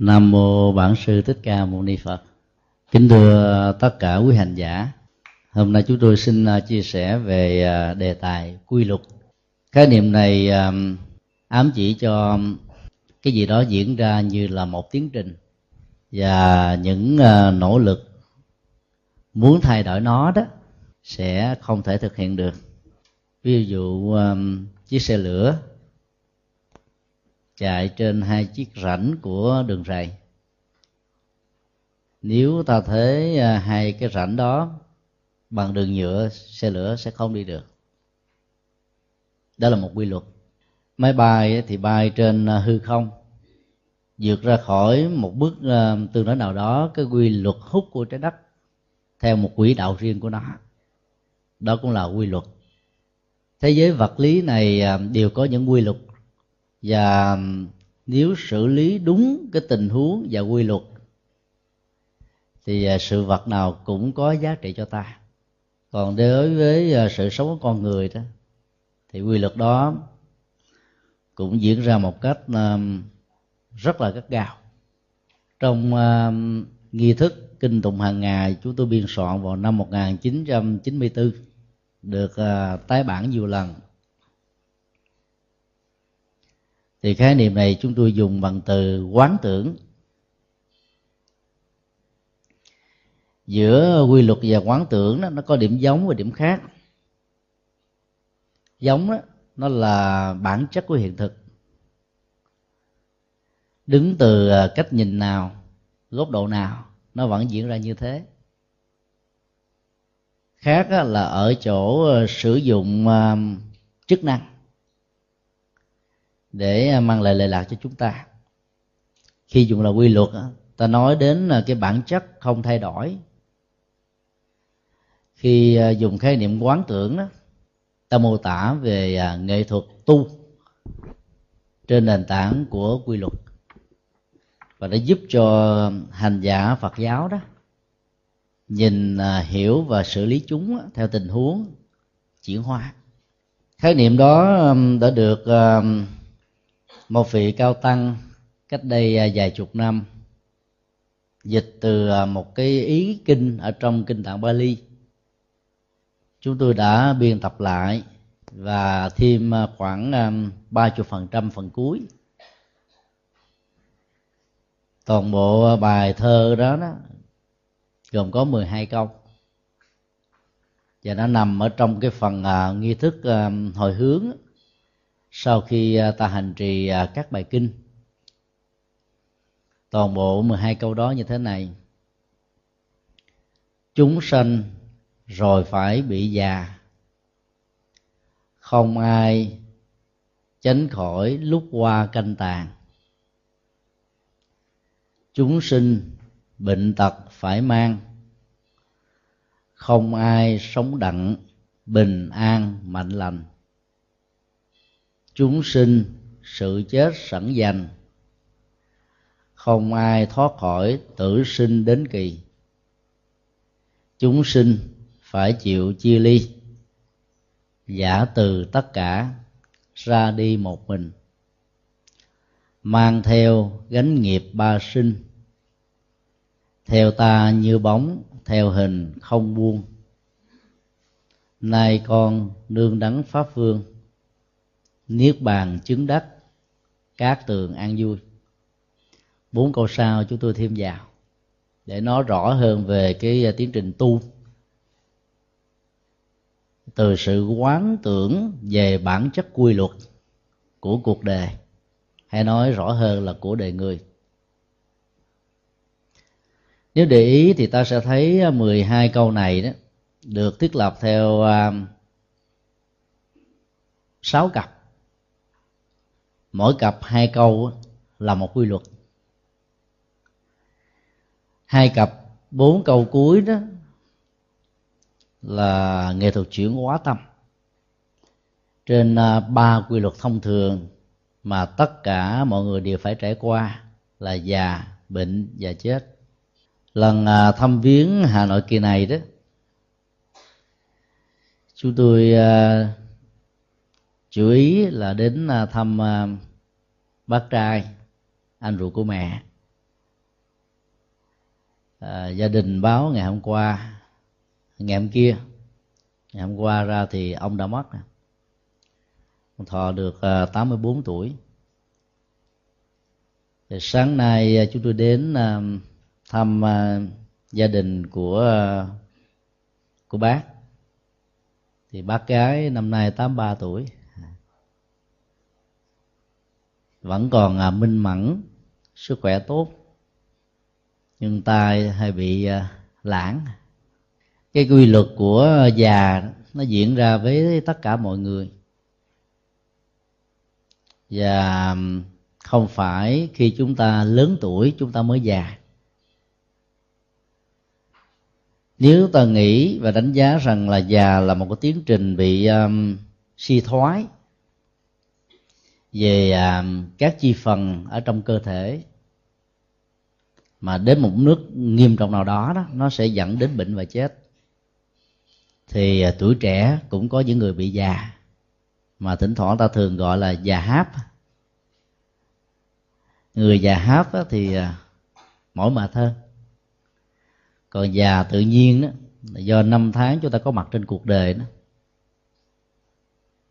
Nam mô Bản sư Thích Ca Mâu Ni Phật. Kính thưa tất cả quý hành giả. Hôm nay chúng tôi xin à, chia sẻ về à, đề tài quy luật. Khái niệm này à, ám chỉ cho cái gì đó diễn ra như là một tiến trình và những nỗ lực muốn thay đổi nó đó sẽ không thể thực hiện được. Ví dụ chiếc xe lửa chạy trên hai chiếc rãnh của đường ray nếu ta thế à, hai cái rãnh đó bằng đường nhựa, xe lửa sẽ không đi được. Đó là một quy luật. Máy bay thì bay trên à, hư không, vượt ra khỏi một bước à, tương đối nào đó, cái quy luật hút của trái đất theo một quỹ đạo riêng của nó. Đó cũng là quy luật. Thế giới vật lý này đều có những quy luật và um, nếu xử lý đúng cái tình huống và quy luật, thì à, sự vật nào cũng có giá trị cho ta. Còn đối với à, sự sống của con người đó, thì quy luật đó cũng diễn ra một cách um, rất là gắt gao. Trong um, nghi thức kinh tụng hàng ngày chúng tôi biên soạn vào năm 1994 được à, tái bản nhiều lần. Thì khái niệm này chúng tôi dùng bằng từ quán tưởng. Giữa quy luật và quán tưởng đó, nó có điểm giống và điểm khác. Giống đó, nó là bản chất của hiện thực. Đứng từ à, cách nhìn nào góc độ nào nó vẫn diễn ra như thế. Khác là ở chỗ à, sử dụng à, chức năng để à, mang lại lệ lạc cho chúng ta. Khi dùng là quy luật à, ta nói đến à, cái bản chất không thay đổi. Khi dùng khái niệm quán tưởng đó, ta mô tả về nghệ thuật tu trên nền tảng của quy luật và đã giúp cho hành giả Phật giáo đó nhìn hiểu và xử lý chúng theo tình huống chuyển hóa. Khái niệm đó đã được một vị cao tăng cách đây à, vài chục năm dịch từ à, một cái ý kinh ở trong kinh tạng Bali chúng tôi đã biên tập lại và thêm à, khoảng à, ba chục phần trăm phần cuối. Toàn bộ bài thơ đó, đó gồm có 12 câu. Và nó nằm ở trong cái phần uh, nghi thức uh, hồi hướng sau khi à, ta hành trì à, các bài kinh, toàn bộ 12 câu đó như thế này. Chúng sanh rồi phải bị già. Không ai tránh khỏi lúc qua canh tàn chúng sinh bệnh tật phải mang. Không ai sống đặng, bình an, mạnh lành chúng sinh sự chết sẵn dành. Không ai thoát khỏi tử sinh đến kỳ. Chúng sinh phải chịu chia ly, giả từ tất cả, ra đi một mình, mang theo gánh nghiệp ba sinh, theo ta như bóng, theo hình không buông. Nay con nương đắng pháp phương niết bàn chứng đắc cát tường an vui. Bốn câu sau chúng tôi thêm vào, để nói rõ hơn về cái à, tiến trình tu. Từ sự quán tưởng về bản chất quy luật của cuộc đời, hay nói rõ hơn là của đời người. Nếu để ý thì ta sẽ thấy à, 12 câu này đó, được thiết lập theo à, sáu cặp mỗi cặp hai câu là một quy luật. Hai cặp, bốn câu cuối đó, là nghệ thuật chuyển hóa tâm. Trên à, ba quy luật thông thường mà tất cả mọi người đều phải trải qua là già, bệnh và chết. Lần à, thăm viếng hà nội kỳ này đó, chúng tôi à, chú ý là đến à, thăm à, bác trai anh ruột của mẹ. À, gia đình báo ngày hôm qua ngày hôm kia. Ngày hôm qua ra thì ông đã mất. Ông thọ được à, 84 tuổi. Thì sáng nay chúng tôi đến thăm gia đình của của bác. Thì bác gái năm nay 83 tuổi vẫn còn à, minh mẫn sức khỏe tốt nhưng tai hay bị à, lãng. Cái quy luật của già nó diễn ra với tất cả mọi người. Và không phải khi chúng ta lớn tuổi chúng ta mới già. Nếu ta nghĩ và đánh giá rằng là già là một cái tiến trình bị um, suy thoái về à, các chi phần ở trong cơ thể mà đến một nước nghiêm trọng nào đó đó, nó sẽ dẫn đến bệnh và chết. Thì à, tuổi trẻ cũng có những người bị già mà thỉnh thoảng ta thường gọi là già háp. Người già háp thì à, mỗi mà hơn. Còn già tự nhiên đó là do năm tháng chúng ta có mặt trên cuộc đời đó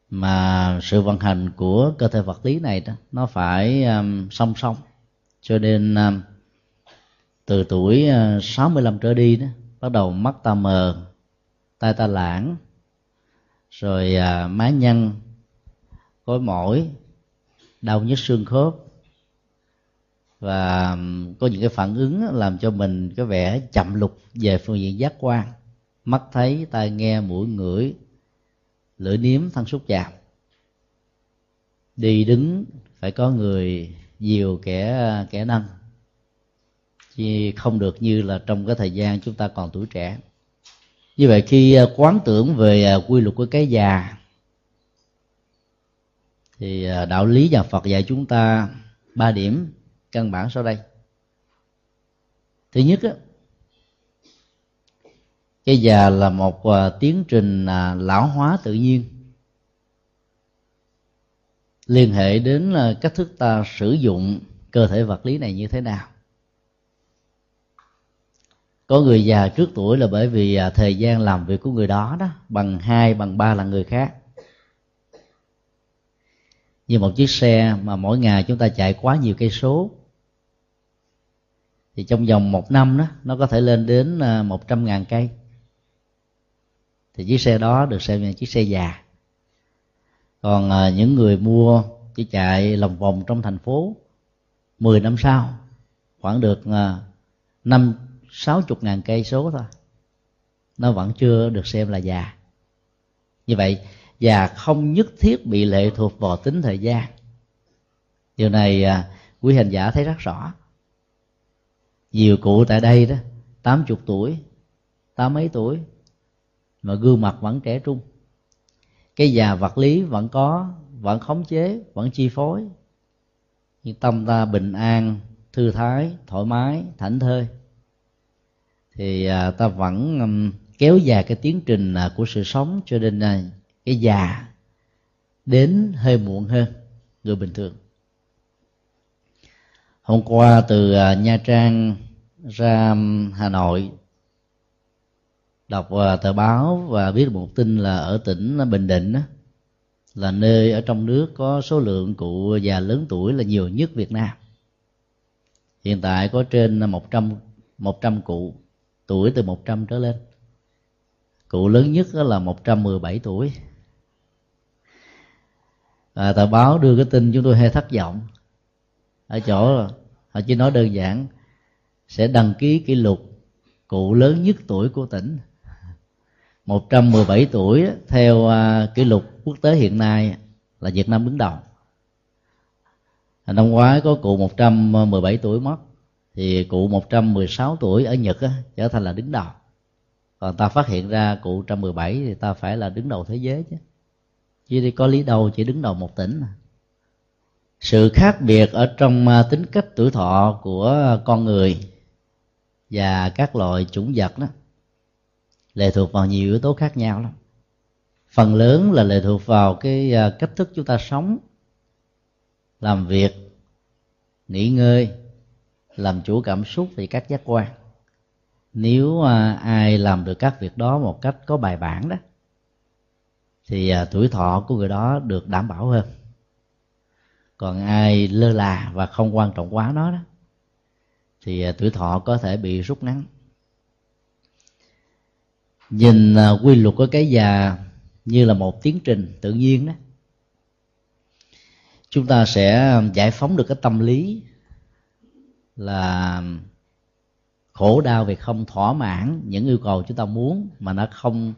mà sự vận hành của cơ thể vật lý này đó nó phải um, song song. Cho nên um, từ tuổi uh, 65 trở đi đó bắt đầu mắt ta mờ tai ta lãng rồi uh, má nhăn gối mỏi đau nhức xương khớp. Và um, có những cái phản ứng làm cho mình có vẻ chậm lục về phương diện giác quan. Mắt thấy tai nghe mũi ngửi lưỡi niếm thân xúc chạm. Đi đứng phải có người nhiều kẻ kẻ nâng. Chứ không được như là trong cái thời gian chúng ta còn tuổi trẻ. Như vậy khi à, quán tưởng về à, quy luật của cái già thì à, đạo lý nhà Phật dạy chúng ta ba điểm căn bản sau đây. Thứ nhất á, cái già là một uh, tiến trình uh, lão hóa tự nhiên. Liên hệ đến uh, cách thức ta sử dụng cơ thể vật lý này như thế nào. Có người già trước tuổi là bởi vì uh, thời gian làm việc của người đó đó bằng hai bằng ba là người khác. Như một chiếc xe mà mỗi ngày chúng ta chạy quá nhiều cây số. Thì trong vòng một năm đó nó có thể lên đến à, một trăm ngàn cây thì chiếc xe đó được xem là chiếc xe già. Còn à, những người mua chỉ chạy lòng vòng trong thành phố 10 năm sau khoảng được à, năm sáu chục ngàn cây số thôi. Nó vẫn chưa được xem là già. Như vậy già không nhất thiết bị lệ thuộc vào tính thời gian. Điều này à, quý hành giả thấy rất rõ. Nhiều cụ tại đây đó tám chục tuổi tám mấy tuổi mà gương mặt vẫn trẻ trung. Cái già vật lý vẫn có, vẫn khống chế, vẫn chi phối. Nhưng tâm ta bình an, thư thái, thoải mái, thảnh thơi. Thì à, ta vẫn kéo dài cái tiến trình à, của sự sống cho nên à, cái già đến hơi muộn hơn người bình thường. Hôm qua từ nha trang ra hà nội đọc à, tờ báo và biết một tin là ở tỉnh bình định là nơi ở trong nước có số lượng cụ già lớn tuổi là nhiều nhất việt nam. Hiện tại có trên một trăm một trăm cụ tuổi từ một trăm trở lên. Cụ lớn nhất là một trăm mười bảy tuổi. À, tờ báo đưa cái tin chúng tôi hay thất vọng. Ở chỗ họ chỉ nói đơn giản sẽ đăng ký kỷ lục cụ lớn nhất tuổi của tỉnh. 117 tuổi theo à, kỷ lục quốc tế hiện nay là Việt Nam đứng đầu. Năm ngoái có cụ 117 tuổi mất thì cụ 116 tuổi ở Nhật á, trở thành là đứng đầu. Còn ta phát hiện ra cụ 117 thì ta phải là đứng đầu thế giới chứ. Chứ đi có lý đâu chỉ đứng đầu một tỉnh sự khác biệt ở trong à, tính cách tuổi thọ của con người và các loại chủng vật đó lệ thuộc vào nhiều yếu tố khác nhau lắm. Phần lớn là lệ thuộc vào cái à, cách thức chúng ta sống làm việc nghỉ ngơi làm chủ cảm xúc về các giác quan. Nếu à, ai làm được các việc đó một cách có bài bản đó thì à, tuổi thọ của người đó được đảm bảo hơn. Còn ai lơ là và không quan trọng quá nó đó thì à, tuổi thọ có thể bị rút ngắn nhìn à, quy luật của cái già như là một tiến trình tự nhiên đó, chúng ta sẽ giải phóng được cái tâm lý là khổ đau vì không thỏa mãn những yêu cầu chúng ta muốn mà nó không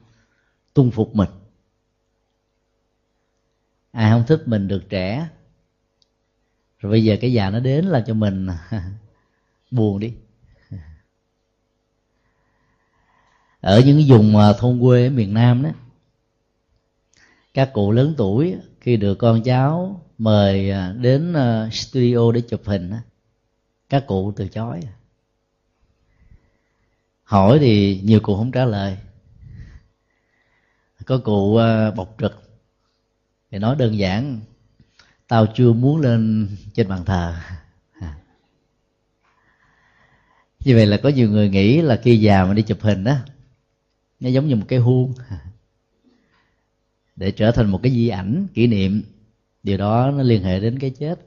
tuân phục mình. Ai không thích mình được trẻ. Rồi bây giờ cái già nó đến là cho mình buồn đi. Ở những vùng à, thôn quê ở miền nam đó, các cụ lớn tuổi khi được con cháu mời à, đến à, studio để chụp hình các cụ từ chối. Hỏi thì nhiều cụ không trả lời. Có cụ bộc trực thì nói đơn giản, tao chưa muốn lên trên bàn thờ. Như vậy là có nhiều người nghĩ là khi già mà đi chụp hình đó nó giống như một cái huông. Để trở thành một cái di ảnh, kỷ niệm, điều đó nó liên hệ đến cái chết.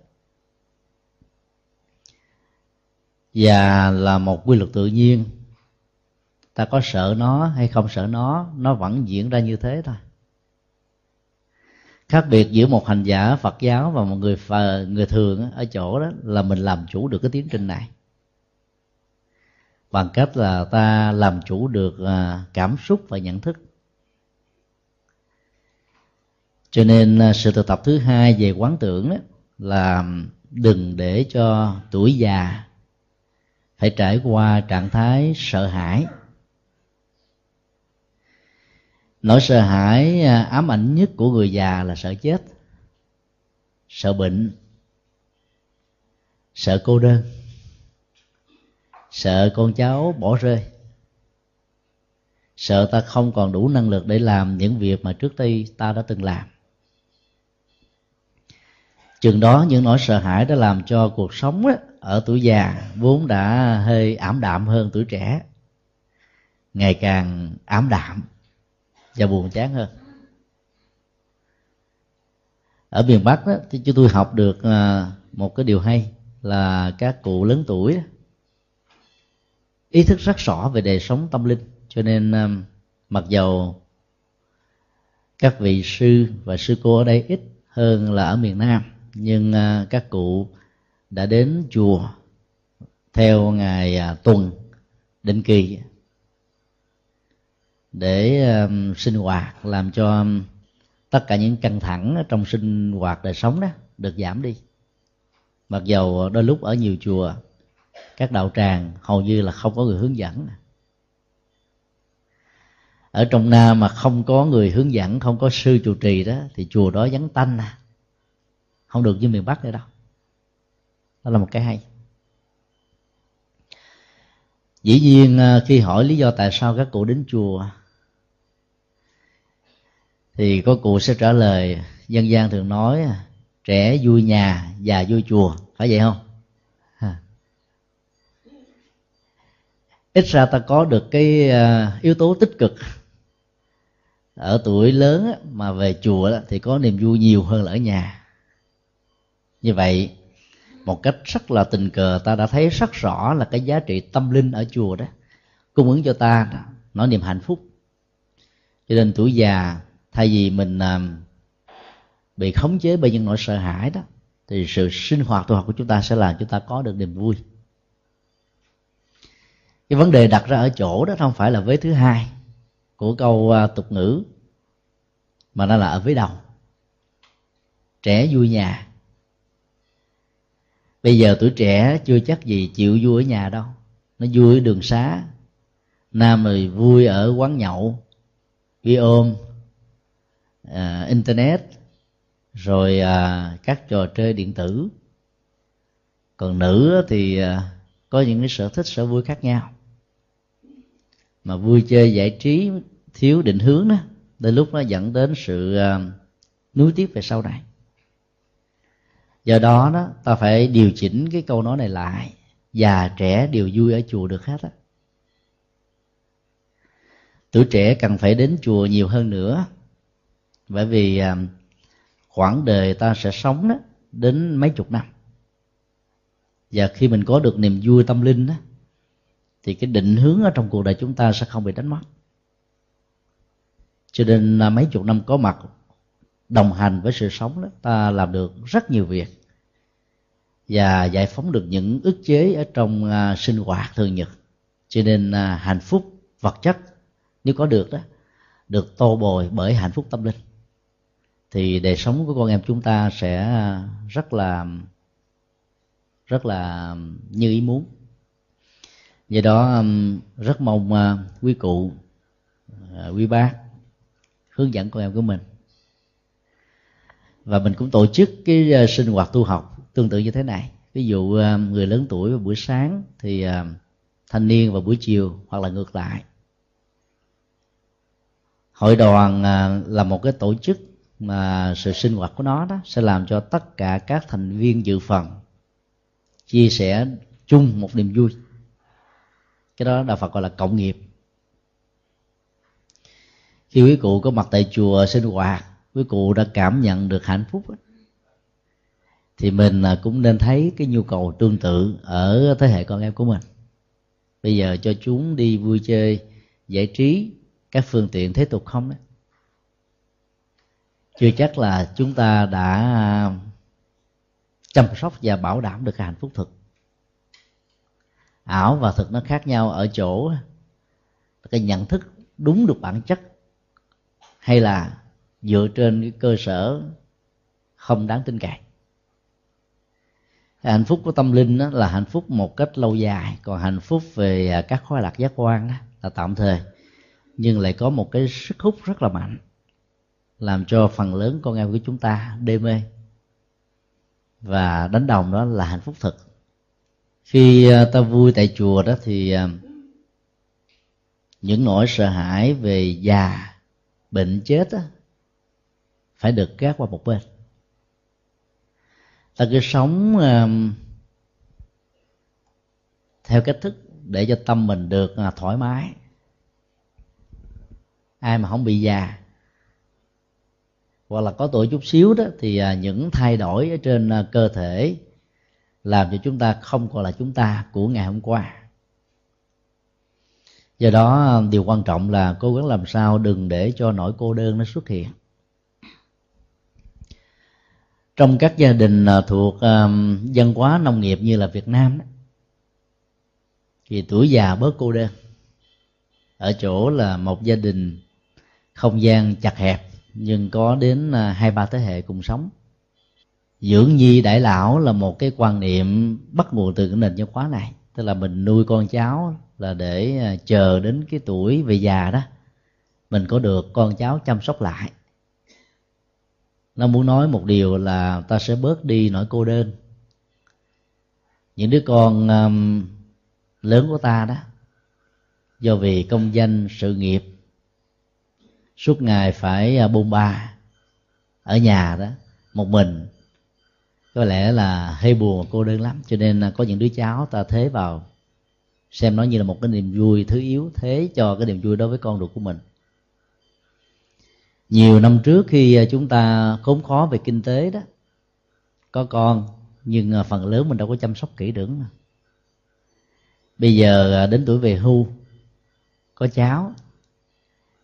Và là một quy luật tự nhiên. Ta có sợ nó hay không sợ nó nó vẫn diễn ra như thế thôi. Khác biệt giữa một hành giả phật giáo và một người người thường ở chỗ đó là mình làm chủ được cái tiến trình này bằng cách là ta làm chủ được à, cảm xúc và nhận thức. Cho nên à, sự thực tập thứ hai về quán tưởng đó là đừng để cho tuổi già phải trải qua trạng thái sợ hãi. Nỗi sợ hãi à, ám ảnh nhất của người già là sợ chết, sợ bệnh, sợ cô đơn sợ con cháu bỏ rơi. Sợ ta không còn đủ năng lực để làm những việc mà trước đây ta đã từng làm. Chừng đó những nỗi sợ hãi đã làm cho cuộc sống á, ở tuổi già vốn đã hơi ảm đạm hơn tuổi trẻ. Ngày càng ảm đạm và buồn chán hơn. Ở miền bắc đó, thì chúng tôi học được à, một cái điều hay là các cụ lớn tuổi ý thức rất rõ về đời sống tâm linh. Cho nên um, mặc dầu các vị sư và sư cô ở đây ít hơn là ở miền nam, nhưng uh, các cụ đã đến chùa theo ngày à, tuần định kỳ để um, sinh hoạt, làm cho um, tất cả những căng thẳng trong sinh hoạt đời sống đó được giảm đi. Mặc dầu đôi lúc ở nhiều chùa các đạo tràng hầu như là không có người hướng dẫn. Ở trong nam mà không có người hướng dẫn, không có sư trụ trì đó, thì chùa đó vắng tanh à. Không được như miền bắc nữa đâu. Đó là một cái hay. Dĩ nhiên à, khi hỏi lý do tại sao các cụ đến chùa, thì có cụ sẽ trả lời, dân gian thường nói, trẻ vui nhà, già vui chùa. Phải vậy không? Ít ra ta có được cái ờ, yếu tố tích cực. Ở tuổi lớn mà về chùa thì có niềm vui nhiều hơn là ở nhà. Như vậy, một cách rất là tình cờ, ta đã thấy rất rõ là cái giá trị tâm linh ở chùa đó, cung ứng cho ta nó niềm hạnh phúc. Cho nên tuổi già, thay vì mình ờ, bị khống chế bởi những nỗi sợ hãi đó, thì sự sinh hoạt tu học của chúng ta sẽ làm chúng ta có được niềm vui cái vấn đề đặt ra ở chỗ đó không phải là vế thứ hai của câu à, tục ngữ mà nó là ở vế đầu. Trẻ vui nhà. Bây giờ tuổi trẻ chưa chắc gì chịu vui ở nhà đâu. Nó vui ở đường xá. Nam rồi vui ở quán nhậu ghi ôm uh, internet rồi uh, các trò chơi điện tử. Còn nữ thì uh, có những cái sở thích sở vui khác nhau mà vui chơi giải trí thiếu định hướng đó đến lúc nó dẫn đến sự à, nuối tiếc về sau này. Do đó đó, ta phải điều chỉnh cái câu nói này lại, già trẻ đều vui ở chùa được hết á. Tuổi trẻ cần phải đến chùa nhiều hơn nữa, bởi vì à, khoảng đời ta sẽ sống đó đến mấy chục năm. Và khi mình có được niềm vui tâm linh đó thì cái định hướng ở trong cuộc đời chúng ta sẽ không bị đánh mất. Cho nên là mấy chục năm có mặt đồng hành với sự sống đó ta làm được rất nhiều việc. Và giải phóng được những ức chế ở trong uh, sinh hoạt thường nhật. Cho nên uh, hạnh phúc vật chất nếu có được đó được tô bồi bởi hạnh phúc tâm linh. Thì đời sống của con em chúng ta sẽ à, rất là rất là như ý muốn do đó um, rất mong uh, quý cụ à, quý bác hướng dẫn con em của mình. Và mình cũng tổ chức cái uh, sinh hoạt tu học tương tự như thế này. Ví dụ um, người lớn tuổi vào buổi sáng thì um, thanh niên vào buổi chiều hoặc là ngược lại. Hội đoàn à, là một cái tổ chức mà sự sinh hoạt của nó đó sẽ làm cho tất cả các thành viên dự phần chia sẻ chung một niềm vui cái đó đạo phật gọi là cộng nghiệp. Khi quý cụ có mặt tại chùa sinh hoạt, quý cụ đã cảm nhận được hạnh phúc thì mình à, cũng nên thấy cái nhu cầu tương tự ở thế hệ con em của mình. Bây giờ cho chúng đi vui chơi, giải trí, các phương tiện thế tục không đấy chưa chắc là chúng ta đã à, chăm sóc và bảo đảm được hạnh phúc thực ảo và thực nó khác nhau ở chỗ cái nhận thức đúng được bản chất hay là dựa trên cái cơ sở không đáng tin cậy. Hạnh phúc của tâm linh đó là hạnh phúc một cách lâu dài. Còn hạnh phúc về à, các khoái lạc giác quan đó là tạm thời, nhưng lại có một cái sức hút rất là mạnh, làm cho phần lớn con em của chúng ta đê mê. Và đánh đồng đó là hạnh phúc thực khi à, ta vui tại chùa đó thì à, những nỗi sợ hãi về già bệnh chết đó, phải được gác qua một bên. Ta cứ sống à, theo cách thức để cho tâm mình được thoải mái. Ai mà không bị già hoặc là có tuổi chút xíu đó thì những thay đổi ở trên cơ thể làm cho chúng ta không còn là chúng ta của ngày hôm qua. Do đó điều quan trọng là cố gắng làm sao đừng để cho nỗi cô đơn nó xuất hiện. Trong các gia đình à, thuộc à, dân hóa nông nghiệp như là việt nam đó, thì tuổi già bớt cô đơn. Ở chỗ là một gia đình không gian chặt hẹp nhưng có đến à, hai ba thế hệ cùng sống dưỡng nhi đại lão là một cái quan niệm bắt nguồn từ cái nền văn hóa này. Tức là mình nuôi con cháu là để à, chờ đến cái tuổi về già đó mình có được con cháu chăm sóc lại. Nó muốn nói một điều là ta sẽ bớt đi nỗi cô đơn. Những đứa con um, lớn của ta đó do vì công danh sự nghiệp suốt ngày phải à, bôn ba ở nhà đó một mình có lẽ là hơi buồn cô đơn lắm. Cho nên à, có những đứa cháu ta thế vào xem nó như là một cái niềm vui thứ yếu, thế cho cái niềm vui đối với con ruột của mình. Nhiều năm trước khi à, chúng ta khốn khó về kinh tế đó, có con, nhưng à, phần lớn mình đâu có chăm sóc kỹ được. Bây giờ đến tuổi về hưu, có cháu,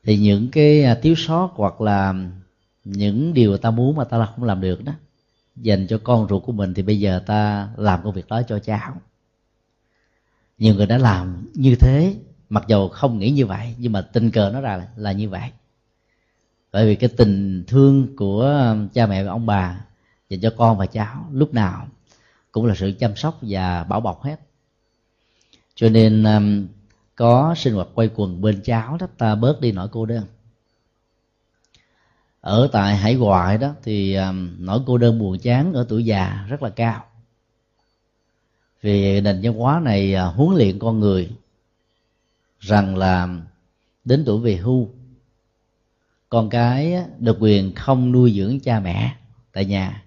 thì những cái thiếu sót hoặc là những điều ta muốn mà ta không làm được đó dành cho con ruột của mình thì bây giờ ta làm công việc đó cho cháu. Nhiều người đã làm như thế mặc dầu không nghĩ như vậy nhưng mà tình cờ nó ra là, là như vậy. Bởi vì cái tình thương của cha mẹ và ông bà dành cho con và cháu lúc nào cũng là sự chăm sóc và bảo bọc hết. Cho nên um, có sinh hoạt quay quần bên cháu đó ta bớt đi nỗi cô đơn ở tại hải ngoại đó, thì um, nỗi cô đơn buồn chán ở tuổi già rất là cao. Vì nền văn hóa này à, huấn luyện con người rằng là đến tuổi về hưu, con cái được quyền không nuôi dưỡng cha mẹ tại nhà,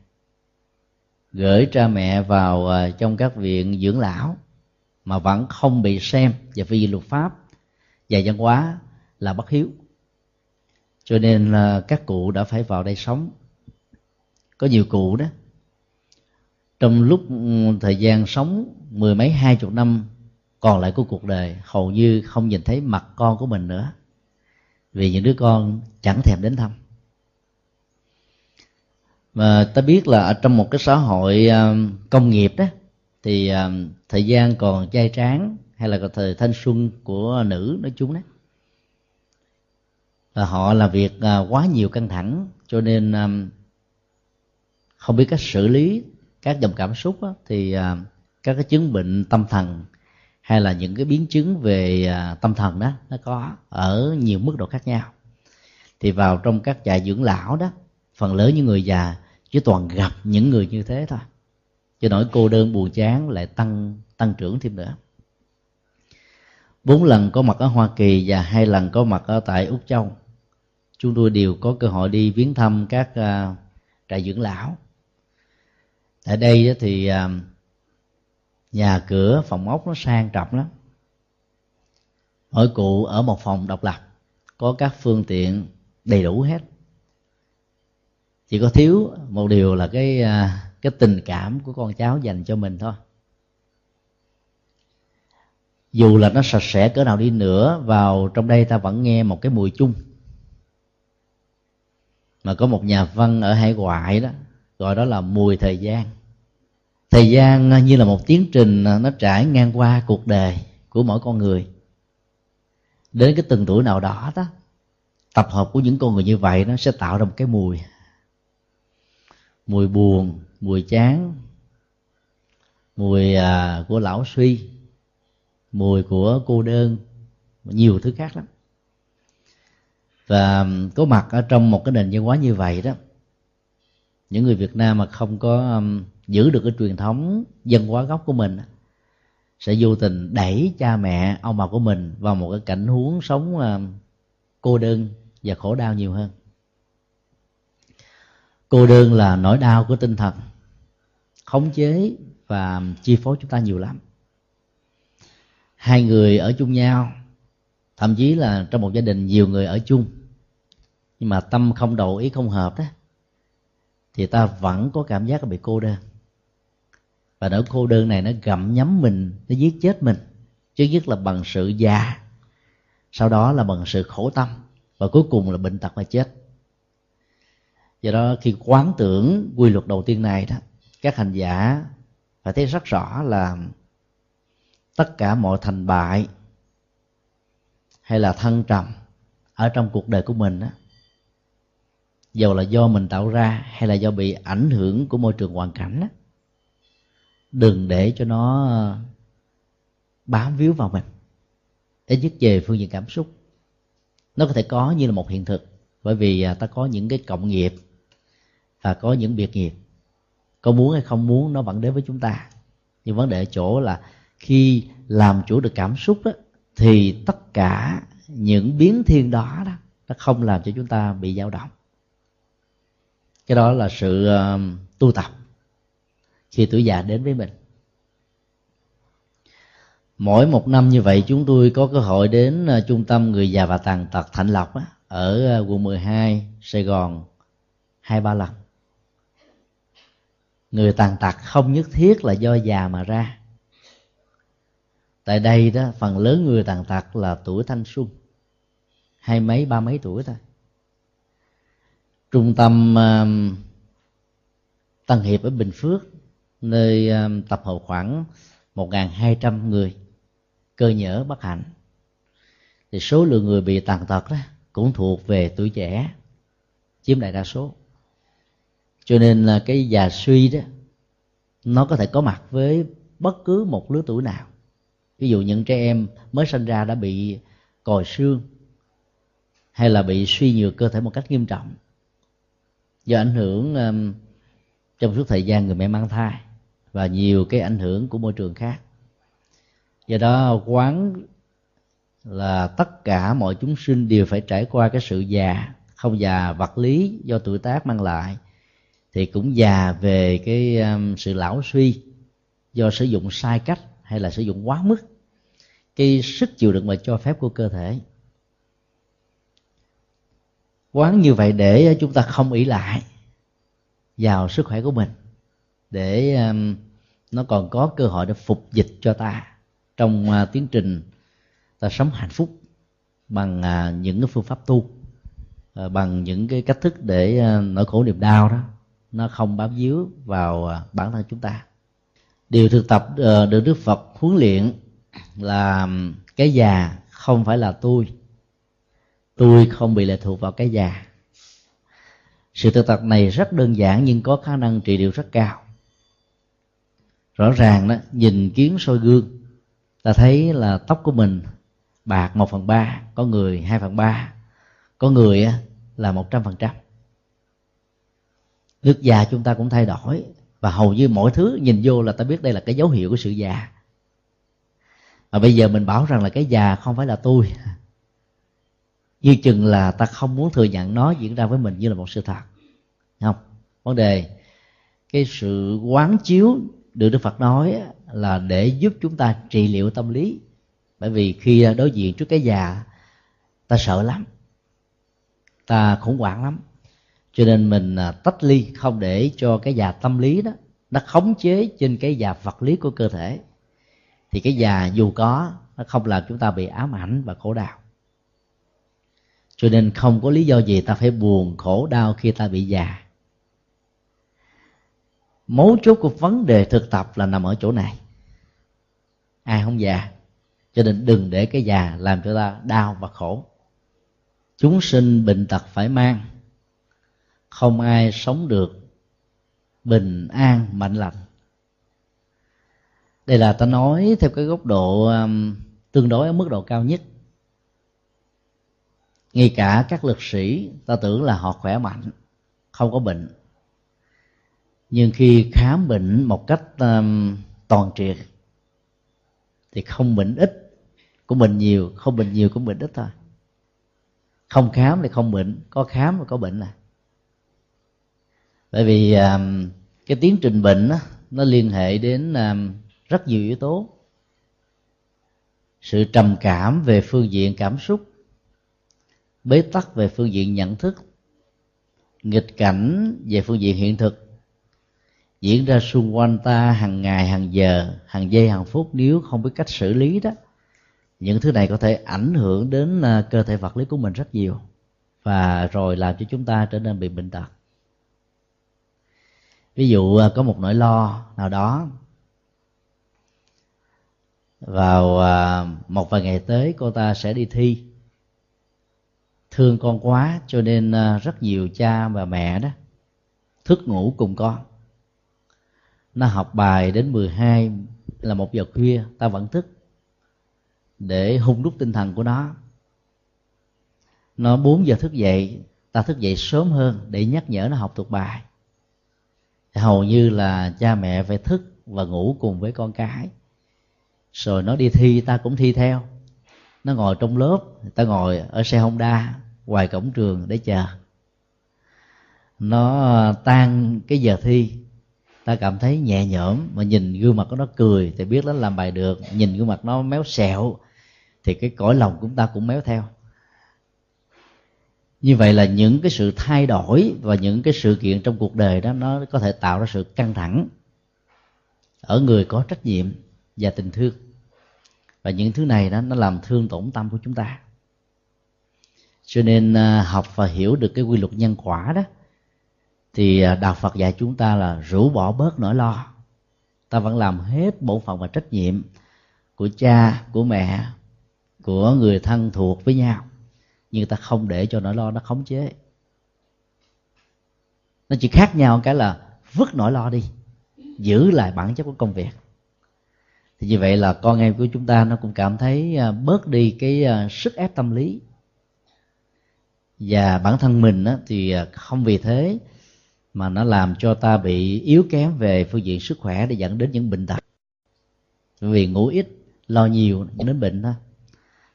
gửi cha mẹ vào à, trong các viện dưỡng lão mà vẫn không bị xem và phi luật pháp. Và văn hóa là bất hiếu cho nên là các cụ đã phải vào đây sống. Có nhiều cụ đó, trong lúc ừ, thời gian sống mười mấy, hai chục năm còn lại của cuộc đời, hầu như không nhìn thấy mặt con của mình nữa. Vì những đứa con chẳng thèm đến thăm. Mà ta biết là ở trong một cái xã hội ờ, công nghiệp đó, thì ờ, thời gian còn trai tráng hay là thời thanh xuân của nữ, nói chung đó là họ làm việc à, quá nhiều căng thẳng cho nên à, không biết cách xử lý các dòng cảm xúc đó, thì à, các cái chứng bệnh tâm thần hay là những cái biến chứng về tâm thần đó nó có ở nhiều mức độ khác nhau. Thì vào trong các trại dưỡng lão đó phần lớn những người già chỉ toàn gặp những người như thế thôi. Cho nỗi cô đơn buồn chán lại tăng tăng trưởng thêm nữa. Bốn lần có mặt ở hoa kỳ và hai lần có mặt ở tại úc châu chúng tôi đều có cơ hội đi viếng thăm các à, uh, trại dưỡng lão. Tại đây thì uh, nhà cửa phòng ốc nó sang trọng lắm. Mỗi cụ ở một phòng độc lập có các phương tiện đầy đủ hết. Chỉ có thiếu một điều là cái à, cái tình cảm của con cháu dành cho mình thôi. Dù là nó sạch sẽ cỡ nào đi nữa vào trong đây ta vẫn nghe một cái mùi chung mà có một nhà văn ở hải ngoại đó gọi đó là mùi thời gian thời gian à, như là một tiến trình à, nó trải ngang qua cuộc đời của mỗi con người. Đến cái từng tuổi nào đó đó tập hợp của những con người như vậy nó sẽ tạo ra một cái mùi. Mùi buồn mùi chán mùi à, của lão suy mùi của cô đơn nhiều thứ khác lắm và có mặt ở trong một cái nền văn hóa như vậy đó những người Việt Nam mà không có um, giữ được cái truyền thống dân hóa gốc của mình sẽ vô tình đẩy cha mẹ ông bà của mình vào một cái cảnh huống sống um, cô đơn và khổ đau nhiều hơn. Cô đơn là nỗi đau của tinh thần khống chế và chi phối chúng ta nhiều lắm. Hai người ở chung nhau thậm chí là trong một gia đình nhiều người ở chung. Nhưng mà tâm không đầu ý không hợp đó, thì ta vẫn có cảm giác bị cô đơn. Và nỗi cô đơn này nó gặm nhấm mình, nó giết chết mình. Chứ nhất là bằng sự già, sau đó là bằng sự khổ tâm, và cuối cùng là bệnh tật và chết. Do đó khi quán tưởng quy luật đầu tiên này đó, các hành giả phải thấy rất rõ là tất cả mọi thành bại hay là thăng trầm ở trong cuộc đời của mình đó dầu là do mình tạo ra hay là do bị ảnh hưởng của môi trường hoàn cảnh đó, đừng để cho nó ờ, bám víu vào mình. Ít nhất về phương diện cảm xúc nó có thể có như là một hiện thực. Bởi vì à, ta có những cái cộng nghiệp và có những biệt nghiệp. Có muốn hay không muốn nó vẫn đến với chúng ta. Nhưng vấn đề ở chỗ là khi làm chủ được cảm xúc đó thì tất cả những biến thiên đó đó nó không làm cho chúng ta bị dao động. Cái đó là sự uh, tu tập khi tuổi già đến với mình. Mỗi một năm như vậy chúng tôi có cơ hội đến uh, trung tâm người già và tàn tật thạnh lộc á, ở uh, quận 12 Sài Gòn hai ba lần. Người tàn tật không nhất thiết là do già mà ra tại đây đó phần lớn người tàn tật là tuổi thanh xuân. Hai mấy ba mấy tuổi thôi. Trung tâm uh, Tân Hiệp ở Bình Phước nơi uh, tập hợp khoảng 1.200 người cơ nhở bất hạnh. Thì số lượng người bị tàn tật đó cũng thuộc về tuổi trẻ chiếm đại đa số. Cho nên là cái già suy đó nó có thể có mặt với bất cứ một lứa tuổi nào ví dụ những trẻ em mới sinh ra đã bị còi xương hay là bị suy nhược cơ thể một cách nghiêm trọng do ảnh hưởng um, trong suốt thời gian người mẹ mang thai và nhiều cái ảnh hưởng của môi trường khác. Do đó quán là tất cả mọi chúng sinh đều phải trải qua cái sự già không già vật lý do tuổi tác mang lại thì cũng già về cái um, sự lão suy do sử dụng sai cách hay là sử dụng quá mức cái sức chịu đựng và cho phép của cơ thể. Quán như vậy để ờ, chúng ta không ỷ lại vào sức khỏe của mình, để nó còn có cơ hội để phục dịch cho ta trong ờ, tiến trình ta sống hạnh phúc bằng ờ, những cái phương pháp tu bằng những cái cách thức để nỗi khổ niềm đau đó nó không bám víu vào bản thân chúng ta. Điều thực tập được đức phật huấn luyện là cái già không phải là tôi. Tôi không bị lệ thuộc vào cái già. Sự thực tập này rất đơn giản nhưng có khả năng trị liệu rất cao. Rõ ràng đó, nhìn kiến soi gương, ta thấy là tóc của mình, bạc một phần ba, có người hai phần ba, có người là một trăm phần trăm. Nước già chúng ta cũng thay đổi và hầu như mọi thứ nhìn vô là ta biết đây là cái dấu hiệu của sự già mà bây giờ mình bảo rằng là cái già không phải là tôi. Như chừng là ta không muốn thừa nhận nó diễn ra với mình như là một sự thật. Không? Vấn đề, cái sự quán chiếu được đức phật nói là để giúp chúng ta trị liệu tâm lý. Bởi vì khi đối diện trước cái già, ta sợ lắm. Ta khủng hoảng lắm. Cho nên mình à, tách ly, không để cho cái già tâm lý đó, nó khống chế trên cái già vật lý của cơ thể thì cái già dù có, nó không làm chúng ta bị ám ảnh và khổ đau. Cho nên không có lý do gì ta phải buồn khổ đau khi ta bị già. Mấu chốt của vấn đề thực tập là nằm ở chỗ này. Ai không già, cho nên đừng để cái già làm cho ta đau và khổ. Chúng sinh bệnh tật phải mang. Không ai sống được bình an, mạnh lành đây là ta nói theo cái góc độ um, tương đối ở mức độ cao nhất. Ngay cả các lực sĩ ta tưởng là họ khỏe mạnh không có bệnh. Nhưng khi khám bệnh một cách um, toàn triệt thì không bệnh ít cũng bệnh nhiều không bệnh nhiều cũng bệnh ít thôi. Không khám thì không bệnh có khám thì có bệnh này bởi vì um, cái tiến trình bệnh đó, nó liên hệ đến um, rất nhiều yếu tố. Sự trầm cảm về phương diện cảm xúc, bế tắc về phương diện nhận thức, nghịch cảnh về phương diện hiện thực diễn ra xung quanh ta hàng ngày, hàng giờ, hàng giây, hàng phút. Nếu không biết cách xử lý đó, những thứ này có thể ảnh hưởng đến à, cơ thể vật lý của mình rất nhiều và rồi làm cho chúng ta trở nên bị bệnh tật. Ví dụ à, có một nỗi lo nào đó vào à, một vài ngày tới cô ta sẽ đi thi. Thương con quá cho nên à, rất nhiều cha và mẹ đó thức ngủ cùng con. Nó học bài đến 12 là một giờ khuya, ta vẫn thức để hung đúc tinh thần của nó. Nó 4 giờ thức dậy, ta thức dậy sớm hơn để nhắc nhở nó học thuộc bài. Hầu như là cha mẹ phải thức và ngủ cùng với con cái rồi nó đi thi, ta cũng thi theo. Nó ngồi trong lớp, ta ngồi ở xe honda ngoài cổng trường để chờ. Nó tan cái giờ thi. Ta cảm thấy nhẹ nhõm, mà nhìn gương mặt của nó cười, thì biết nó làm bài được. Nhìn gương mặt nó méo xẹo, thì cái cõi lòng của chúng ta cũng méo theo. Như vậy là những cái sự thay đổi và những cái sự kiện trong cuộc đời đó, nó có thể tạo ra sự căng thẳng ở người có trách nhiệm và tình thương và những thứ này đó, nó làm thương tổn tâm của chúng ta. Cho nên à, học và hiểu được cái quy luật nhân quả đó, thì à, đạo phật dạy chúng ta là rũ bỏ bớt nỗi lo. Ta vẫn làm hết bổn phận và trách nhiệm của cha, của mẹ, của người thân thuộc với nhau. Nhưng ta không để cho nỗi lo nó khống chế. Nó chỉ khác nhau cái là vứt nỗi lo đi, giữ lại bản chất của công việc thì như vậy là con em của chúng ta nó cũng cảm thấy à, bớt đi cái à, sức ép tâm lý. Và bản thân mình thì à, không vì thế mà nó làm cho ta bị yếu kém về phương diện sức khỏe để dẫn đến những bệnh tật. Vì ngủ ít, lo nhiều dẫn đến bệnh đó.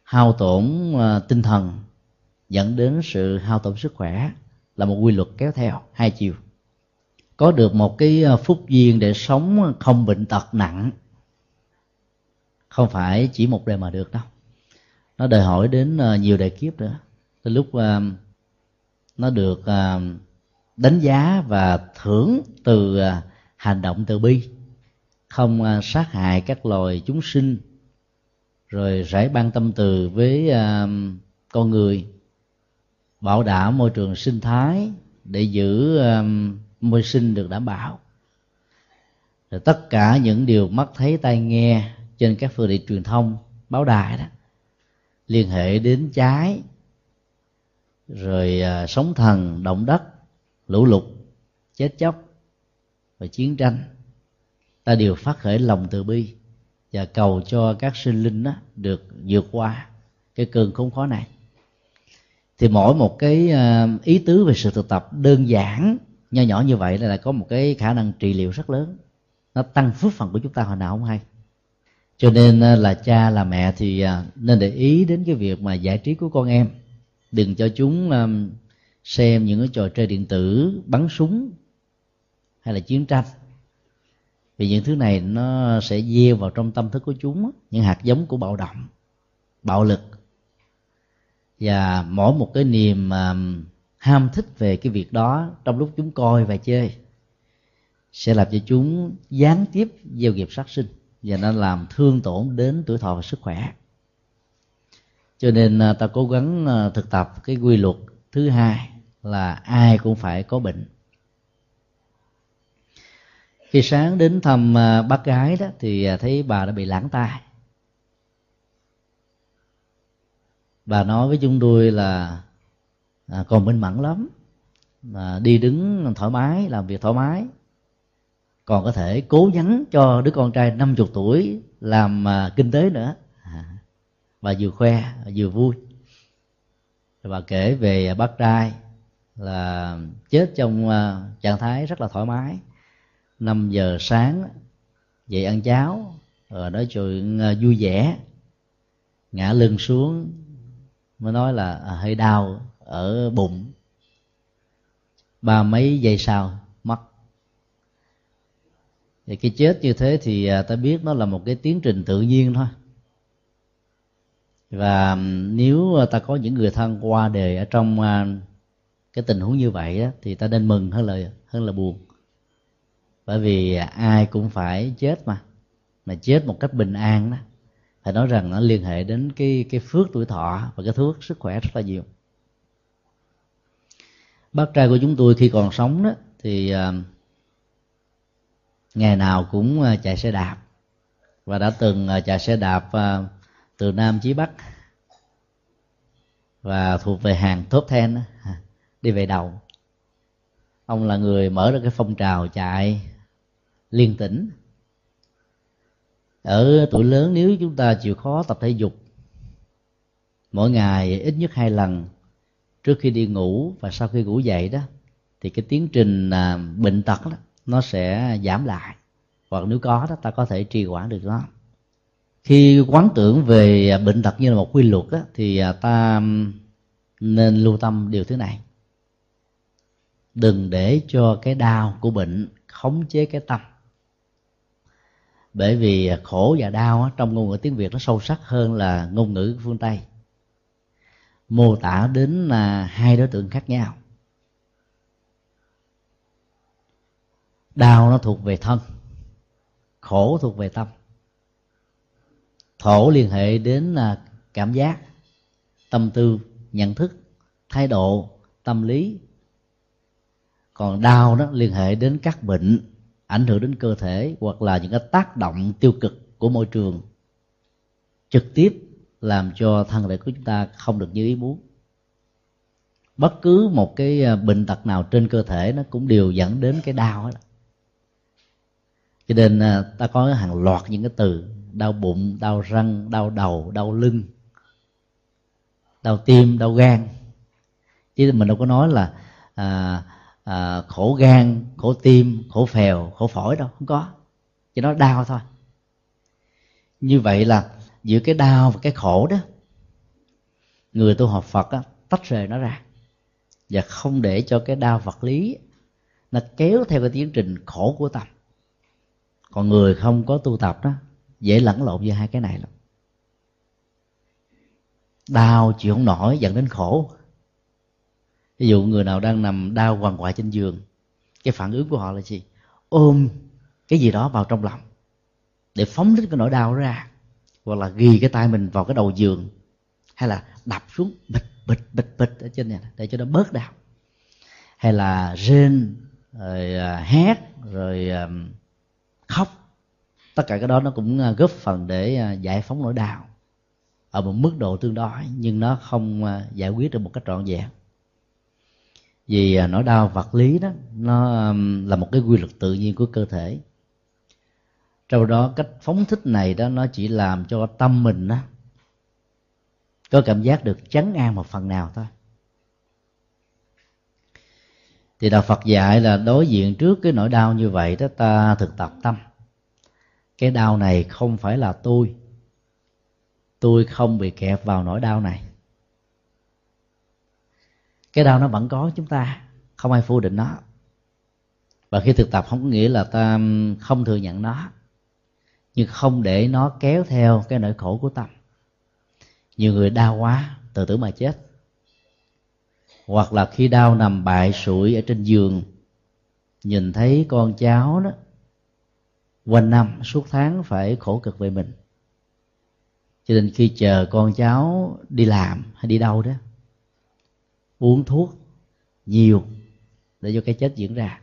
Hao tổn tinh thần dẫn đến sự hao tổn sức khỏe là một quy luật kéo theo hai chiều. Có được một cái phúc duyên để sống không bệnh tật nặng không phải chỉ một đời mà được đâu. Nó đòi hỏi đến ờ, nhiều đời kiếp nữa. Tới lúc ờ, nó được ờ, đánh giá và thưởng từ hành động từ bi. Không sát hại các loài chúng sinh. Rồi rải ban tâm từ với con người. Bảo đảm môi trường sinh thái để giữ môi sinh được đảm bảo. Rồi tất cả những điều mắt thấy tai nghe trên các phương tiện truyền thông báo đài đó liên hệ đến trái rồi à, sóng thần động đất lũ lụt chết chóc và chiến tranh. Ta đều phát khởi lòng từ bi và cầu cho các sinh linh đó được vượt qua cái cơn khốn khó này. Thì mỗi một cái à, ý tứ về sự thực tập đơn giản nho nhỏ như vậy là có một cái khả năng trị liệu rất lớn. Nó tăng phước phần của chúng ta hồi nào không hay cho nên à, là cha, là mẹ thì à, nên để ý đến cái việc mà giải trí của con em. Đừng cho chúng à, xem những cái trò chơi điện tử bắn súng hay là chiến tranh. Vì những thứ này nó sẽ gieo vào trong tâm thức của chúng những hạt giống của bạo động, bạo lực. Và mỗi một cái niềm ham thích về cái việc đó trong lúc chúng coi và chơi sẽ làm cho chúng gián tiếp gieo nghiệp sát sinh và nó làm thương tổn đến tuổi thọ và sức khỏe. Cho nên à, ta cố gắng à, thực tập cái quy luật thứ hai là ai cũng phải có bệnh. Khi sáng đến thăm à, bác gái đó thì thấy bà đã bị lãng tai. Bà nói với chúng tôi là còn minh mẫn lắm. Mà đi đứng thoải mái, làm việc thoải mái còn có thể cố gắng cho đứa con trai 50 tuổi làm à, kinh tế nữa. Và vừa khoe vừa vui. Và kể về bác trai là chết trong à, trạng thái rất là thoải mái. 5 giờ sáng dậy ăn cháo, rồi nói chuyện à, vui vẻ. Ngã lưng xuống, mới nói là hơi đau ở bụng. Ba mấy giây sau và thì cái chết như thế thì à, ta biết nó là một cái tiến trình tự nhiên thôi. Và nếu à, ta có những người thân qua đời ở trong à, cái tình huống như vậy đó, thì ta nên mừng hơn là hơn là buồn. Bởi vì ai cũng phải chết mà mà chết một cách bình an đó. Phải nói rằng nó liên hệ đến cái cái phước tuổi thọ và cái thuốc sức khỏe rất là nhiều. Bác trai của chúng tôi khi còn sống đó thì uh, ngày nào cũng ờ, chạy xe đạp. Và đã từng ờ, chạy xe đạp ờ, từ nam chí bắc và thuộc về hàng top ten đi về đầu. Ông là người mở ra cái phong trào chạy liên tỉnh. Ở tuổi lớn nếu chúng ta chịu khó tập thể dục, mỗi ngày ít nhất hai lần trước khi đi ngủ và sau khi ngủ dậy đó, thì cái tiến trình à, bệnh tật đó nó sẽ giảm lại. Hoặc nếu có đó ta có thể trì hoãn được nó. Khi quán tưởng về bệnh tật như là một quy luật đó, thì à, ta nên lưu tâm điều thứ này. Đừng để cho cái đau của bệnh khống chế cái tâm. Bởi vì khổ và đau trong ngôn ngữ tiếng việt nó sâu sắc hơn là ngôn ngữ phương tây. Mô tả đến là hai đối tượng khác nhau. Đau nó thuộc về thân, khổ thuộc về tâm. Thổ liên hệ đến là cảm giác, tâm tư, nhận thức, thái độ, tâm lý. Còn đau đó liên hệ đến các bệnh, ảnh hưởng đến cơ thể hoặc là những cái tác động tiêu cực của môi trường. Trực tiếp làm cho thân thể của chúng ta không được như ý muốn. Bất cứ một cái à, bệnh tật nào trên cơ thể nó cũng đều dẫn đến cái đau đó cho nên à, ta có hàng loạt những cái từ đau bụng đau răng đau đầu đau lưng đau tim đau gan. Chứ mình đâu có nói là à, à, khổ gan khổ tim khổ phèo khổ phổi đâu không có. Chỉ nói đau thôi. Như vậy là giữa cái đau và cái khổ đó người tu học phật đó, tách rời nó ra và không để cho cái đau vật lý nó kéo theo cái tiến trình khổ của tâm còn người không có tu tập đó, dễ lẫn lộn giữa hai cái này lắm. Đau chịu không nổi, dẫn đến khổ. Ví dụ người nào đang nằm đau quằn quại trên giường, cái phản ứng của họ là gì? Ôm cái gì đó vào trong lòng để phóng thích cái nỗi đau ra, hoặc là ghi cái tay mình vào cái đầu giường, hay là đập xuống bịch bịch bịch bịch ở trên này, để cho nó bớt đau. Hay là rên, rồi à, hét, rồi à, khóc. Tất cả cái đó nó cũng à, góp phần để à, giải phóng nỗi đau ở một mức độ tương đối, nhưng nó không à, giải quyết được một cách trọn vẹn. Vì nỗi đau vật lý đó, nó là một cái quy luật tự nhiên của cơ thể. Trong đó, cách phóng thích này đó, nó chỉ làm cho tâm mình đó có cảm giác được chấn an một phần nào thôi thì đạo phật dạy là đối diện trước cái nỗi đau như vậy đó, ta thực tập tâm. Cái đau này không phải là tôi. Tôi không bị kẹp vào nỗi đau này. Cái đau nó vẫn có chúng ta, không ai phủ định nó. Và khi thực tập không có nghĩa là ta không thừa nhận nó, nhưng không để nó kéo theo cái nỗi khổ của tâm. Nhiều người đau quá, tự tử mà chết hoặc là khi đau nằm bại sụi ở trên giường. Nhìn thấy con cháu đó, quanh năm, suốt tháng phải khổ cực về mình. Cho nên khi chờ con cháu đi làm hay đi đâu đó, uống thuốc nhiều để cho cái chết diễn ra.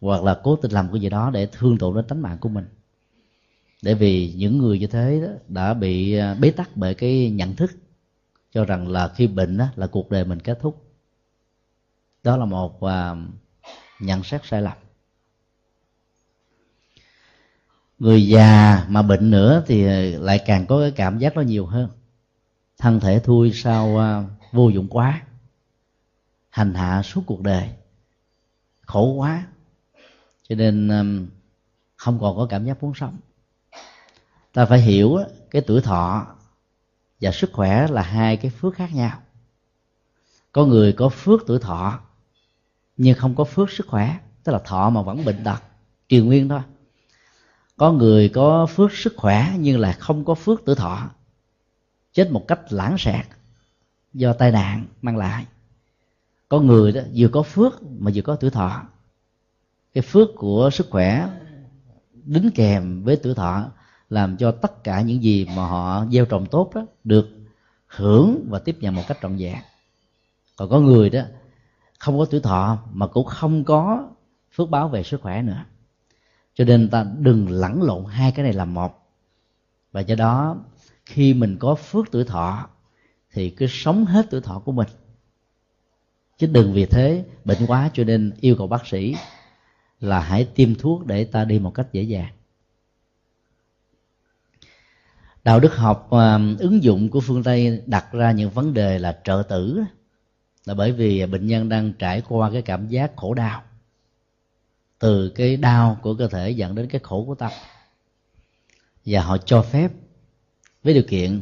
Hoặc là cố tình làm cái gì đó để thương tổn đến tính mạng của mình. Để vì những người như thế đó đã bị à, bế tắc bởi cái nhận thức cho rằng là khi bệnh đó là cuộc đời mình kết thúc đó là một uh, nhận xét sai lầm. Người già mà bệnh nữa thì lại càng có cái cảm giác nó nhiều hơn. Thân thể thui sao uh, à, vô dụng quá hành hạ suốt cuộc đời khổ quá. Cho nên um, không còn có cảm giác muốn sống. Ta phải hiểu cái tuổi thọ và sức khỏe là hai cái phước khác nhau. Có người có phước tuổi thọ nhưng không có phước sức khỏe, tức là thọ mà vẫn bệnh tật triền nguyên thôi. Có người có phước sức khỏe nhưng là không có phước tử thọ, chết một cách lãng xẹt do tai nạn mang lại. Có người đó vừa có phước mà vừa có tử thọ. Cái phước của sức khỏe đính kèm với tử thọ làm cho tất cả những gì mà họ gieo trồng tốt đó được hưởng và tiếp nhận một cách trọn vẹn. Còn có người đó không có tuổi thọ mà cũng không có phước báo về sức khỏe nữa. Cho nên ta đừng lẫn lộn hai cái này làm một. Và do đó khi mình có phước tuổi thọ thì cứ sống hết tuổi thọ của mình. Chứ đừng vì thế bệnh quá cho nên yêu cầu bác sĩ là hãy tiêm thuốc để ta đi một cách dễ dàng. Đạo đức học uh, ứng dụng của phương tây đặt ra những vấn đề là trợ tử là bởi vì bệnh nhân đang trải qua cái cảm giác khổ đau. Từ cái đau của cơ thể dẫn đến cái khổ của tâm. Và họ cho phép với điều kiện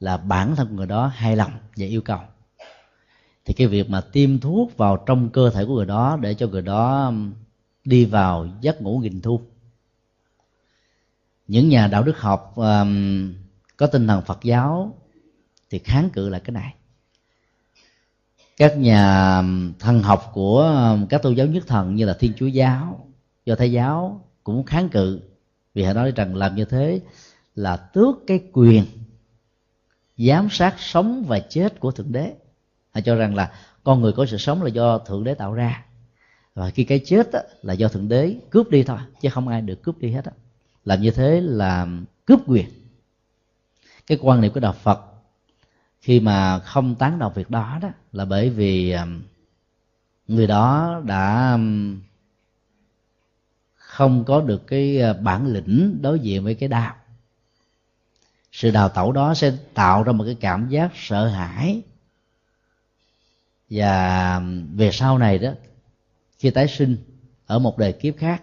là bản thân người đó hài lòng và yêu cầu. Thì cái việc mà tiêm thuốc vào trong cơ thể của người đó để cho người đó um, đi vào giấc ngủ nghìn thu. Những nhà đạo đức học um, có tinh thần phật giáo thì kháng cự lại cái này các nhà thần học của các tôn giáo nhất thần như là thiên chúa giáo do thái giáo cũng kháng cự vì họ nói rằng làm như thế là tước cái quyền giám sát sống và chết của thượng đế họ cho rằng là con người có sự sống là do thượng đế tạo ra và khi cái chết đó, là do thượng đế cướp đi thôi chứ không ai được cướp đi hết đó. làm như thế là cướp quyền cái quan niệm của đạo phật khi mà không tán đồng việc đó đó, là bởi vì um, người đó đã um, không có được cái ờ, bản lĩnh đối diện với cái đau sự đào tẩu đó sẽ tạo ra một cái cảm giác sợ hãi. Và um, về sau này đó, khi tái sinh ở một đời kiếp khác,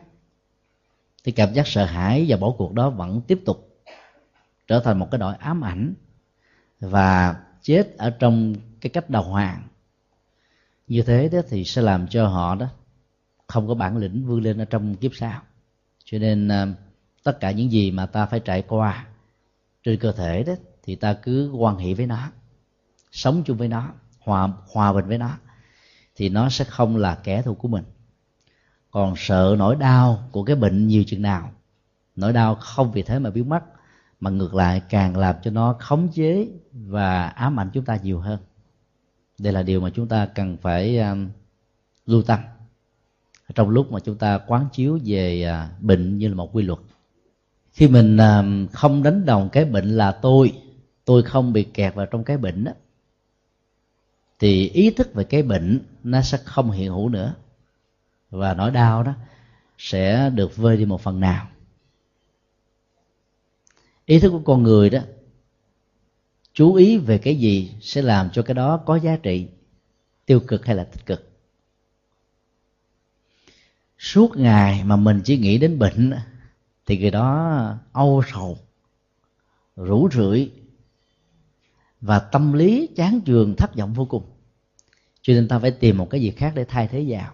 thì cảm giác sợ hãi và bỏ cuộc đó vẫn tiếp tục trở thành một cái nỗi ám ảnh. Và chết ở trong cái cách đầu hàng như thế đó thì sẽ làm cho họ đó không có bản lĩnh vươn lên ở trong kiếp sau. Cho nên ờ, tất cả những gì mà ta phải trải qua trên cơ thể đó thì ta cứ quan hệ với nó, sống chung với nó, hòa hòa bình với nó thì nó sẽ không là kẻ thù của mình. Còn sợ nỗi đau của cái bệnh nhiều chừng nào, nỗi đau không vì thế mà biến mất mà ngược lại càng làm cho nó khống chế và ám ảnh chúng ta nhiều hơn. Đây là điều mà chúng ta cần phải um, lưu tâm trong lúc mà chúng ta quán chiếu về uh, bệnh như là một quy luật. Khi mình um, không đánh đồng cái bệnh là tôi tôi không bị kẹt vào trong cái bệnh đó thì ý thức về cái bệnh nó sẽ không hiện hữu nữa. Và nỗi đau đó sẽ được vơi đi một phần nào ý thức của con người đó, chú ý về cái gì sẽ làm cho cái đó có giá trị, tiêu cực hay là tích cực. Suốt ngày mà mình chỉ nghĩ đến bệnh thì người đó âu sầu, rủ rượi và tâm lý chán chường, thất vọng vô cùng. Cho nên ta phải tìm một cái gì khác để thay thế vào.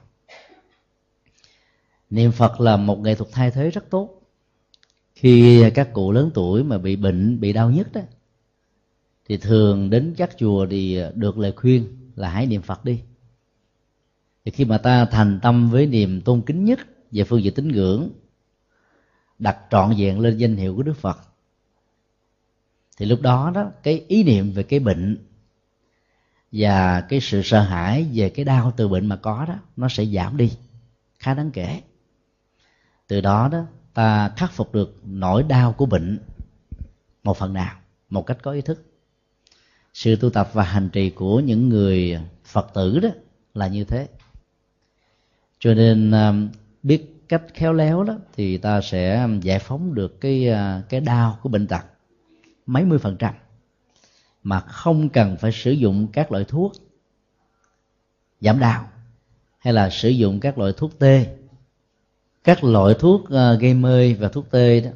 Niệm phật là một nghệ thuật thay thế rất tốt khi các cụ lớn tuổi mà bị bệnh, bị đau nhất đó thì thường đến các chùa thì được lời khuyên là hãy niệm phật đi. Thì khi mà ta thành tâm với niềm tôn kính nhất về phương diện tín ngưỡng, đặt trọn vẹn lên danh hiệu của đức phật, thì lúc đó đó, cái ý niệm về cái bệnh và cái sự sợ hãi về cái đau từ bệnh mà có đó, nó sẽ giảm đi, khá đáng kể. Từ đó đó ta khắc phục được nỗi đau của bệnh một phần nào, một cách có ý thức. Sự tu tập và hành trì của những người phật tử đó là như thế. Cho nên à, biết cách khéo léo đó thì ta sẽ giải phóng được cái à, cái đau của bệnh tật mấy mươi phần trăm. Mà không cần phải sử dụng các loại thuốc giảm đau hay là sử dụng các loại thuốc tê các loại thuốc uh, gây mê và thuốc tê đó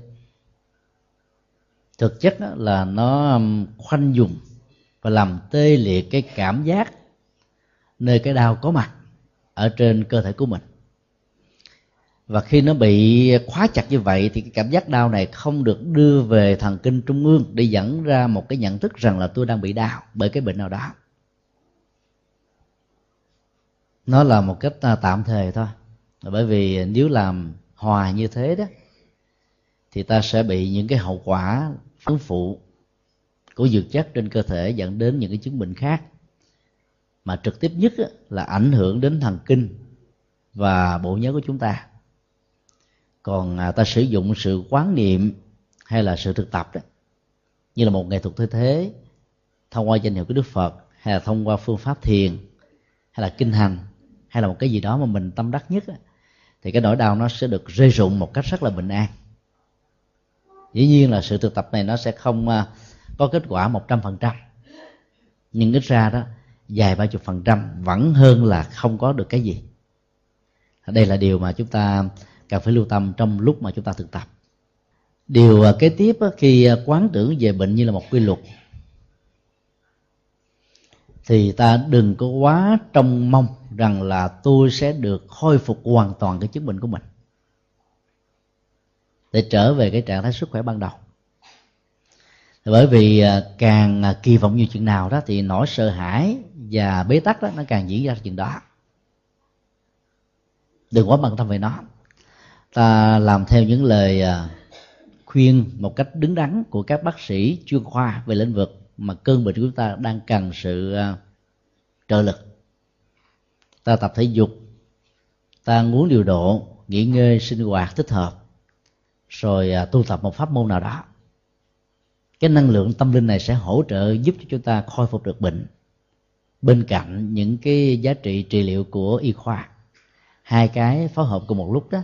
thực chất đó là nó um, khoanh dùng và làm tê liệt cái cảm giác nơi cái đau có mặt ở trên cơ thể của mình. Và khi nó bị khóa chặt như vậy thì cái cảm giác đau này không được đưa về thần kinh trung ương để dẫn ra một cái nhận thức rằng là tôi đang bị đau bởi cái bệnh nào đó. Nó là một cách à, tạm thời thôi bởi vì nếu làm hòa như thế đó, thì ta sẽ bị những cái hậu quả phấn phụ của dược chất trên cơ thể dẫn đến những cái chứng bệnh khác. Mà trực tiếp nhất là ảnh hưởng đến thần kinh và bộ nhớ của chúng ta. Còn à, ta sử dụng sự quán niệm hay là sự thực tập đó, như là một nghệ thuật thay thế thông qua danh hiệu của đức phật, hay là thông qua phương pháp thiền, hay là kinh hành, hay là một cái gì đó mà mình tâm đắc nhất thì cái nỗi đau nó sẽ được rơi rụng một cách rất là bình an. Dĩ nhiên là sự thực tập này nó sẽ không à, có kết quả một trăm phần trăm. Nhưng ít ra đó, dài ba chục phần trăm vẫn hơn là không có được cái gì. Đây là điều mà chúng ta cần phải lưu tâm trong lúc mà chúng ta thực tập. Điều à, kế tiếp khi à, quán tưởng về bệnh như là một quy luật, thì ta đừng có quá trông mong rằng là tôi sẽ được khôi phục hoàn toàn cái chứng bệnh của mình để trở về cái trạng thái sức khỏe ban đầu. Bởi vì à, càng à, kỳ vọng nhiều chuyện nào đó thì nỗi sợ hãi và bế tắc đó nó càng diễn ra chuyện đó. Đừng quá bận tâm về nó. Ta làm theo những lời à, khuyên một cách đứng đắn của các bác sĩ chuyên khoa về lĩnh vực mà cơn bệnh của chúng ta đang cần sự trợ lực ta tập thể dục. Ta uống điều độ nghỉ ngơi sinh hoạt thích hợp. Rồi à, tu tập một pháp môn nào đó. Cái năng lượng tâm linh này sẽ hỗ trợ giúp cho chúng ta khôi phục được bệnh. Bên cạnh những cái giá trị trị liệu của y khoa hai cái phối hợp cùng một lúc đó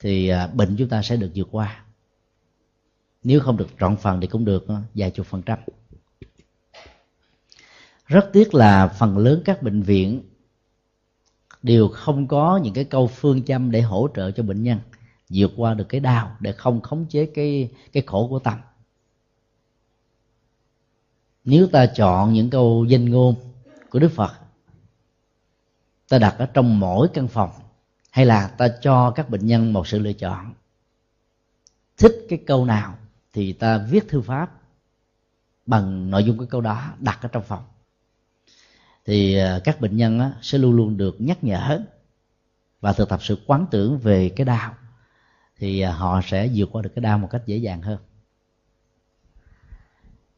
thì à, bệnh chúng ta sẽ được vượt qua. Nếu không được trọn phần thì cũng được à, vài chục phần trăm. Rất tiếc là phần lớn các bệnh viện đều không có những cái câu phương châm để hỗ trợ cho bệnh nhân. Vượt qua được cái đau để không khống chế cái cái khổ của tâm. Nếu ta chọn những câu danh ngôn của đức phật, ta đặt ở trong mỗi căn phòng, hay là ta cho các bệnh nhân một sự lựa chọn, thích cái câu nào thì ta viết thư pháp bằng nội dung cái câu đó đặt ở trong phòng thì à, các bệnh nhân sẽ luôn luôn được nhắc nhở và thực tập sự quán tưởng về cái đau. Thì à, họ sẽ vượt qua được cái đau một cách dễ dàng hơn.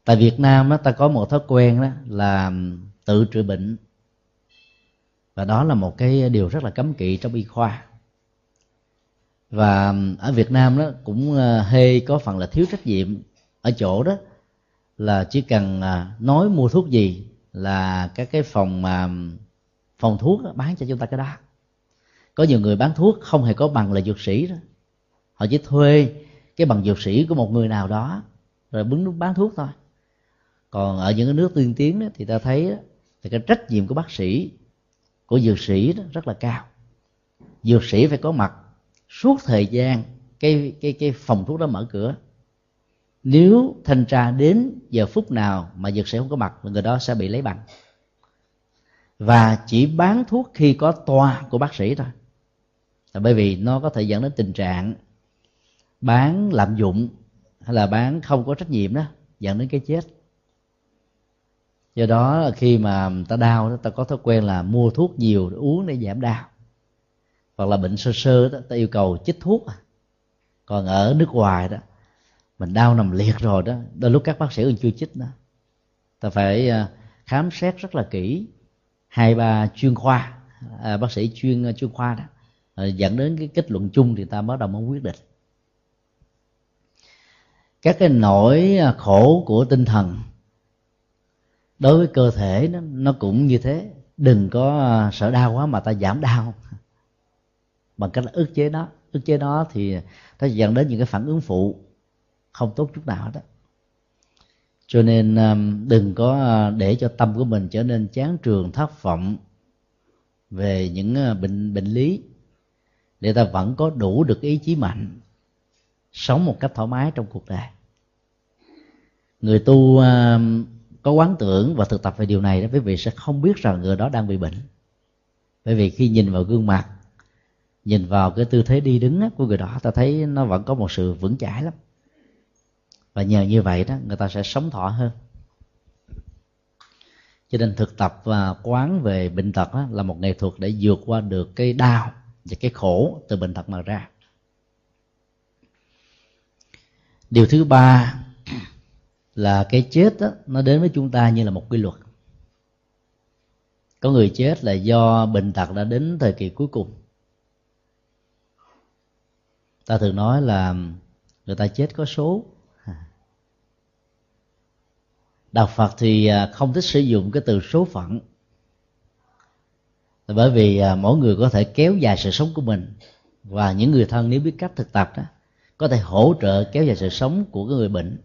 Tại Việt Nam ta có một thói quen đó là tự trị bệnh. Và đó là một cái điều rất là cấm kỵ trong y khoa. Và ở Việt Nam đó cũng à, hơi có phần là thiếu trách nhiệm ở chỗ đó là chỉ cần nói mua thuốc gì là các cái phòng mà phòng thuốc bán cho chúng ta cái đó. Có nhiều người bán thuốc không hề có bằng là dược sĩ đó. Họ chỉ thuê cái bằng dược sĩ của một người nào đó rồi bứng bán thuốc thôi. Còn ở những cái nước tiên tiến đó, thì ta thấy đó, thì cái trách nhiệm của bác sĩ của dược sĩ đó rất là cao. Dược sĩ phải có mặt suốt thời gian cái cái cái phòng thuốc đó mở cửa nếu thanh tra đến giờ phút nào mà dược sĩ không có mặt, người đó sẽ bị lấy bằng. Và chỉ bán thuốc khi có toa của bác sĩ thôi. Là bởi vì nó có thể dẫn đến tình trạng bán lạm dụng hay là bán không có trách nhiệm đó, dẫn đến cái chết. Do đó khi mà ta đau đó, ta có thói quen là mua thuốc nhiều để uống để giảm đau. Hoặc là bệnh sơ sơ đó, ta yêu cầu chích thuốc à. còn ở nước ngoài đó mình đau nằm liệt rồi đó. Đôi lúc các bác sĩ còn chưa chích đó ta phải à, khám xét rất là kỹ hai ba chuyên khoa. À, bác sĩ chuyên à, chuyên khoa đó. À, dẫn đến cái kết luận chung thì ta bắt đầu mới quyết định. Các cái nỗi à, khổ của tinh thần đối với cơ thể nó, nó cũng như thế. Đừng có sợ đau quá mà ta giảm đau. Bằng cách là ức chế nó. Ức chế nó thì nó dẫn đến những cái phản ứng phụ không tốt chút nào đó cho nên um, đừng có uh, để cho tâm của mình trở nên chán trường, thất vọng về những uh, bệnh bệnh lý. Để ta vẫn có đủ được ý chí mạnh, sống một cách thoải mái trong cuộc đời. Người tu um, có quán tưởng và thực tập về điều này đó, quý vị sẽ không biết rằng người đó đang bị bệnh. Bởi vì khi nhìn vào gương mặt, nhìn vào cái tư thế đi đứng của người đó, ta thấy nó vẫn có một sự vững chãi lắm và nhờ như vậy đó người ta sẽ sống thọ hơn. Cho nên thực tập và quán về bệnh tật đó, là một nghệ thuật để vượt qua được cái đau và cái khổ từ bệnh tật mà ra. Điều thứ ba là cái chết đó, nó đến với chúng ta như là một quy luật. Có người chết là do bệnh tật đã đến thời kỳ cuối cùng. Ta thường nói là người ta chết có số đạo phật thì à, không thích sử dụng cái từ số phận. Bởi vì à, mỗi người có thể kéo dài sự sống của mình. Và những người thân nếu biết cách thực tập đó, có thể hỗ trợ kéo dài sự sống của cái người bệnh.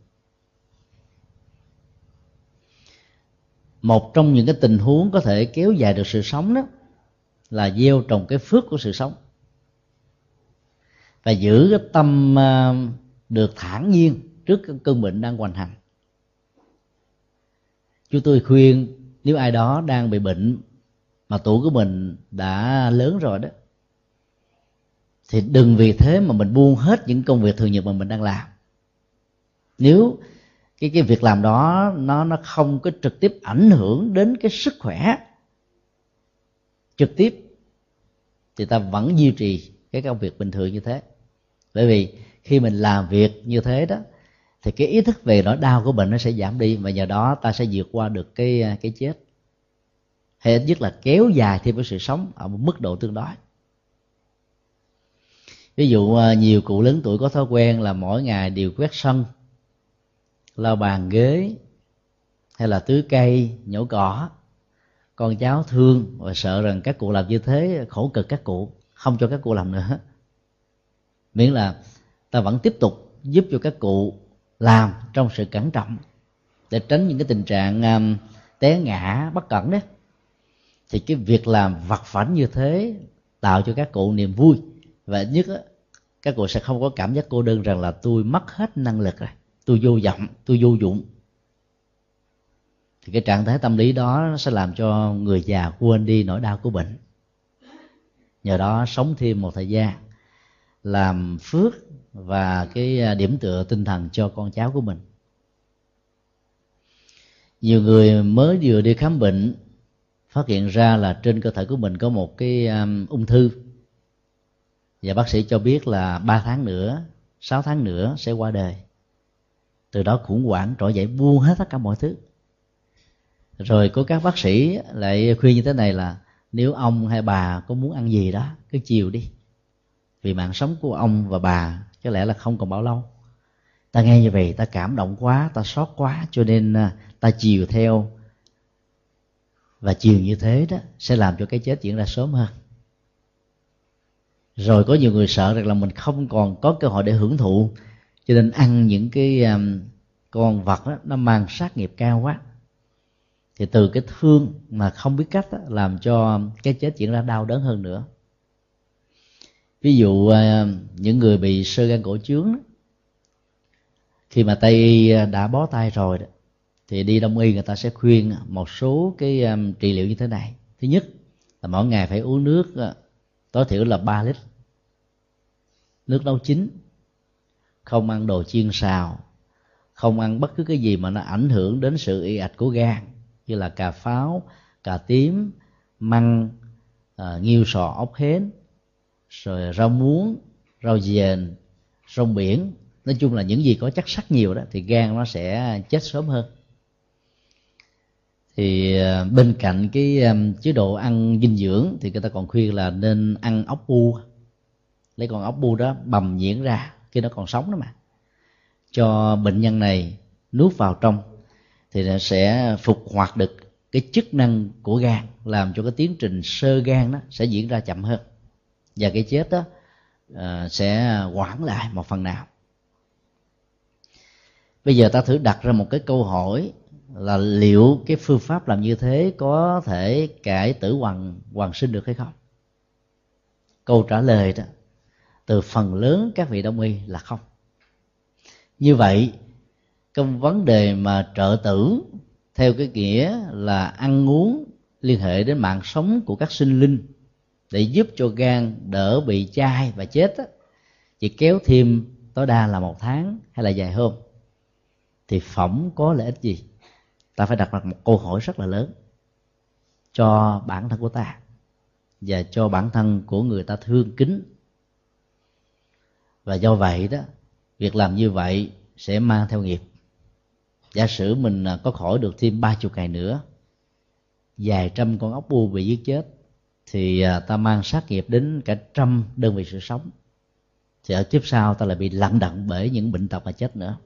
Một trong những cái tình huống có thể kéo dài được sự sống đó là gieo trồng cái phước của sự sống. Và giữ cái tâm à, được thản nhiên trước cơn bệnh đang hoành hành chúng tôi khuyên, nếu ai đó đang bị bệnh mà tuổi của mình đã lớn rồi đó, thì đừng vì thế mà mình buông hết những công việc thường nhật mà mình đang làm. Nếu cái cái việc làm đó nó nó không có trực tiếp ảnh hưởng đến cái sức khỏe trực tiếp, thì ta vẫn duy trì cái công việc bình thường như thế. Bởi vì khi mình làm việc như thế đó thì cái ý thức về nỗi đau của bệnh nó sẽ giảm đi, và nhờ đó ta sẽ vượt qua được cái à, cái chết. Hay ít nhất là kéo dài thêm cái sự sống ở một mức độ tương đối. Ví dụ à, nhiều cụ lớn tuổi có thói quen là mỗi ngày đều quét sân, lau bàn ghế, hay là tưới cây, nhổ cỏ. Con cháu thương và sợ rằng các cụ làm như thế khổ cực các cụ, không cho các cụ làm nữa. Miễn là ta vẫn tiếp tục giúp cho các cụ làm trong sự cẩn trọng để tránh những cái tình trạng um, té ngã bất cẩn đấy. Thì cái việc làm vặt vảnh như thế tạo cho các cụ niềm vui. Và ít nhất á, các cụ sẽ không có cảm giác cô đơn rằng là tôi mất hết năng lực rồi tôi vô vọng tôi vô dụng. Thì cái trạng thái tâm lý đó nó sẽ làm cho người già quên đi nỗi đau của bệnh. Nhờ đó sống thêm một thời gian làm phước và cái à, điểm tựa tinh thần cho con cháu của mình. Nhiều người mới vừa đi khám bệnh phát hiện ra là trên cơ thể của mình có một cái um, ung thư. Và bác sĩ cho biết là 3 tháng nữa 6 tháng nữa sẽ qua đời. Từ đó khủng hoảng trỗi dậy buông hết tất cả mọi thứ. Rồi có các bác sĩ lại khuyên như thế này là nếu ông hay bà có muốn ăn gì đó cứ chiều đi vì mạng sống của ông và bà có lẽ là không còn bao lâu. Ta nghe như vậy ta cảm động quá ta xót quá cho nên à, ta chiều theo. Và chiều như thế đó sẽ làm cho cái chết diễn ra sớm hơn. Rồi có nhiều người sợ rằng là mình không còn có cơ hội để hưởng thụ. Cho nên ăn những cái con vật đó, nó mang sát nghiệp cao quá. Thì từ cái thương mà không biết cách đó, làm cho cái chết diễn ra đau đớn hơn nữa ví dụ à, những người bị sơ gan cổ trướng đó, khi mà tây y à, đã bó tay rồi đó, thì đi đông y người ta sẽ khuyên một số cái um, trị liệu như thế này. Thứ nhất là mỗi ngày phải uống nước uh, tối thiểu là 3 lít nước nấu chín không ăn đồ chiên xào không ăn bất cứ cái gì mà nó ảnh hưởng đến sự y ạch của gan như là cà pháo cà tím măng à, nghiêu sò ốc hến rồi rau muống, rau dền rong biển. Nói chung là những gì có chất sắt nhiều đó, thì gan nó sẽ chết sớm hơn. Thì ờ, bên cạnh cái ờ, chế độ ăn dinh dưỡng thì người ta còn khuyên là nên ăn ốc bu. Lấy con ốc bu đó bầm nhuyễn ra khi nó còn sống đó mà. Cho bệnh nhân này nuốt vào trong thì nó sẽ phục hoạt được cái chức năng của gan, làm cho cái tiến trình sơ gan đó sẽ diễn ra chậm hơn và cái chết đó uh, sẽ quản lại một phần nào. Bây giờ ta thử đặt ra một cái câu hỏi là liệu cái phương pháp làm như thế có thể cải tử hoàng hoàng sinh được hay không? Câu trả lời đó từ phần lớn các vị đông y là không. Như vậy trong vấn đề mà trợ tử theo cái nghĩa là ăn uống liên hệ đến mạng sống của các sinh linh để giúp cho gan đỡ bị chai và chết á, chỉ kéo thêm tối đa là một tháng hay là vài hôm thì phẩm có lợi ích gì? Ta phải đặt ra một câu hỏi rất là lớn cho bản thân của ta và cho bản thân của người ta thương kính. Và do vậy đó việc làm như vậy sẽ mang theo nghiệp. Giả sử mình à, có khỏi được thêm ba chục ngày nữa vài trăm con ốc bu bị giết chết thì à, ta mang sát nghiệp đến cả trăm đơn vị sự sống. Thì ở tiếp sau ta lại bị lặng đặng bởi những bệnh tật mà chết nữa.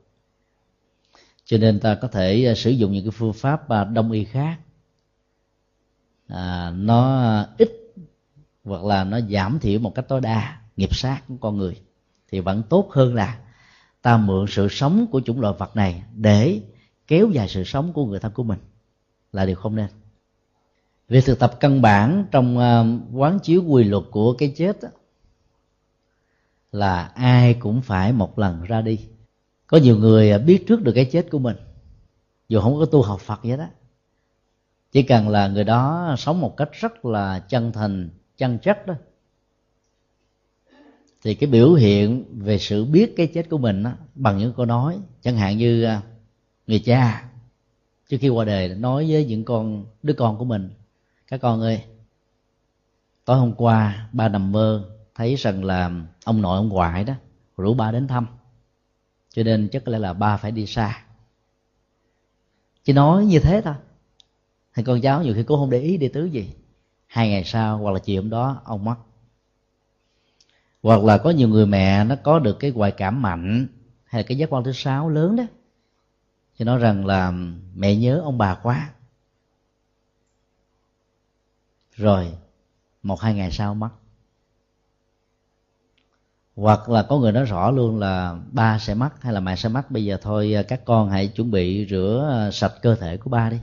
Cho nên ta có thể à, sử dụng những cái phương pháp à, đông y khác. À, nó ít hoặc là nó giảm thiểu một cách tối đa nghiệp sát của con người. Thì vẫn tốt hơn là ta mượn sự sống của chủng loại vật này để kéo dài sự sống của người thân của mình là điều không nên việc thực tập căn bản trong ờ, quán chiếu quy luật của cái chết đó, là ai cũng phải một lần ra đi. Có nhiều người ờ, biết trước được cái chết của mình dù không có tu học phật vậy đó. Chỉ cần là người đó sống một cách rất là chân thành chân chất đó thì cái biểu hiện về sự biết cái chết của mình đó, bằng những câu nói chẳng hạn như ờ, người cha trước khi qua đời nói với những con đứa con của mình các con ơi, tối hôm qua ba nằm mơ, thấy rằng là ông nội ông ngoại đó rủ ba đến thăm. Cho nên chắc có lẽ là ba phải đi xa. Chỉ nói như thế thôi. Thì con cháu nhiều khi cũng không để ý đi tứ gì. Hai ngày sau hoặc là chiều hôm đó, ông mất. Hoặc là có nhiều người mẹ nó có được cái hoài cảm mạnh, hay là cái giác quan thứ sáu lớn đó. Thì nói rằng là mẹ nhớ ông bà quá rồi, một hai ngày sau mất. Hoặc là có người nói rõ luôn là ba sẽ mất hay là mẹ sẽ mất. Bây giờ thôi, các con hãy chuẩn bị rửa sạch cơ thể của ba đi.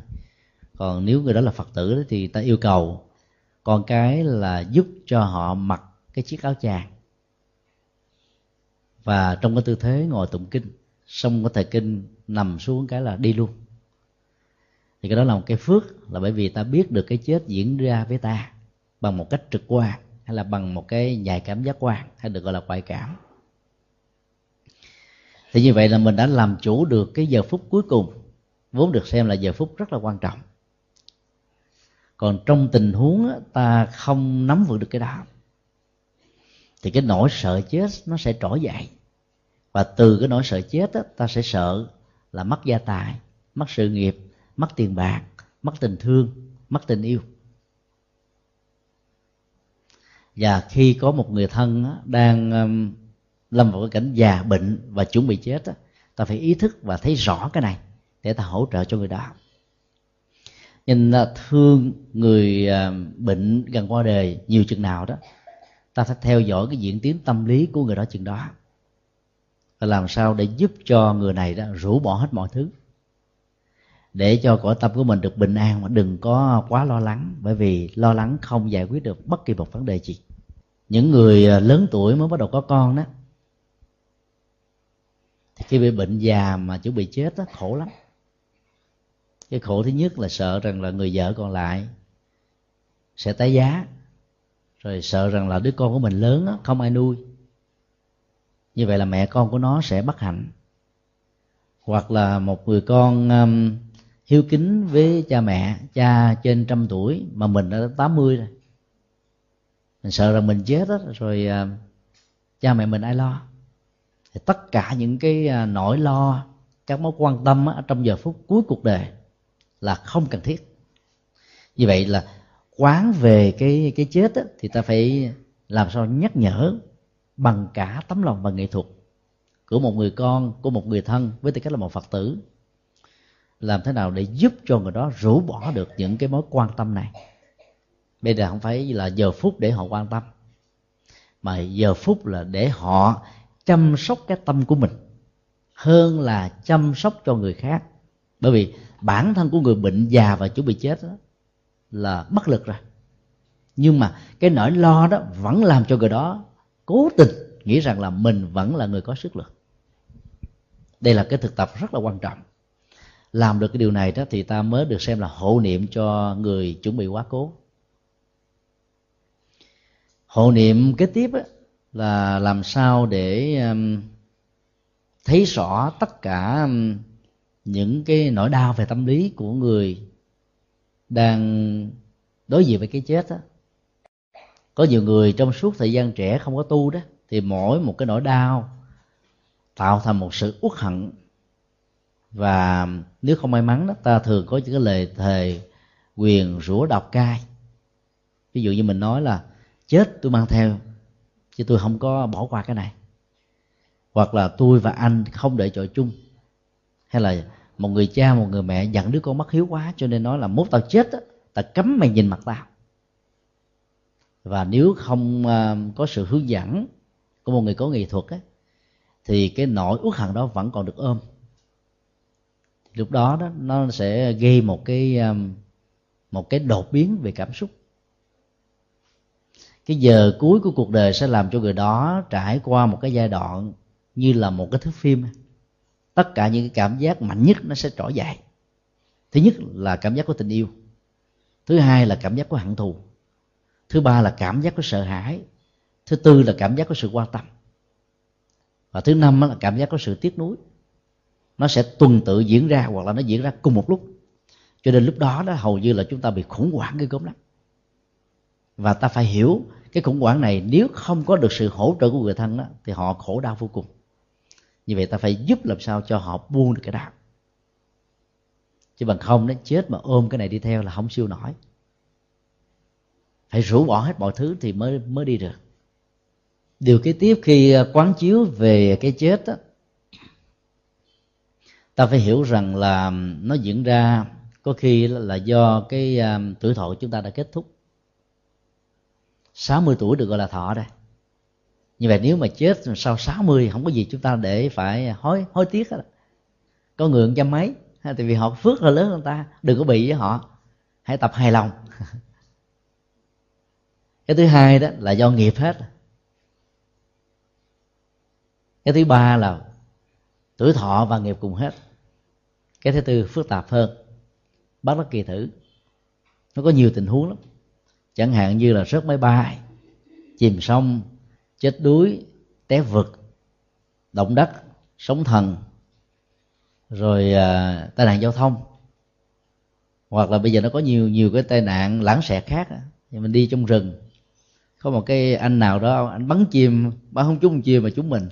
Còn nếu người đó là phật tử thì ta yêu cầu con cái là giúp cho họ mặc cái chiếc áo chàng và trong cái tư thế ngồi tụng kinh, xong có thời kinh nằm xuống cái là đi luôn thì cái đó là một cái phước là bởi vì ta biết được cái chết diễn ra với ta bằng một cách trực quan hay là bằng một cái nhạy cảm giác quan hay được gọi là ngoại cảm. Thì như vậy là mình đã làm chủ được cái giờ phút cuối cùng vốn được xem là giờ phút rất là quan trọng. Còn trong tình huống ta không nắm vững được cái đó thì cái nỗi sợ chết nó sẽ trỗi dậy. Và từ cái nỗi sợ chết đó, ta sẽ sợ là mất gia tài mất sự nghiệp mất tiền bạc, mất tình thương, mất tình yêu. Và khi có một người thân đang um, lâm vào cái cảnh già bệnh và chuẩn bị chết ta phải ý thức và thấy rõ cái này để ta hỗ trợ cho người đó. Nhìn à, thương người à, bệnh gần qua đời nhiều chừng nào đó, ta phải theo dõi cái diễn tiến tâm lý của người đó chừng đó. Và làm sao để giúp cho người này đó rũ bỏ hết mọi thứ để cho cõi tâm của mình được bình an mà đừng có quá lo lắng. Bởi vì lo lắng không giải quyết được bất kỳ một vấn đề gì. Những người à, lớn tuổi mới bắt đầu có con đó thì khi bị bệnh già mà chuẩn bị chết đó, khổ lắm. Cái khổ thứ nhất là sợ rằng là người vợ còn lại sẽ tái giá. Rồi sợ rằng là đứa con của mình lớn đó, không ai nuôi. Như vậy là mẹ con của nó sẽ bất hạnh. Hoặc là một người con um, hiếu kính với cha mẹ cha trên trăm tuổi mà mình đã tám mươi rồi. Mình sợ rằng mình chết đó, rồi à, cha mẹ mình ai lo? Thì tất cả những cái à, nỗi lo các mối quan tâm á, trong giờ phút cuối cuộc đời là không cần thiết. Như vậy là quán về cái cái chết đó, thì ta phải làm sao nhắc nhở bằng cả tấm lòng và nghệ thuật của một người con của một người thân với tư cách là một phật tử làm thế nào để giúp cho người đó rũ bỏ được những cái mối quan tâm này? Bây giờ không phải là giờ phút để họ quan tâm, mà giờ phút là để họ chăm sóc cái tâm của mình hơn là chăm sóc cho người khác. Bởi vì bản thân của người bệnh già và chuẩn bị chết đó là bất lực rồi. Nhưng mà cái nỗi lo đó vẫn làm cho người đó cố tình nghĩ rằng là mình vẫn là người có sức lực. Đây là cái thực tập rất là quan trọng làm được cái điều này đó thì ta mới được xem là hộ niệm cho người chuẩn bị quá cố. Hộ niệm kế tiếp á, là làm sao để um, thấy rõ tất cả um, những cái nỗi đau về tâm lý của người đang đối diện với cái chết đó có nhiều người trong suốt thời gian trẻ không có tu đó thì mỗi một cái nỗi đau tạo thành một sự uất hận và nếu không may mắn đó, ta thường có những cái lời thề quyền rủa độc cai. Ví dụ như mình nói là, chết, tôi mang theo, chứ tôi không có bỏ qua cái này. Hoặc là, tôi và anh không để chọi chung. Hay là, một người cha, một người mẹ giận đứa con mất hiếu quá, cho nên nói là, mốt tao chết á, tao cấm mày nhìn mặt tao và nếu không à, có sự hướng dẫn của một người có nghệ thuật á, thì cái nỗi uất hận đó vẫn còn được ôm lúc đó đó, nó sẽ gây một cái um, một cái đột biến về cảm xúc. Cái giờ cuối của cuộc đời sẽ làm cho người đó trải qua một cái giai đoạn như là một cái thước phim. Tất cả những cái cảm giác mạnh nhất nó sẽ trỗi dậy. Thứ nhất là cảm giác của tình yêu. Thứ hai là cảm giác của hận thù. Thứ ba là cảm giác của sợ hãi. Thứ tư là cảm giác của sự quan tâm. Và thứ năm là cảm giác của sự tiếc nuối nó sẽ tuần tự diễn ra hoặc là nó diễn ra cùng một lúc. Cho nên lúc đó đó hầu như là chúng ta bị khủng hoảng cái gốm lắm. Và ta phải hiểu cái khủng hoảng này nếu không có được sự hỗ trợ của người thân đó, thì họ khổ đau vô cùng. Như vậy ta phải giúp làm sao cho họ buông được cái đau. Chứ bằng không nó chết mà ôm cái này đi theo là không siêu nổi. Phải rũ bỏ hết mọi thứ thì mới mới đi được. Điều kế tiếp khi à, quán chiếu về cái chết đó, ta phải hiểu rằng là nó diễn ra có khi là do cái à, tuổi thọ của chúng ta đã kết thúc. 60 tuổi được gọi là thọ đây như vậy nếu mà chết sau 60 không có gì chúng ta để phải hối hối tiếc đó. có người trăm mấy tại vì họ phước là lớn hơn ta, đừng có bị với họ. Hãy tập hài lòng. Cái thứ hai đó là do nghiệp hết. Cái thứ ba là tuổi thọ và nghiệp cùng hết. Cái thứ tư phức tạp hơn. Bắt nó kỳ thử. Nó có nhiều tình huống lắm. Chẳng hạn như là rớt máy bay chìm sông chết đuối té vực động đất sóng thần rồi à, tai nạn giao thông. Hoặc là bây giờ nó có nhiều nhiều cái tai nạn lãng xẹt khác thì mình đi trong rừng có một cái anh nào đó anh bắn chim bắn không trúng chim mà trúng mình.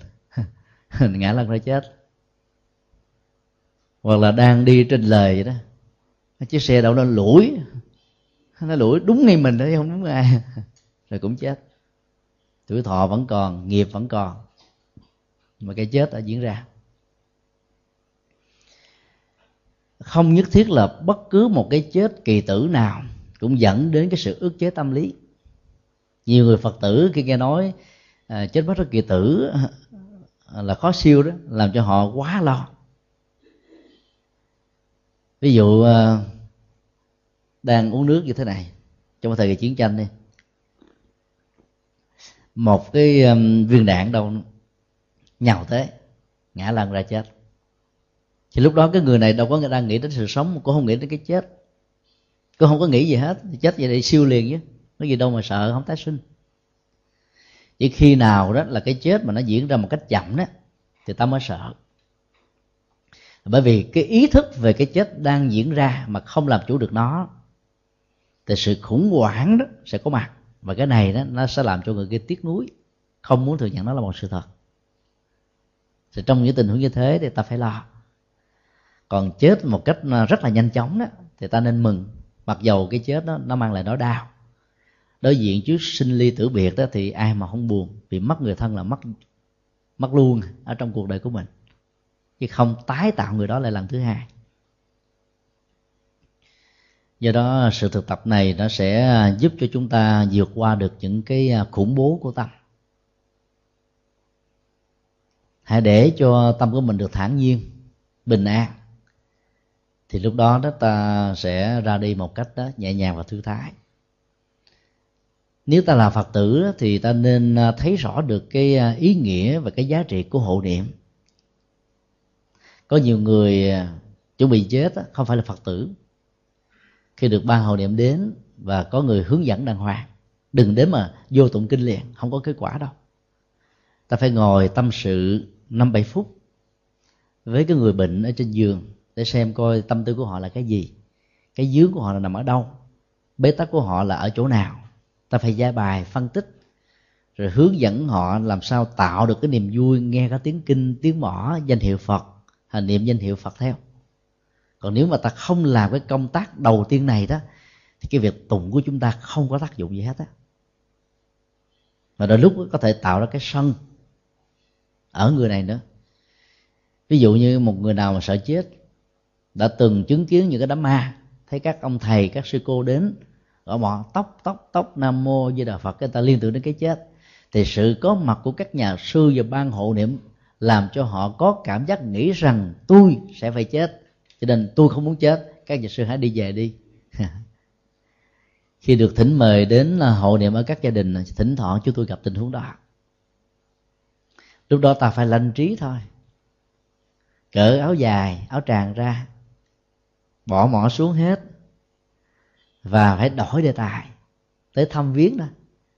Ngã lăn ra chết hoặc là đang đi trên lề vậy đó. Chiếc xe đậu nó lủi. Nó lủi đúng ngay mình đấy không đúng ai. Rồi cũng chết. Tuổi thọ vẫn còn nghiệp vẫn còn. Mà cái chết đã diễn ra. Không nhất thiết là bất cứ một cái chết kỳ tử nào cũng dẫn đến cái sự ức chế tâm lý. Nhiều người phật tử khi nghe nói à, chết bất rất kỳ tử à, là khó siêu đó làm cho họ quá lo ví dụ ờ, đang uống nước như thế này, trong thời kỳ chiến tranh đi, một cái viên đạn đâu nhào tới, ngã lăn ra chết. Thì lúc đó cái người này đâu có người đang nghĩ đến sự sống, cũng không nghĩ đến cái chết. Cũng không có nghĩ gì hết chết vậy thì siêu liền chứ có gì đâu mà sợ, không tái sinh. Chỉ khi nào đó là cái chết mà nó diễn ra một cách chậm đó, thì ta mới sợ bởi vì cái ý thức về cái chết đang diễn ra mà không làm chủ được nó, thì sự khủng hoảng đó sẽ có mặt. Và cái này đó, nó sẽ làm cho người kia tiếc nuối, không muốn thừa nhận nó là một sự thật. Thì trong những tình huống như thế thì ta phải lo. Còn chết một cách rất là nhanh chóng đó, thì ta nên mừng. Mặc dầu cái chết đó, nó mang lại nỗi đau. Đối diện trước sinh ly tử biệt đó thì ai mà không buồn, vì mất người thân là mất mất luôn ở trong cuộc đời của mình chứ không tái tạo người đó lại lần thứ hai. Do đó, sự thực tập này nó sẽ giúp cho chúng ta vượt qua được những cái à, khủng bố của tâm. Hãy để cho tâm của mình được thản nhiên, bình an. Thì lúc đó đó ta sẽ ra đi một cách, đó, nhẹ nhàng và thư thái. Nếu ta là phật tử thì ta nên à, thấy rõ được cái à, ý nghĩa và cái giá trị của hộ niệm có nhiều người à, chuẩn bị chết không phải là phật tử. Khi được ban hộ niệm đến và có người hướng dẫn đàng hoàng, đừng đến mà vô tụng kinh liền, không có kết quả đâu. Ta phải ngồi tâm sự năm bảy phút với cái người bệnh ở trên giường để xem coi tâm tư của họ là cái gì. Cái dướng của họ là nằm ở đâu, bế tắc của họ là ở chỗ nào. Ta phải giải bài, phân tích, rồi hướng dẫn họ làm sao tạo được cái niềm vui, nghe có tiếng kinh, tiếng mỏ danh hiệu phật niệm danh hiệu phật theo. Còn nếu mà ta không làm cái công tác đầu tiên này đó, thì cái việc tụng của chúng ta không có tác dụng gì hết á. Và đôi lúc có thể tạo ra cái sân ở người này nữa. Ví dụ như một người nào mà sợ chết, đã từng chứng kiến những cái đám ma, thấy các ông thầy, các sư cô đến gọi mọ tóc tóc tóc, nam mô với đà phật, cái ta liên tưởng đến cái chết. Thì sự có mặt của các nhà sư và ban hộ niệm làm cho họ có cảm giác nghĩ rằng tôi sẽ phải chết. Cho nên tôi không muốn chết. Các nhà sư hãy đi về đi. Khi được thỉnh mời đến à, hộ niệm ở các gia đình à, thỉnh thoảng chúng tôi gặp tình huống đó. Lúc đó ta phải lanh trí thôi. Cởi áo dài, áo tràng ra, bỏ mỏ xuống hết, và phải đổi đề tài, tới thăm viếng đó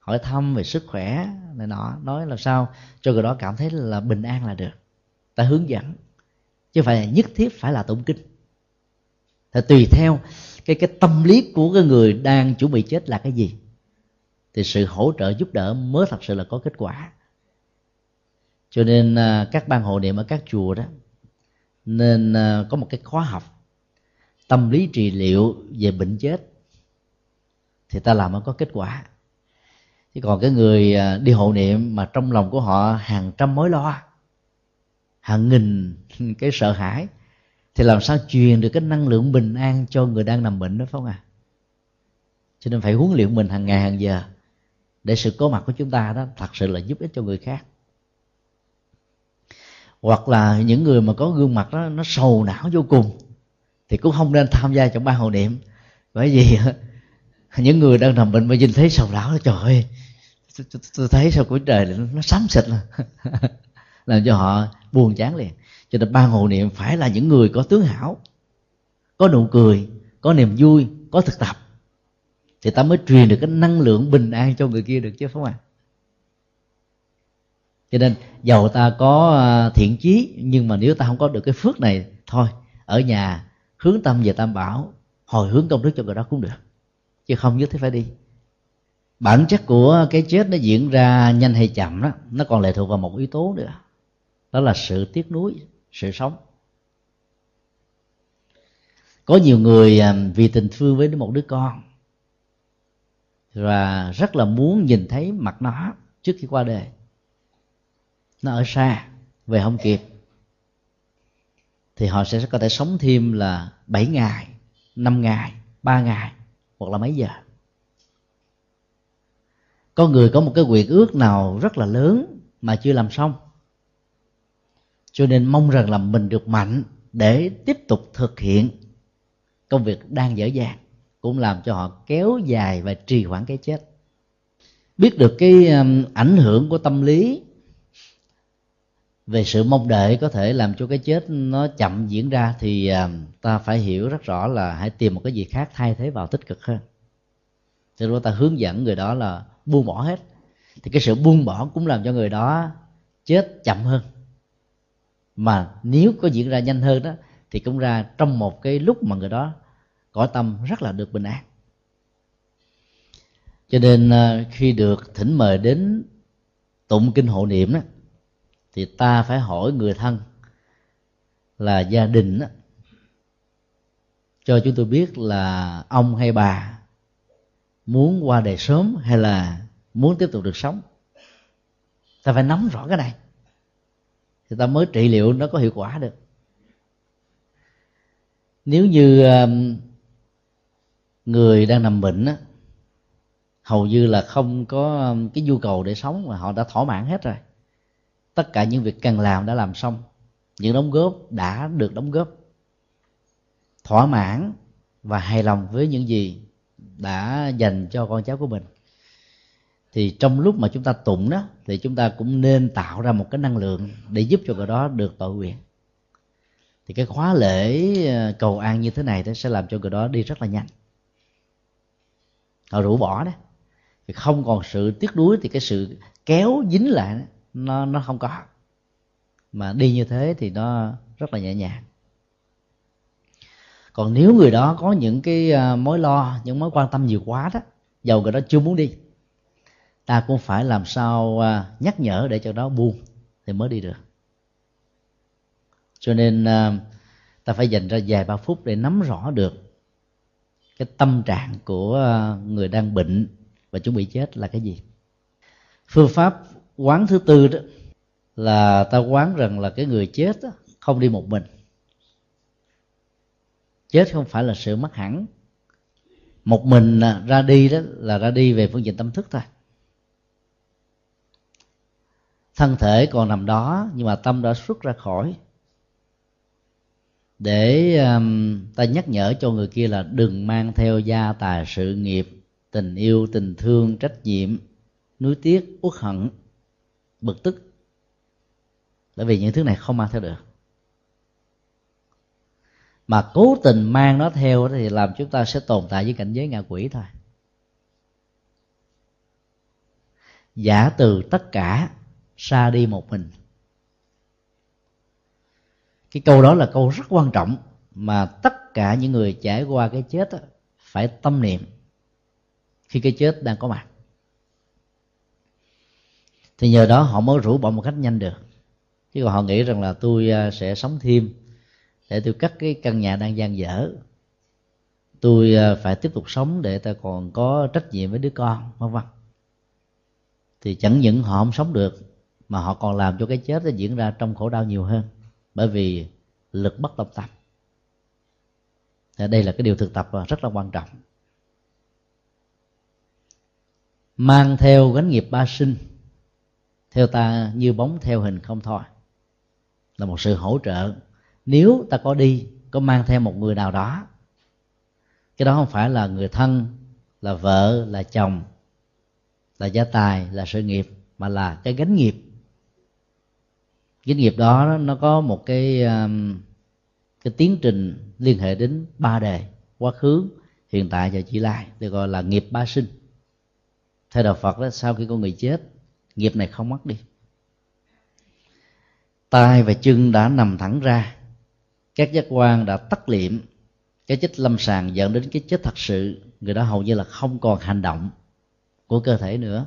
hỏi thăm về sức khỏe này nọ, nói là sao cho người đó cảm thấy là bình an là được. Ta hướng dẫn, chứ phải nhất thiết phải là tụng kinh. Thì tùy theo cái cái tâm lý của cái người đang chuẩn bị chết là cái gì. Thì sự hỗ trợ giúp đỡ mới thật sự là có kết quả. Cho nên à, các ban hộ niệm ở các chùa đó, nên à, có một cái khóa học tâm lý trị liệu về bệnh chết. Thì ta làm mới có kết quả chứ còn cái người à, đi hộ niệm mà trong lòng của họ hàng trăm mối lo, hàng nghìn cái sợ hãi, thì làm sao truyền được cái năng lượng bình an cho người đang nằm bệnh đó phải không à cho nên phải huấn luyện mình hàng ngày hàng giờ để sự có mặt của chúng ta đó thật sự là giúp ích cho người khác. Hoặc là những người mà có gương mặt đó, nó sầu não vô cùng, thì cũng không nên tham gia trong ban hộ niệm. Bởi vì những người đang nằm bệnh mà nhìn thấy sầu não trời ơi tôi thấy sao cuối trời nó sắm xịt là làm cho họ buồn chán liền. Cho nên ban hộ niệm phải là những người có tướng hảo, có nụ cười, có niềm vui, có thực tập. Thì ta mới truyền được cái năng lượng bình an cho người kia được chứ không ạ? À? cho nên giàu ta có ờ, thiện chí, nhưng mà nếu ta không có được cái phước này thôi, ở nhà hướng tâm về tam bảo, hồi hướng công đức cho người đó cũng được. Chứ không nhất thiết phải đi bản chất của cái chết nó diễn ra nhanh hay chậm đó, nó còn lệ thuộc vào một yếu tố nữa. Đó là sự tiếc nuối, sự sống. Có nhiều người à, vì tình thương với một đứa con, và rất là muốn nhìn thấy mặt nó trước khi qua đời. Nó ở xa, về không kịp. Thì họ sẽ có thể sống thêm là 7 ngày 5 ngày 3 ngày hoặc là mấy giờ có người có một cái quyền ước nào rất là lớn mà chưa làm xong. Cho nên mong rằng là mình được mạnh để tiếp tục thực hiện công việc đang dở dàng, cũng làm cho họ kéo dài và trì hoãn cái chết. Biết được cái um, ảnh hưởng của tâm lý về sự mong đợi có thể làm cho cái chết nó chậm diễn ra thì um, ta phải hiểu rất rõ là hãy tìm một cái gì khác thay thế vào tích cực hơn. Thì nên ta hướng dẫn người đó là buông bỏ hết. Thì cái sự buông bỏ cũng làm cho người đó chết chậm hơn. Mà nếu có diễn ra nhanh hơn đó thì cũng ra trong một cái lúc mà người đó cõi tâm rất là được bình an. Cho nên à, khi được thỉnh mời đến tụng kinh hộ niệm đó thì ta phải hỏi người thân là gia đình đó, cho chúng tôi biết là ông hay bà muốn qua đời sớm hay là muốn tiếp tục được sống? Ta phải nắm rõ cái này thì ta mới trị liệu nó có hiệu quả được. Nếu như um, người đang nằm bệnh á, hầu như là không có um, cái nhu cầu để sống mà họ đã thỏa mãn hết rồi. Tất cả những việc cần làm đã làm xong. Những đóng góp đã được đóng góp. Thỏa mãn và hài lòng với những gì đã dành cho con cháu của mình. Thì trong lúc mà chúng ta tụng đó thì chúng ta cũng nên tạo ra một cái năng lượng để giúp cho người đó được tội nguyện. Thì cái khóa lễ ờ, cầu an như thế này đó sẽ làm cho người đó đi rất là nhanh. Họ rũ bỏ đó. Thì không còn sự tiếc nuối thì cái sự kéo dính lại đó, nó nó không có. Mà đi như thế thì nó rất là nhẹ nhàng còn nếu người đó có những cái à, mối lo những mối quan tâm nhiều quá đó dầu người đó chưa muốn đi ta cũng phải làm sao à, nhắc nhở để cho nó buông thì mới đi được. Cho nên à, ta phải dành ra vài ba phút để nắm rõ được cái tâm trạng của người đang bệnh và chuẩn bị chết là cái gì. Phương pháp quán thứ tư đó là ta quán rằng là cái người chết đó, không đi một mình chết không phải là sự mất hẳn. Một mình à, ra đi đó là ra đi về phương diện tâm thức thôi. Thân thể còn nằm đó nhưng mà tâm đã xuất ra khỏi. Để um, ta nhắc nhở cho người kia là đừng mang theo gia tài sự nghiệp tình yêu tình thương trách nhiệm nuối tiếc uất hận bực tức. Bởi vì những thứ này không mang theo được mà cố tình mang nó theo thì làm chúng ta sẽ tồn tại với cảnh giới ngạ quỷ thôi. Giả từ tất cả, xa đi một mình. Cái câu đó là câu rất quan trọng mà tất cả những người trải qua cái chết phải tâm niệm khi cái chết đang có mặt. Thì nhờ đó họ mới rũ bỏ một cách nhanh được. Chứ còn họ nghĩ rằng là tôi à, sẽ sống thêm để tôi cắt cái căn nhà đang gian dở. Tôi ờ, phải tiếp tục sống để ta còn có trách nhiệm với đứa con, vân vân. Thì chẳng những họ không sống được, mà họ còn làm cho cái chết nó diễn ra trong khổ đau nhiều hơn, bởi vì lực bất tòng tâm. Đây là cái điều thực tập ờ, rất là quan trọng. Mang theo gánh nghiệp ba sinh, theo ta như bóng theo hình không thôi, là một sự hỗ trợ nếu ta có đi, có mang theo một người nào đó, cái đó không phải là người thân, là vợ, là chồng, là gia tài, là sự nghiệp, mà là cái gánh nghiệp. Gánh nghiệp đó nó có một cái um, cái tiến trình liên hệ đến ba đề, quá khứ, hiện tại và chỉ lai được gọi là nghiệp ba sinh. Theo đạo phật đó, sau khi con người chết, nghiệp này không mất đi. Tay và chân đã nằm thẳng ra các giác quan đã tắt liệm cái chết lâm sàng dẫn đến cái chết thật sự. Người đó hầu như là không còn hành động của cơ thể nữa.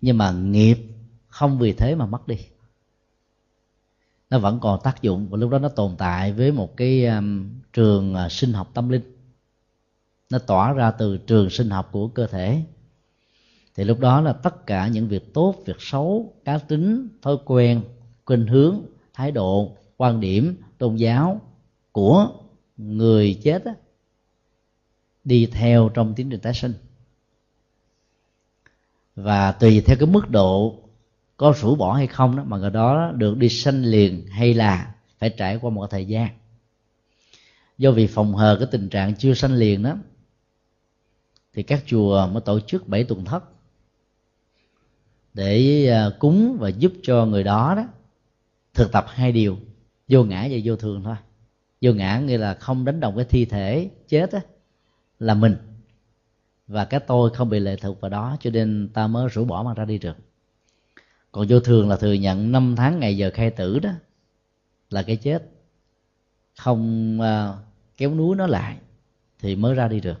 Nhưng mà nghiệp không vì thế mà mất đi. Nó vẫn còn tác dụng và lúc đó nó tồn tại với một cái um, trường uh, sinh học tâm linh. Nó tỏa ra từ trường sinh học của cơ thể. Thì lúc đó là tất cả những việc tốt việc xấu cá tính thói quen khuynh hướng thái độ quan điểm tôn giáo của người chết á, đi theo trong tiến trình tái sinh. Và tùy theo cái mức độ có rũ bỏ hay không đó mà người đó được đi sanh liền hay là phải trải qua một thời gian. Do vì phòng hờ cái tình trạng chưa sanh liền đó thì các chùa mới tổ chức bảy tuần thất để à, cúng và giúp cho người đó đó thực tập hai điều vô ngã và vô thường thôi. Vô ngã nghĩa là không đánh đồng cái thi thể chết á là mình. Và cái tôi không bị lệ thuộc vào đó cho nên ta mới rũ bỏ mà ra đi được còn vô thường là thừa nhận năm tháng ngày giờ khai tử đó là cái chết. Không uh, kéo núi nó lại thì mới ra đi được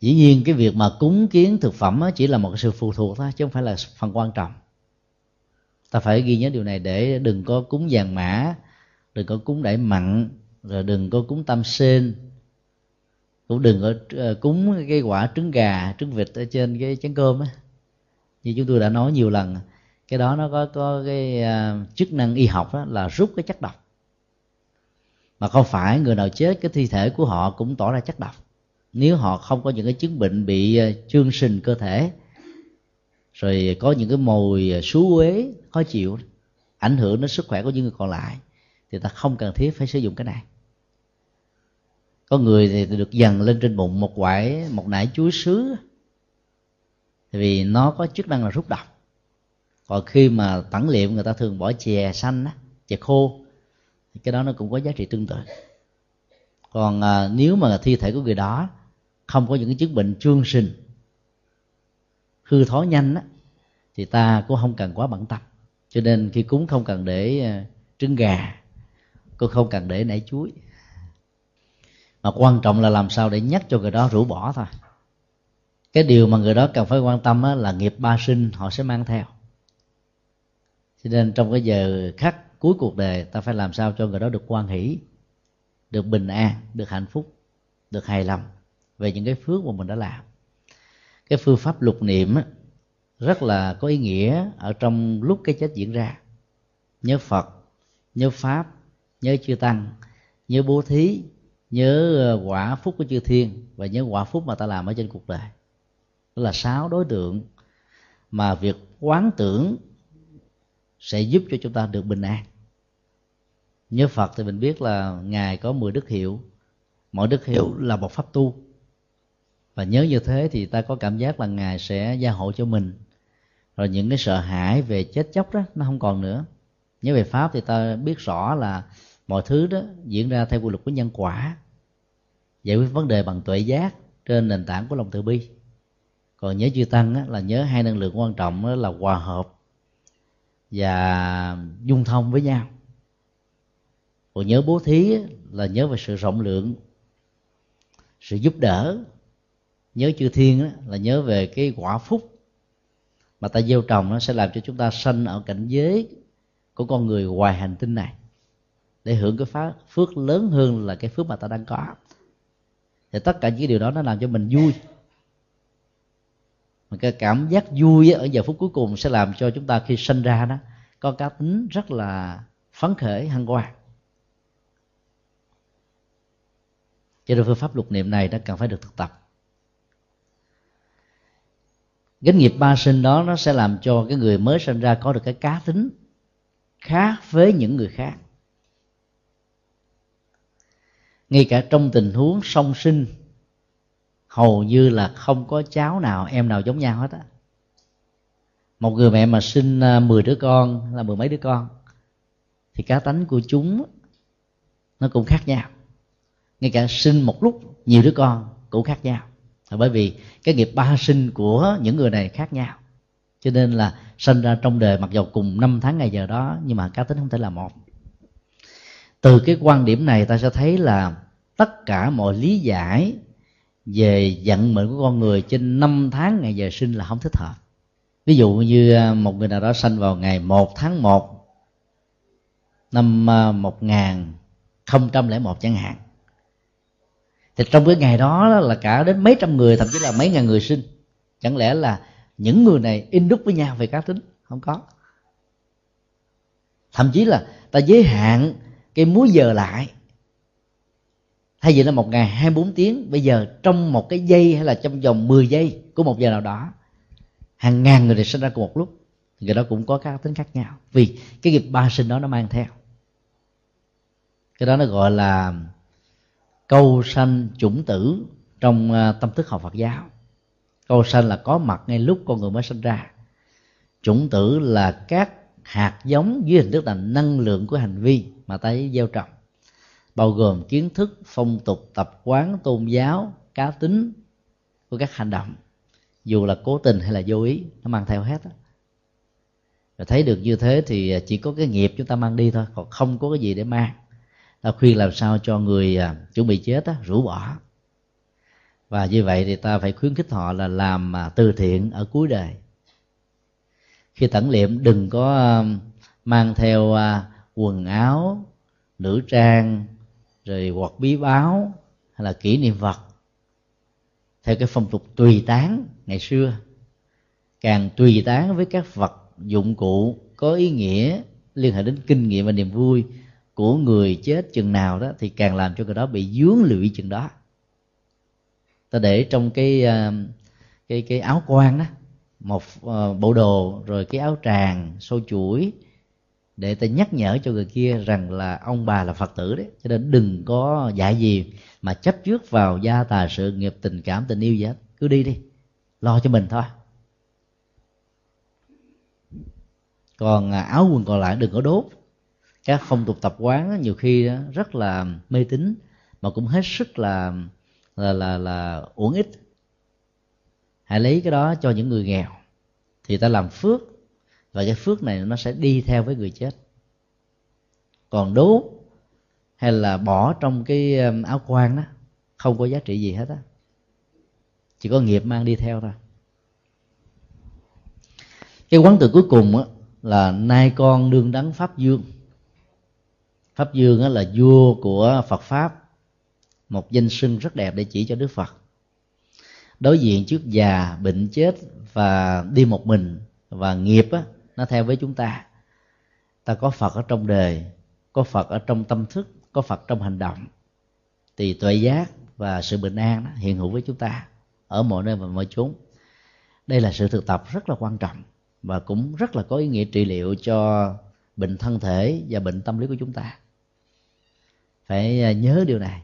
dĩ nhiên cái việc mà cúng kiến thực phẩm chỉ là một sự phụ thuộc thôi chứ không phải là phần quan trọng ta phải ghi nhớ điều này để đừng có cúng vàng mã đừng có cúng đẩy mặn rồi đừng có cúng tam sen. Cũng đừng có ờ, cúng cái quả trứng gà trứng vịt ở trên cái chén cơm á. Như chúng tôi đã nói nhiều lần cái đó nó có có cái uh, chức năng y học đó là rút cái chất độc. Mà không phải người nào chết cái thi thể của họ cũng tỏ ra chất độc. Nếu họ không có những cái chứng bệnh bị ờ, chương sinh cơ thể rồi có những cái mùi xú à, uế khó chịu ảnh hưởng đến sức khỏe của những người còn lại thì ta không cần thiết phải sử dụng cái này. Có người thì được dần lên trên bụng một quải một nải chuối sứ vì nó có chức năng là rút độc. Còn khi mà tẩn liệm người ta thường bỏ chè xanh á chè khô thì cái đó nó cũng có giá trị tương tự. Còn à, nếu mà thi thể của người đó không có những cái chứng bệnh trương sinh hư thói nhanh á, thì ta cũng không cần quá bận tâm. Cho nên khi cúng không cần để ờ, trứng gà, cũng không cần để nảy chuối. Mà quan trọng là làm sao để nhắc cho người đó rũ bỏ thôi. Cái điều mà người đó cần phải quan tâm là nghiệp ba sinh họ sẽ mang theo. Cho nên trong cái giờ khắc cuối cuộc đời, ta phải làm sao cho người đó được quan hỷ, được bình an, được hạnh phúc, được hài lòng về những cái phước mà mình đã làm cái phương pháp lục niệm rất là có ý nghĩa ở trong lúc cái chết diễn ra. Nhớ phật, nhớ pháp, nhớ chư tăng, nhớ bố thí, nhớ ờ, quả phúc của chư thiên và nhớ quả phúc mà ta làm ở trên cuộc đời. Đó là sáu đối tượng mà việc quán tưởng sẽ giúp cho chúng ta được bình an. Nhớ phật thì mình biết là ngài có 10 đức hiệu. Mỗi đức hiệu là một pháp tu và nhớ như thế thì ta có cảm giác là ngài sẽ gia hộ cho mình. Rồi những cái sợ hãi về chết chóc đó nó không còn nữa. Nhớ về pháp thì ta biết rõ là mọi thứ đó diễn ra theo quy luật của nhân quả giải quyết vấn đề bằng tuệ giác trên nền tảng của lòng từ bi. Còn nhớ chư tăng á, là nhớ hai năng lượng quan trọng đó là hòa hợp và dung thông với nhau. Còn nhớ bố thí á, là nhớ về sự rộng lượng sự giúp đỡ nhớ chư thiên đó, là nhớ về cái quả phúc mà ta gieo trồng nó sẽ làm cho chúng ta sanh ở cảnh giới của con người ngoài hành tinh này. Để hưởng cái phá phước lớn hơn là cái phước mà ta đang có. Thì tất cả những điều đó nó làm cho mình vui. Mà cái cảm giác vui ở giờ phút cuối cùng sẽ làm cho chúng ta khi sinh ra đó có cá tính rất là phấn khởi hăng hoan cho nên phương pháp lục niệm này nó cần phải được thực tập gánh nghiệp ba sinh đó nó sẽ làm cho cái người mới sinh ra có được cái cá tính khác với những người khác. Ngay cả trong tình huống song sinh, hầu như là không có cháu nào, em nào giống nhau hết á. Một người mẹ mà sinh à, 10 đứa con là mười mấy đứa con, thì cá tánh của chúng nó cũng khác nhau. Ngay cả sinh một lúc, nhiều đứa con cũng khác nhau bởi vì cái nghiệp ba sinh của những người này khác nhau. Cho nên là sinh ra trong đời mặc dầu cùng năm tháng ngày giờ đó, nhưng mà cá tính không thể là một. Từ cái quan điểm này ta sẽ thấy là tất cả mọi lý giải về vận mệnh của con người trên năm tháng ngày giờ sinh là không thích hợp. Ví dụ như à, một người nào đó sinh vào ngày 1 tháng 1 năm à, 1001 chẳng hạn thì trong cái ngày đó là cả đến mấy trăm người, thậm chí là mấy ngàn người sinh. Chẳng lẽ là những người này in đúc với nhau về cá tính? Không có. Thậm chí là ta giới hạn cái múi giờ lại. Thay vì là một ngày 24 tiếng, bây giờ trong một cái giây hay là trong vòng 10 giây của một giờ nào đó, hàng ngàn người được sinh ra cùng một lúc người đó cũng có các tính khác nhau. Vì cái nghiệp ba sinh đó nó mang theo. Cái đó nó gọi là câu sanh chủng tử trong à, tâm thức học Phật giáo. Câu sanh là có mặt ngay lúc con người mới sinh ra. Chủng tử là các hạt giống dưới hình thức là năng lượng của hành vi mà ta gieo trồng, bao gồm kiến thức, phong tục, tập quán, tôn giáo, cá tính của các hành động. Dù là cố tình hay là vô ý, nó mang theo hết đó. thấy được như thế thì chỉ có cái nghiệp chúng ta mang đi thôi, còn không có cái gì để mang. Ờ, khuyên làm sao cho người à, chuẩn bị chết á, rũ bỏ. Và như vậy thì ta phải khuyến khích họ là làm à, từ thiện ở cuối đời. Khi tẩn liệm đừng có à, mang theo à, quần áo nữ trang rồi hoặc bí báo hay là kỷ niệm vật theo cái phong tục tùy tán ngày xưa càng tùy tán với các vật dụng cụ có ý nghĩa liên hệ đến kinh nghiệm và niềm vui của người chết chừng nào đó thì càng làm cho người đó bị dướng lụy chừng đó. Ta để trong cái ờ, cái cái áo quan đó một uh, bộ đồ rồi cái áo tràng xô chuỗi để ta nhắc nhở cho người kia rằng là ông bà là phật tử đấy cho nên đừng có dạy gì mà chấp trước vào gia tài sự nghiệp tình cảm tình yêu gì hết. Cứ đi đi lo cho mình thôi. Còn à, áo quần còn lại đừng có đốt các phong tục tập quán nhiều khi rất là mê tín mà cũng hết sức là là là là uổng ích. Hãy lấy cái đó cho những người nghèo thì ta làm phước và cái phước này nó sẽ đi theo với người chết. Còn đốt hay là bỏ trong cái um, áo quan đó không có giá trị gì hết á. Chỉ có nghiệp mang đi theo thôi. Cái quán từ cuối cùng á, là nay con đương đắng pháp dương pháp dương là vua của phật pháp một danh xưng rất đẹp để chỉ cho đức phật. Đối diện trước già bệnh chết và đi một mình và nghiệp á, nó theo với chúng ta. Ta có phật ở trong đời có phật ở trong tâm thức có phật trong hành động. Thì tuệ giác và sự bình an đó hiện hữu với chúng ta ở mọi nơi và mọi chốn. Đây là sự thực tập rất là quan trọng và cũng rất là có ý nghĩa trị liệu cho bệnh thân thể và bệnh tâm lý của chúng ta phải à, nhớ điều này.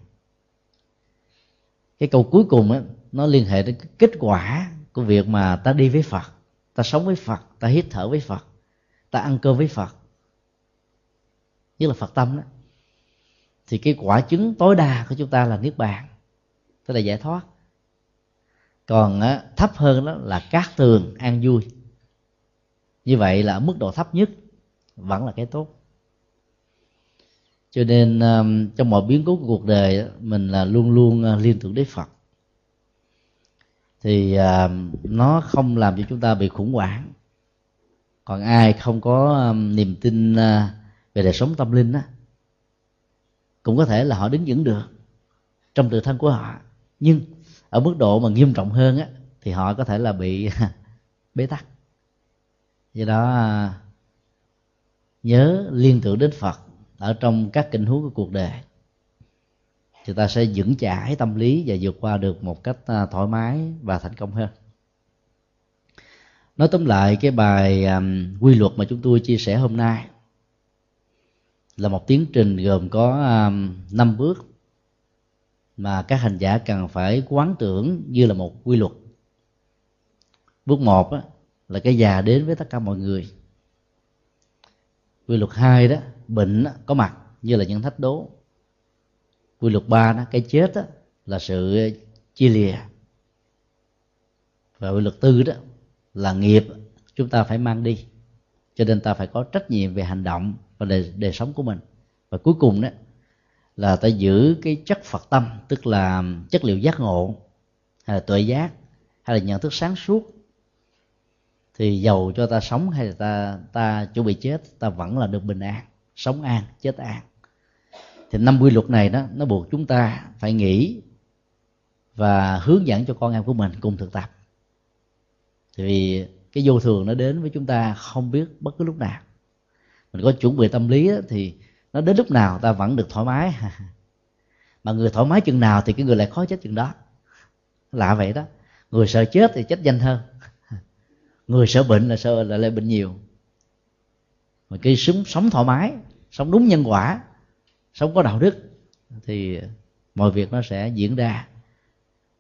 Cái câu cuối cùng á nó liên hệ đến kết quả của việc mà ta đi với phật ta sống với phật ta hít thở với phật ta ăn cơm với phật. Nhất là phật tâm đó. Thì cái quả chứng tối đa của chúng ta là niết bàn. Tức là giải thoát. Còn á, thấp hơn đó là cát tường an vui. Như vậy là ở mức độ thấp nhất vẫn là cái tốt cho nên um, trong mọi biến cố của cuộc đời mình là luôn luôn uh, liên tưởng đến phật. Thì um, nó không làm cho chúng ta bị khủng hoảng. Còn ai không có um, niềm tin uh, về đời sống tâm linh á, cũng có thể là họ đứng vững được trong tự thân của họ. Nhưng ở mức độ mà nghiêm trọng hơn á, thì họ có thể là bị bế tắc. Do đó uh, nhớ liên tưởng đến phật ở trong các kinh huống của cuộc đời. Thì ta sẽ vững chãi tâm lý và vượt qua được một cách à, thoải mái và thành công hơn. Nói tóm lại cái bài um, quy luật mà chúng tôi chia sẻ hôm nay là một tiến trình gồm có um, năm bước mà các hành giả cần phải quán tưởng như là một quy luật. Bước một á, là cái già đến với tất cả mọi người. Quy luật hai đó bệnh có mặt như là những thách đố. Quy luật ba đó cái chết đó, là sự chia lìa. Và quy luật tư đó là nghiệp chúng ta phải mang đi cho nên ta phải có trách nhiệm về hành động và đời, đời sống của mình. Và cuối cùng đó là ta giữ cái chất phật tâm tức là chất liệu giác ngộ hay là tuệ giác hay là nhận thức sáng suốt. Thì giàu cho ta sống hay là ta ta chuẩn bị chết ta vẫn là được bình an sống an chết an. Thì năm quy luật này đó nó buộc chúng ta phải nghĩ và hướng dẫn cho con em của mình cùng thực tập. Thì vì cái vô thường nó đến với chúng ta không biết bất cứ lúc nào. Mình có chuẩn bị tâm lý đó, thì nó đến lúc nào ta vẫn được thoải mái. Mà người thoải mái chừng nào thì cái người lại khó chết chừng đó. Lạ vậy đó. Người sợ chết thì chết nhanh hơn. Người sợ bệnh là sợ là lại bệnh nhiều mà cái sống sống thoải mái sống đúng nhân quả sống có đạo đức thì mọi việc nó sẽ diễn ra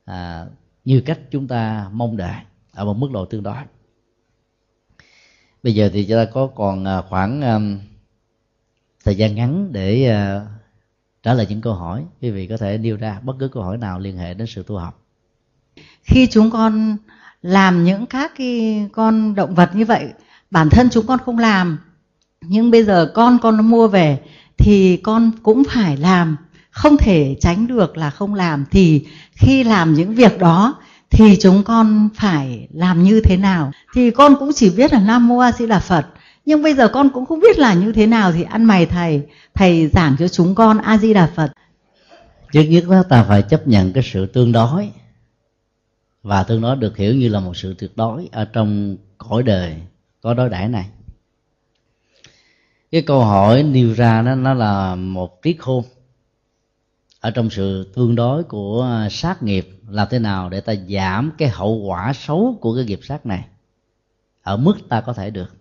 à, như cách chúng ta mong đợi ở một mức độ tương đối. Bây giờ thì chúng ta có còn à, khoảng um, thời gian ngắn để uh, trả lời những câu hỏi. Quý vị có thể nêu ra bất cứ câu hỏi nào liên hệ đến sự tu học. Khi chúng con làm những các cái con động vật như vậy bản thân chúng con không làm nhưng bây giờ con con nó mua về thì con cũng phải làm. Không thể tránh được là không làm. Thì khi làm những việc đó thì chúng con phải làm như thế nào? Thì con cũng chỉ biết là nam mô a di đà phật. Nhưng bây giờ con cũng không biết là như thế nào thì ăn mày, thầy. Thầy giảng cho chúng con a di đà phật. Trước nhất đó, ta phải chấp nhận cái sự tương đối. Và tương đối được hiểu như là một sự tuyệt đối ở trong cõi đời, có đối đãi này cái câu hỏi nêu ra đó nó là một triết khôn. Ở trong sự tương đối của sát nghiệp làm thế nào để ta giảm cái hậu quả xấu của cái nghiệp sát này? Ở mức ta có thể được.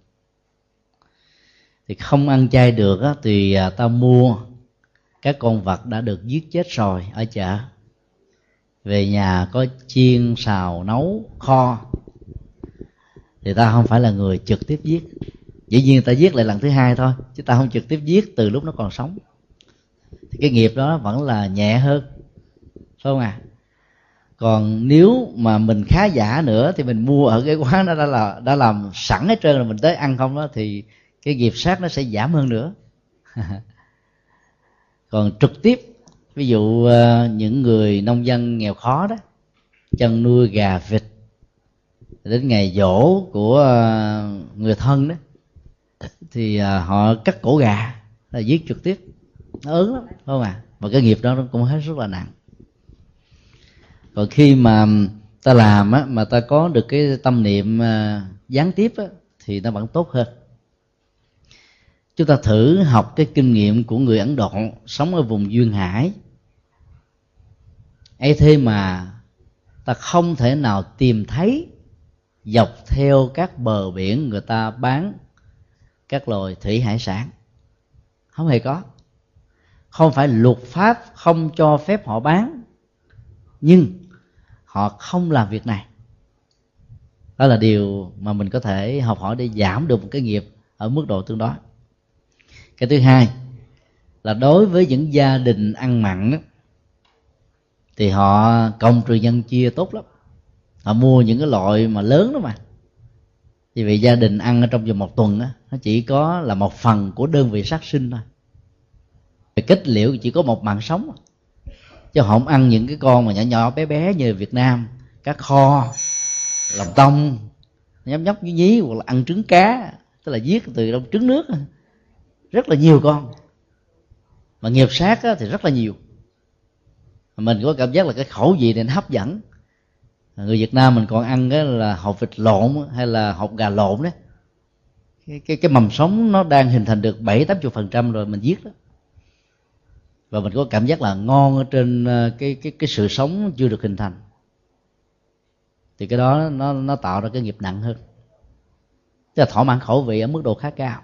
Thì không ăn chay được á, thì à, ta mua các con vật đã được giết chết rồi ở chợ. Về nhà có chiên xào nấu kho. Thì ta không phải là người trực tiếp giết dĩ nhiên ta giết lại lần thứ hai thôi, chứ ta không trực tiếp giết từ lúc nó còn sống. Thì cái nghiệp đó vẫn là nhẹ hơn, phải không à còn nếu mà mình khá giả nữa thì mình mua ở cái quán đó đã là, đã làm sẵn hết trơn rồi mình tới ăn không đó, thì cái nghiệp sát nó sẽ giảm hơn nữa. Còn trực tiếp, ví dụ ờ, những người nông dân nghèo khó đó, chăn nuôi gà vịt, đến ngày dỗ của ờ, người thân đó thì à, họ cắt cổ gà, là giết trực tiếp. Nó ớn lắm không à và cái nghiệp đó nó cũng hết rất là nặng. Còn khi mà ta làm á, mà ta có được cái tâm niệm à, gián tiếp á, thì nó vẫn tốt hơn. Chúng ta thử học cái kinh nghiệm của người ấn độ sống ở vùng duyên hải. Ấy thế mà ta không thể nào tìm thấy dọc theo các bờ biển người ta bán các loài thủy hải sản. Không hề có. Không phải luật pháp không cho phép họ bán nhưng họ không làm việc này. Đó là điều mà mình có thể học hỏi để giảm được một cái nghiệp ở mức độ tương đối. Cái thứ hai là đối với những gia đình ăn mặn đó, thì họ công trừ nhân chia tốt lắm. Họ mua những cái loại mà lớn đó mà vì vậy gia đình ăn ở trong vòng một tuần á, nó chỉ có là một phần của đơn vị sát sinh thôi. Về kết liễu chỉ có một mạng sống. Chứ không ăn những cái con mà nhỏ nhỏ bé bé như Việt Nam, cá kho, lòng tông nhóc nhóc như nhí hoặc là ăn trứng cá, tức là giết từ trong trứng nước rất là nhiều con. Mà nghiệp sát thì rất là nhiều. Mình có cảm giác là cái khẩu vị này nó hấp dẫn người Việt Nam mình còn ăn cái là hột vịt lộn hay là hột gà lộn đấy. Cái cái, cái mầm sống nó đang hình thành được bảy tám chục phần trăm rồi mình giết đó. Và mình có cảm giác là ngon ở trên ờ, cái cái cái sự sống chưa được hình thành. Thì cái đó nó nó tạo ra cái nghiệp nặng hơn. Tức là thỏa mãn khẩu vị ở mức độ khá cao.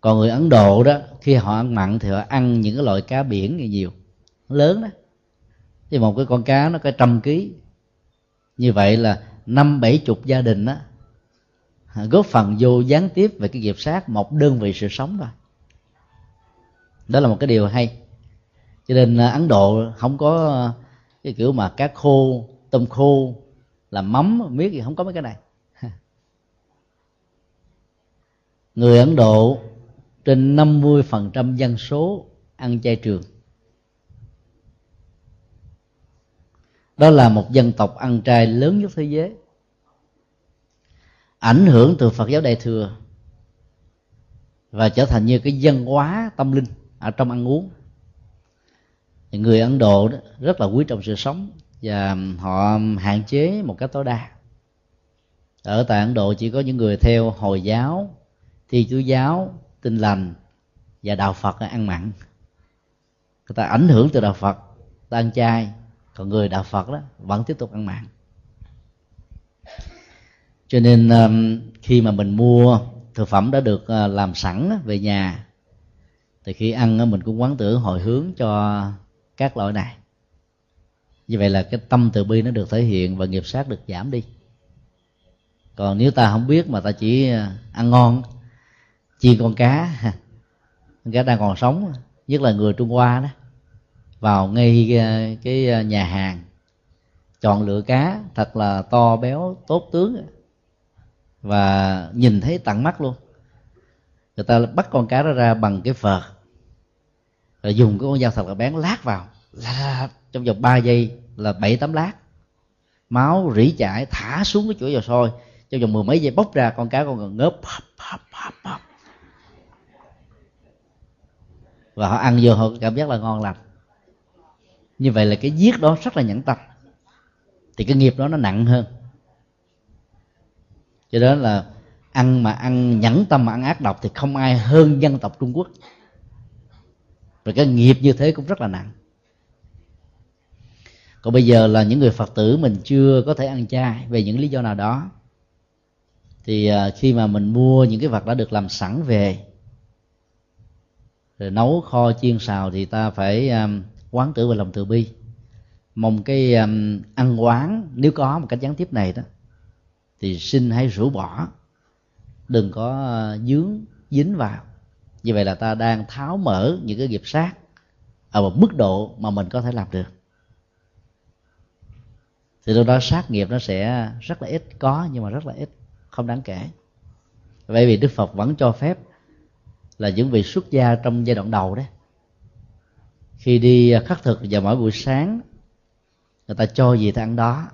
Còn người ấn độ đó khi họ ăn mặn thì họ ăn những cái loại cá biển nhiều. Lớn đó. Thì một cái con cá nó có trăm ký như vậy là năm bảy chục gia đình đó góp phần vô gián tiếp về cái nghiệp sát một đơn vị sự sống thôi. Đó là một cái điều hay. Cho nên à, ấn độ không có à, cái kiểu mà cá khô, tôm khô, làm mắm miết gì không có mấy cái này. Người ấn độ trên 50% dân số ăn chay trường. Đó là một dân tộc ăn trai lớn nhất thế giới. Ảnh hưởng từ phật giáo đại thừa và trở thành như cái dân hóa tâm linh ở trong ăn uống. Thì người ấn độ đó rất là quý trọng sự sống và họ hạn chế một cách tối đa. Ở tại ấn độ chỉ có những người theo hồi giáo, thi chúa giáo Tin lành và đạo phật ăn mặn. Người ta ảnh hưởng từ đạo phật, ta ăn chay còn người đạo phật đó vẫn tiếp tục ăn mặn. Cho nên um, khi mà mình mua thực phẩm đã được uh, làm sẵn về nhà, thì khi ăn mình cũng quán tưởng hồi hướng cho các loại này. Như vậy là cái tâm từ bi nó được thể hiện và nghiệp sát được giảm đi. Còn nếu ta không biết mà ta chỉ uh, ăn ngon, chiên con cá con cá đang còn sống, nhất là người trung hoa đó vào ngay ờ, cái ờ, nhà hàng. Chọn lựa cá, thật là to béo, tốt tướng. Và nhìn thấy tận mắt luôn. Người ta bắt con cá đó ra bằng cái phật rồi dùng cái con dao thật là bén lát vào. Trong vòng 3 giây là bảy tấm lát. Máu rỉ chảy, thả xuống cái chuỗi dầu sôi. Trong vòng mười mấy giây bốc ra, con cá con còn ngớp và họ ăn vô họ cảm giác là ngon lành như vậy là cái giết đó rất là nhẫn tâm. Thì cái nghiệp đó nó nặng hơn. Cho đó là ăn mà ăn nhẫn tâm mà ăn ác độc thì không ai hơn dân tộc trung quốc. Và cái nghiệp như thế cũng rất là nặng. Còn bây giờ là những người phật tử mình chưa có thể ăn chay về những lý do nào đó thì à, khi mà mình mua những cái vật đã được làm sẵn về rồi nấu kho chiên xào thì ta phải um, quán tử và lòng từ bi. Mong cái um, ăn quán nếu có một cách gián tiếp này đó thì xin hãy rũ bỏ. Đừng có uh, dướng dính vào. Như vậy là ta đang tháo mở những cái nghiệp sát ở một mức độ mà mình có thể làm được. Thì lúc đó sát nghiệp nó sẽ rất là ít có nhưng mà rất là ít không đáng kể. Vậy vì đức phật vẫn cho phép là những vị xuất gia trong giai đoạn đầu đấy khi đi à, khắc thực vào mỗi buổi sáng người ta cho gì thì ăn đó.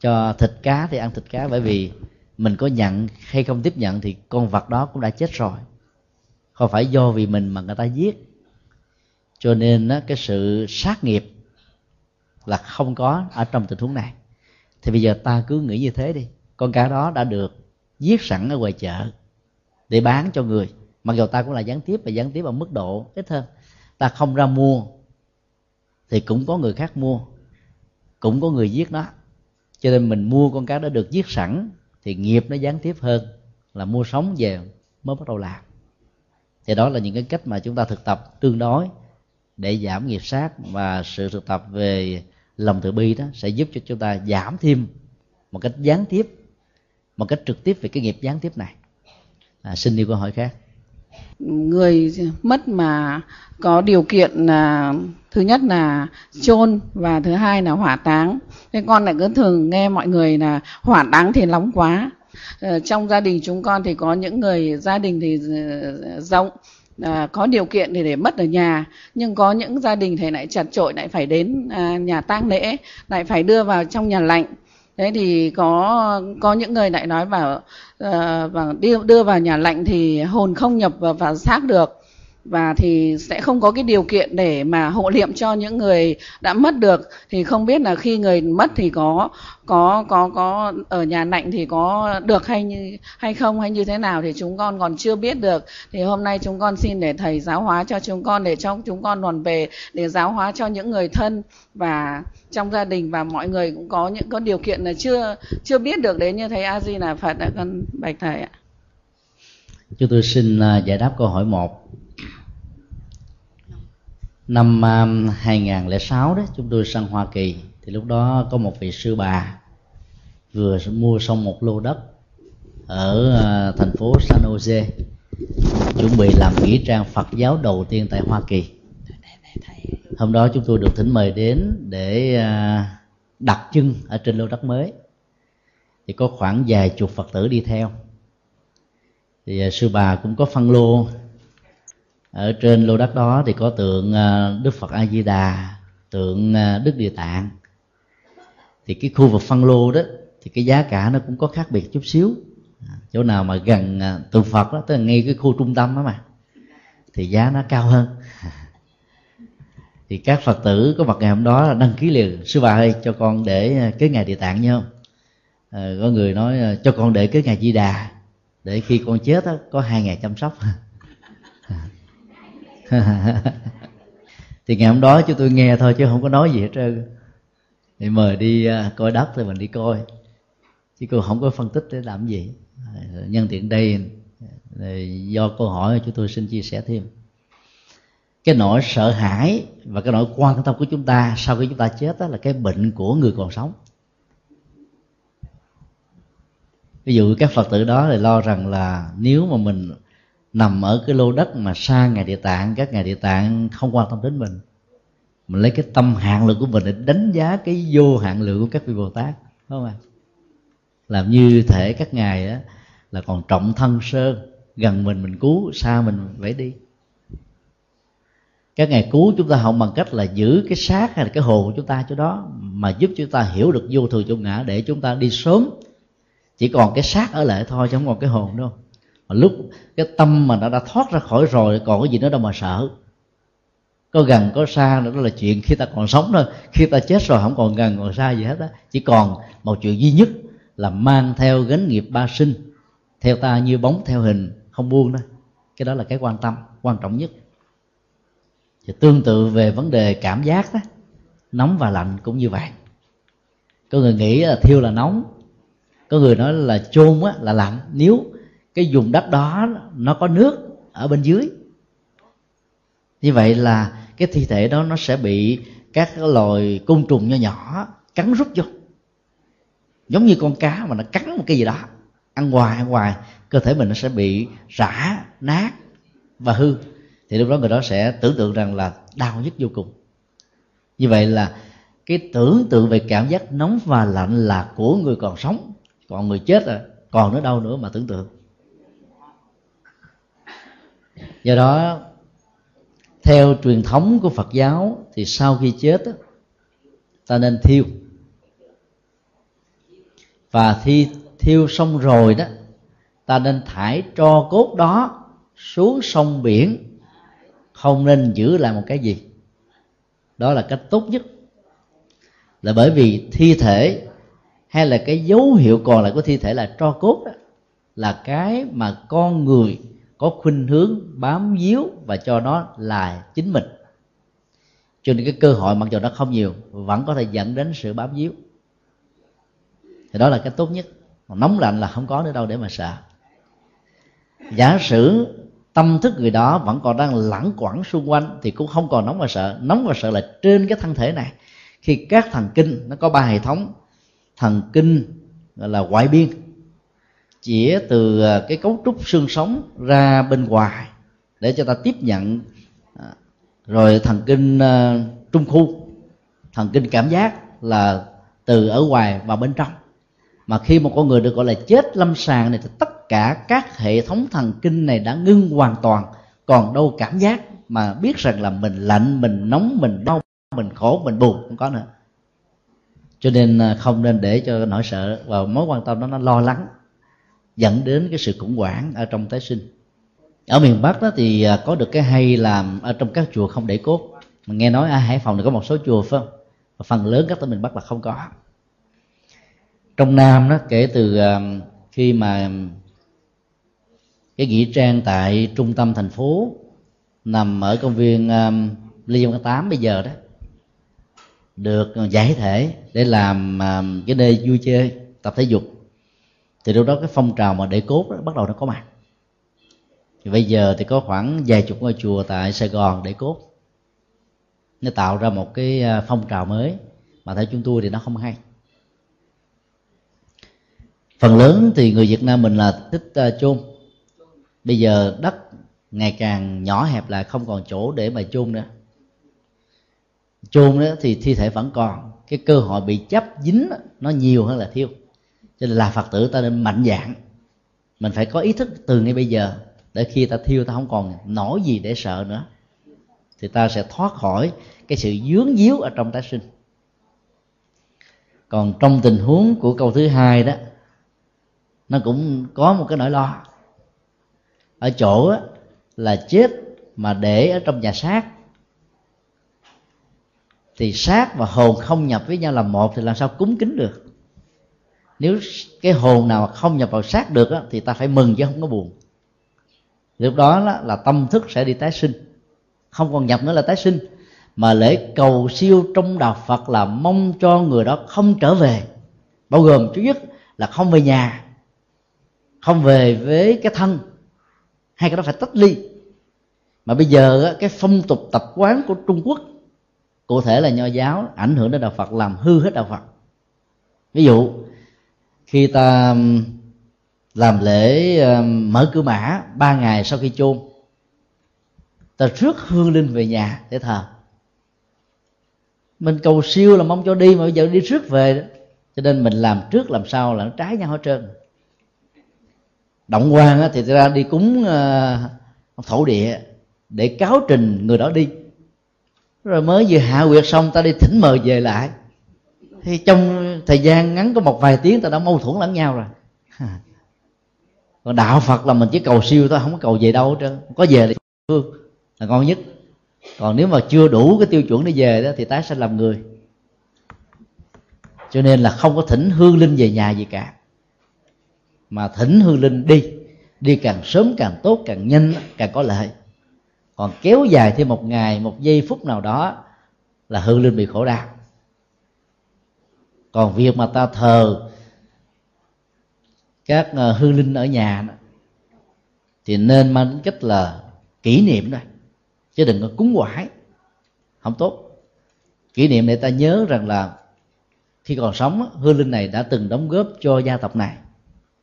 Cho thịt cá thì ăn thịt cá bởi vì mình có nhận hay không tiếp nhận thì con vật đó cũng đã chết rồi. Không phải do vì mình mà người ta giết. Cho nên đó, cái sự sát nghiệp là không có ở trong tình huống này. Thì bây giờ ta cứ nghĩ như thế đi. Con cá đó đã được giết sẵn ở ngoài chợ để bán cho người. Mặc dù ta cũng là gián tiếp và gián tiếp ở mức độ ít hơn ta không ra mua thì cũng có người khác mua cũng có người giết nó. Cho nên mình mua con cá đã được giết sẵn thì nghiệp nó gián tiếp hơn là mua sống về mới bắt đầu làm. Thì đó là những cái cách mà chúng ta thực tập tương đối để giảm nghiệp sát và sự thực tập về lòng từ bi đó sẽ giúp cho chúng ta giảm thêm một cách gián tiếp một cách trực tiếp về cái nghiệp gián tiếp này. À, xin đi câu hỏi khác người mất mà có điều kiện là thứ nhất là chôn và thứ hai là hỏa táng. Thế con lại cứ thường nghe mọi người là hỏa táng thì nóng quá. Ờ, trong gia đình chúng con thì có những người gia đình thì ờ, rộng à, có điều kiện thì để mất ở nhà. Nhưng có những gia đình thì lại chặt trội lại phải đến à, nhà tang lễ lại phải đưa vào trong nhà lạnh thế thì có có những người lại nói vào uh, và đưa đưa vào nhà lạnh thì hồn không nhập vào, vào xác được và thì sẽ không có cái điều kiện để mà hộ niệm cho những người đã mất được. Thì không biết là khi người mất thì có có có có ở nhà lạnh thì có được hay như, hay không hay như thế nào thì chúng con còn chưa biết được. Thì hôm nay chúng con xin để thầy giáo hóa cho chúng con, để cho chúng con đoàn về để giáo hóa cho những người thân và trong gia đình. Và mọi người cũng có những, có điều kiện là chưa chưa biết được đến như thầy A Di là Phật đã con bạch thầy ạ. Chúng tôi xin à, giải đáp câu hỏi một năm um, 2006 đó, chúng tôi sang Hoa Kỳ. Thì lúc đó có một vị sư bà vừa mua xong một lô đất ở ờ, thành phố San Jose, chuẩn bị làm nghĩa trang Phật giáo đầu tiên tại Hoa Kỳ. Hôm đó chúng tôi được thỉnh mời đến để ờ, đặt chân ở trên lô đất mới. Thì có khoảng vài chục phật tử đi theo. Thì ờ, sư bà cũng có phân lô ở trên lô đất đó thì có tượng à, đức phật a di đà tượng à, đức địa tạng. Thì cái khu vực phân lô đó thì cái giá cả nó cũng có khác biệt chút xíu. À, chỗ nào mà gần tượng phật đó tức là ngay cái khu trung tâm đó mà thì giá nó cao hơn. Thì các phật tử có mặt ngày hôm đó là đăng ký liền sư bà ơi cho con để cái ngày địa tạng nhau à, có người nói cho con để cái ngày di đà để khi con chết đó, có hai ngày chăm sóc. thì ngày hôm đó chúng tôi nghe thôi chứ không có nói gì hết trơn. Thì mời đi à, coi đất thì mình đi coi. Chứ cô không có phân tích để làm gì. Nhân tiện đây do câu hỏi, chúng tôi xin chia sẻ thêm. Cái nỗi sợ hãi và cái nỗi quan tâm của chúng ta sau khi chúng ta chết đó là cái bệnh của người còn sống. Ví dụ các phật tử đó thì lo rằng là nếu mà mình nằm ở cái lô đất mà xa ngày địa tạng, các ngày địa tạng không quan tâm đến mình. Mình lấy cái tâm hạn lượng của mình để đánh giá cái vô hạn lượng của các vị bồ tát đúng không ạ? Làm như thể các ngài á, là còn trọng thân sơn gần mình mình cứu, xa mình phải đi. Các ngài cứu chúng ta không bằng cách là giữ cái xác hay là cái hồn của chúng ta chỗ đó, mà giúp chúng ta hiểu được vô thường chung ngã để chúng ta đi sớm. Chỉ còn cái xác ở lại thôi, chứ không còn cái hồn đâu mà lúc cái tâm mà nó đã thoát ra khỏi rồi còn cái gì nữa đâu mà sợ. Có gần có xa nữa đó là chuyện khi ta còn sống thôi. Khi ta chết rồi không còn gần còn xa gì hết á. Chỉ còn một chuyện duy nhất là mang theo gánh nghiệp ba sinh theo ta như bóng theo hình không buông đó. Cái đó là cái quan tâm quan trọng nhất. Thì tương tự về vấn đề cảm giác đó nóng và lạnh cũng như vậy có người nghĩ là thiêu là nóng có người nói là chôn á, là lạnh. Nếu cái vùng đất đó nó có nước ở bên dưới. Như vậy là cái thi thể đó nó sẽ bị các loài côn trùng nhỏ nhỏ cắn rút vô. Giống như con cá mà nó cắn một cái gì đó, ăn hoài ăn hoài, cơ thể mình nó sẽ bị rã, nát và hư. Thì lúc đó người đó sẽ tưởng tượng rằng là đau nhất vô cùng. Như vậy là cái tưởng tượng về cảm giác nóng và lạnh là của người còn sống, còn người chết là còn nữa đâu nữa mà tưởng tượng do đó, theo truyền thống của phật giáo, thì sau khi chết ta nên thiêu. Và khi thiêu xong rồi đó, ta nên thải tro cốt đó xuống sông biển, không nên giữ lại một cái gì. Đó là cách tốt nhất. Là bởi vì thi thể hay là cái dấu hiệu còn lại của thi thể là tro cốt đó, là cái mà con người có khuynh hướng bám víu và cho nó là chính mình. Cho nên cái cơ hội mặc dù nó không nhiều, vẫn có thể dẫn đến sự bám víu. Thì đó là cái tốt nhất. Còn nóng lạnh là không có nữa đâu để mà sợ. Giả sử tâm thức người đó vẫn còn đang lẳng quẩn xung quanh thì cũng không còn nóng và sợ. Nóng và sợ là trên cái thân thể này. Khi các thần kinh nó có ba hệ thống, thần kinh gọi là ngoại biên chĩa từ à, cái cấu trúc xương sống ra bên ngoài để cho ta tiếp nhận à, rồi thần kinh à, trung khu, thần kinh cảm giác là từ ở ngoài vào bên trong. Mà khi một con người được gọi là chết lâm sàng này thì tất cả các hệ thống thần kinh này đã ngưng hoàn toàn, còn đâu cảm giác mà biết rằng là mình lạnh, mình nóng, mình đau, mình khổ, mình buồn, không có nữa. Cho nên không nên để cho nỗi sợ và mối quan tâm đó nó lo lắng dẫn đến cái sự khủng hoảng ở trong tái sinh. Ở miền bắc đó thì à, có được cái hay là ở trong các chùa không để cốt. Mà nghe nói ở hải phòng thì có một số chùa phải không? Và phần lớn các tỉnh miền bắc là không có. Trong nam đó kể từ à, khi mà cái nghĩa trang tại trung tâm thành phố nằm ở công viên um, Lê Văn Tám bây giờ đó được giải thể để làm um, cái nơi vui chơi tập thể dục thì lúc đó cái phong trào mà để cốt đó, bắt đầu nó có mặt. Thì bây giờ thì có khoảng vài chục ngôi chùa tại Sài Gòn để cốt. Nó tạo ra một cái à, phong trào mới mà theo chúng tôi thì nó không hay. Phần lớn thì người Việt Nam mình là thích uh, chôn. Bây giờ đất ngày càng nhỏ hẹp lại không còn chỗ để mà chôn nữa. Chôn đó thì thi thể vẫn còn. Cái cơ hội bị chấp dính nó nhiều hơn là thiêu cho nên là phật tử ta nên mạnh dạng. Mình phải có ý thức từ ngay bây giờ để khi ta thiêu ta không còn nổi gì để sợ nữa thì ta sẽ thoát khỏi cái sự dướng díu ở trong tái sinh. Còn trong tình huống của câu thứ hai đó nó cũng có một cái nỗi lo. Ở chỗ đó, là chết mà để ở trong nhà xác thì xác và hồn không nhập với nhau là một thì làm sao cúng kính được? Nếu cái hồn nào không nhập vào xác được á, thì ta phải mừng chứ không có buồn. Lúc đó, đó là tâm thức sẽ đi tái sinh. Không còn nhập nữa là tái sinh. Mà lễ cầu siêu trong đạo phật là mong cho người đó không trở về. Bao gồm thứ nhất là không về nhà không về với cái thân. Hai cái đó phải tách ly. Mà bây giờ cái phong tục tập quán của trung quốc cụ thể là nho giáo ảnh hưởng đến đạo phật làm hư hết đạo phật. Ví dụ khi ta làm lễ mở cửa mã ba ngày sau khi chôn, ta rước hương linh về nhà để thờ. Mình cầu siêu là mong cho đi, mà bây giờ đi rước về đó cho nên mình làm trước làm sau là nó trái nhau hết trơn. Động quan thì ra đi cúng ờ, thổ địa để cáo trình người đó đi. Rồi mới vừa hạ quyệt xong, ta đi thỉnh mời về lại thì trong thời gian ngắn có một vài tiếng ta đã mâu thuẫn lẫn nhau rồi. Còn đạo phật là mình chỉ cầu siêu thôi không có cầu về đâu hết trơn. Có về thì phương là ngon nhất. Còn nếu mà chưa đủ cái tiêu chuẩn để về đó thì tái sanh làm người. Cho nên là không có thỉnh hương linh về nhà gì cả. Mà thỉnh hương linh đi. Đi càng sớm càng tốt càng nhanh càng có lợi. Còn kéo dài thêm một ngày một giây phút nào đó là hương linh bị khổ đau còn việc mà ta thờ các ờ, hư linh ở nhà thì nên mang tính cách là kỷ niệm thôi, chứ đừng có cúng quải. Không tốt. Kỷ niệm để ta nhớ rằng là khi còn sống hư linh này đã từng đóng góp cho gia tộc này.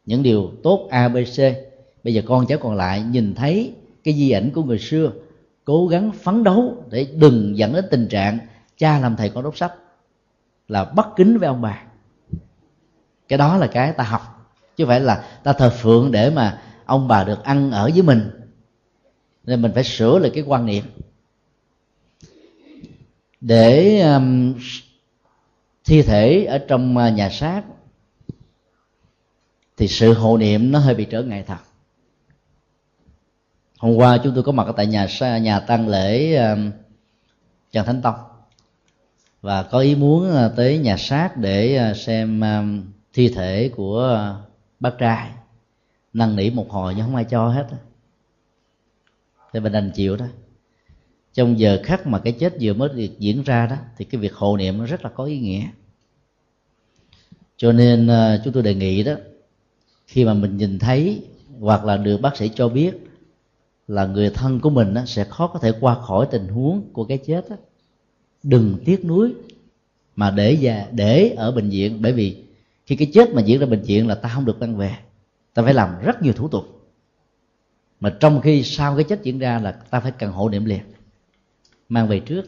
Những điều tốt abc bây giờ con cháu còn lại nhìn thấy cái di ảnh của người xưa cố gắng phấn đấu để đừng dẫn đến tình trạng cha làm thầy con đốt sách là bất kính với ông bà. Cái đó là cái ta học chứ phải là ta thờ phượng để mà ông bà được ăn ở với mình. Nên mình phải sửa lại cái quan niệm. Để um, thi thể ở trong à, nhà xác thì sự hộ niệm nó hơi bị trở ngại thật. Hôm qua chúng tôi có mặt ở tại nhà nhà tăng lễ um, trần thánh tông và có ý muốn à, tới nhà xác để à, xem à, thi thể của bác trai. Năn nỉ một hồi nhưng không ai cho hết thì mình đành chịu đó. Trong giờ khắc mà cái chết vừa mới được diễn ra đó thì cái việc hộ niệm nó rất là có ý nghĩa. Cho nên chúng tôi đề nghị đó khi mà mình nhìn thấy hoặc là được bác sĩ cho biết là người thân của mình đó, sẽ khó có thể qua khỏi tình huống của cái chết đó đừng tiếc nuối mà để già, để ở bệnh viện. Bởi vì khi cái chết mà diễn ra bệnh viện là ta không được mang về. Ta phải làm rất nhiều thủ tục. Mà trong khi sau cái chết diễn ra là ta phải cần hộ niệm liền. Mang về trước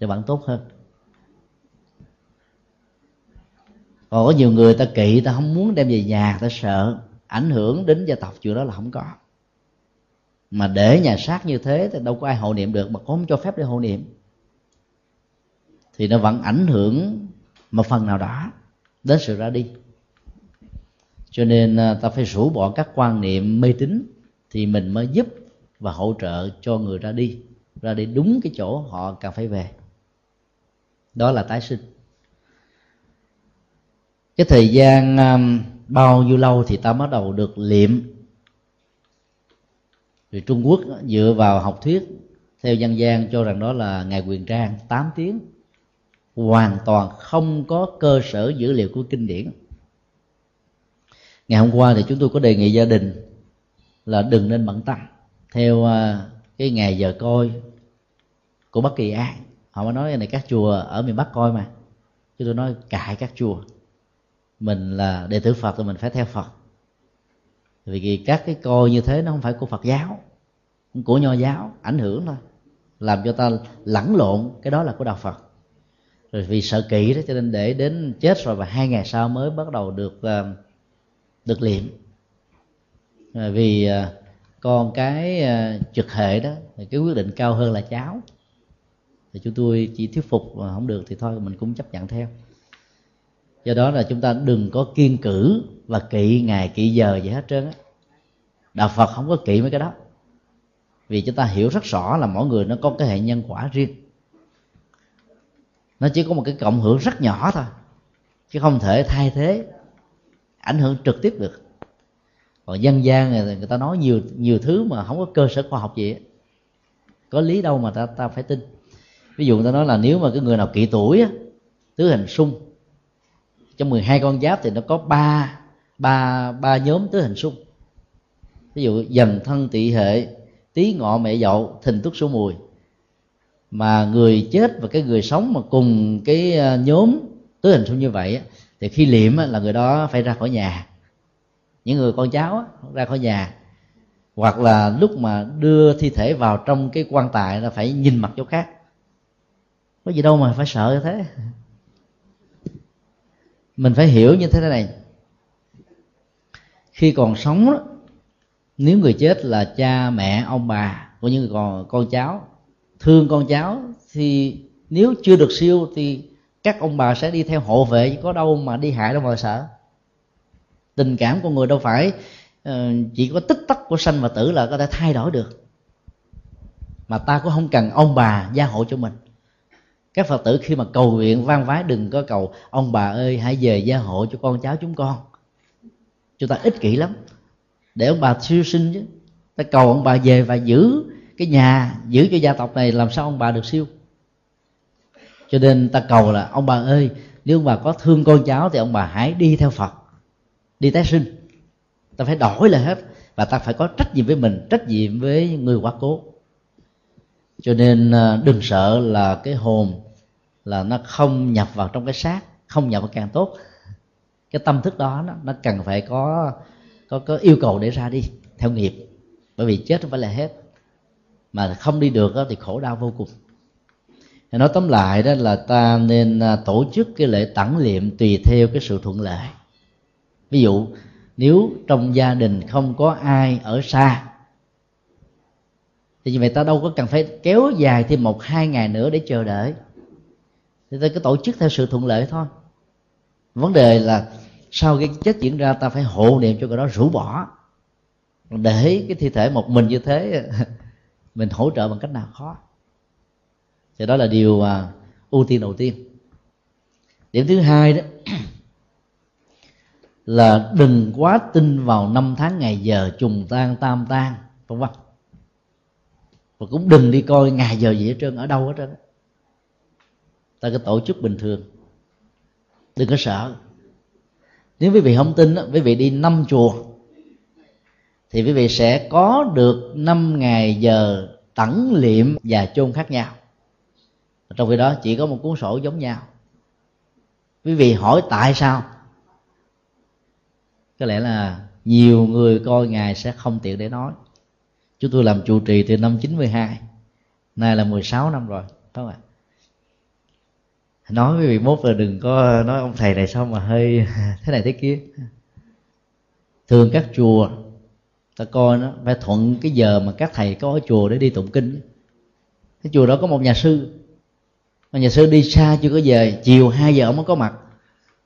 để bạn tốt hơn. Còn có nhiều người ta kỵ, ta không muốn đem về nhà, ta sợ ảnh hưởng đến gia tộc, chuyện đó là không có. Mà để nhà xác như thế, thì đâu có ai hộ niệm được, mà cũng không cho phép để hộ niệm thì nó vẫn ảnh hưởng một phần nào đó đến sự ra đi. Cho nên à, ta phải rũ bỏ các quan niệm mê tín thì mình mới giúp và hỗ trợ cho người ra đi ra đi đúng cái chỗ họ cần phải về. Đó là tái sinh. Cái thời gian à, bao nhiêu lâu thì ta bắt đầu được liệm. Vì Trung Quốc dựa vào học thuyết theo dân gian cho rằng đó là ngày quyền trang 8 tiếng hoàn toàn không có cơ sở dữ liệu của kinh điển. Ngày hôm qua thì chúng tôi có đề nghị gia đình là đừng nên bận tâm. Theo à, cái ngày giờ coi của bất kỳ ai họ mới nói này, các chùa ở miền bắc coi mà. Chứ tôi nói cãi các chùa. Mình là đệ tử phật thì mình phải theo phật. Vì các cái coi như thế nó không phải của phật giáo của nho giáo, ảnh hưởng thôi. Làm cho ta lẫn lộn, cái đó là của đạo phật rồi vì sợ kỹ đó cho nên để đến chết rồi và hai ngày sau mới bắt đầu được ờ, được liệm. Vì ờ, con cái ờ, trực hệ đó, thì cái quyết định cao hơn là cháu. Thì chúng tôi chỉ thuyết phục mà không được thì thôi, mình cũng chấp nhận theo. Do đó là chúng ta đừng có kiên cử và kỵ ngày, kỵ giờ gì hết trơn á. Đạo phật không có kỵ mấy cái đó. Vì chúng ta hiểu rất rõ là mỗi người nó có cái hệ nhân quả riêng nó chỉ có một cái cộng hưởng rất nhỏ thôi chứ không thể thay thế ảnh hưởng trực tiếp được. Còn dân gian người, người ta nói nhiều nhiều thứ mà không có cơ sở khoa học gì có lý đâu mà ta ta phải tin. Ví dụ người ta nói là nếu mà cái người nào kỵ tuổi á, tứ hình xung trong 12 con giáp thì nó có ba ba ba nhóm tứ hình xung ví dụ dần thân tỵ hệ tý ngọ mẹ dậu thìn tuất số mùi mà người chết và cái người sống mà cùng cái ờ, nhóm tứ hình xung như vậy thì khi liệm là người đó phải ra khỏi nhà. Những người con cháu ra khỏi nhà. Hoặc là lúc mà đưa thi thể vào trong cái quan tài là phải nhìn mặt chỗ khác. Có gì đâu mà phải sợ như thế. Mình phải hiểu như thế này. Khi còn sống đó, nếu người chết là cha mẹ ông bà của những người còn con cháu thương con cháu thì nếu chưa được siêu thì các ông bà sẽ đi theo hộ vệ chứ có đâu mà đi hại đâu mà sợ. Tình cảm của người đâu phải ờ, chỉ có tích tắc của sanh và tử là có thể thay đổi được. Mà ta cũng không cần ông bà gia hộ cho mình. Các phật tử khi mà cầu nguyện van vái, đừng có cầu, ông bà ơi, hãy về gia hộ cho con cháu chúng con. Chúng ta ích kỷ lắm. Để ông bà siêu sinh chứ. Ta cầu ông bà về và giữ cái nhà giữ cho gia tộc này làm sao ông bà được siêu? Cho nên ta cầu là ông bà ơi nếu ông bà có thương con cháu thì ông bà hãy đi theo phật đi tái sinh. Ta phải đổi lại hết và ta phải có trách nhiệm với mình trách nhiệm với người quá cố. Cho nên à, đừng sợ là cái hồn là nó không nhập vào trong cái xác không nhập vào càng tốt. Cái tâm thức đó nó, nó cần phải có có có yêu cầu để ra đi theo nghiệp. Bởi vì chết không phải là hết mà không đi được thì khổ đau vô cùng. Nói tóm lại đó là ta nên à, tổ chức cái lễ tẳng liệm tùy theo cái sự thuận lợi ví dụ, nếu trong gia đình không có ai ở xa, thì như vậy ta đâu có cần phải kéo dài thêm một, hai ngày nữa để chờ đợi. Thì ta cứ tổ chức theo sự thuận lợi thôi. Vấn đề là sau cái chết diễn ra ta phải hộ niệm cho người đó rũ bỏ. Để cái thi thể một mình như thế mình hỗ trợ bằng cách nào? Khó. Thì đó là điều à, ưu tiên đầu tiên. Điểm thứ hai đó là đừng quá tin vào năm tháng ngày giờ trùng tan tam tan vân vân. Và cũng đừng đi coi ngày giờ gì hết trơn ở đâu hết trơn ta cứ tổ chức bình thường. Đừng có sợ. Nếu quý vị không tin đó, quý vị đi năm chùa thì quý vị sẽ có được năm ngày giờ tẩn liệm và chôn khác nhau. Trong khi đó chỉ có một cuốn sổ giống nhau. Quý vị hỏi tại sao? Có lẽ là nhiều người coi ngài sẽ không tiện để nói. Chúng tôi làm trụ trì từ năm 92 nay là 16 năm rồi, phải không ạ? Nói với vị mốt là đừng có nói ông thầy này sao mà hơi thế này thế kia. Thường các chùa ta coi nó phải thuận cái giờ mà các thầy có ở chùa để đi tụng kinh cái chùa đó có một nhà sư. Mà nhà sư đi xa chưa có về chiều 2 giờ ông mới có mặt.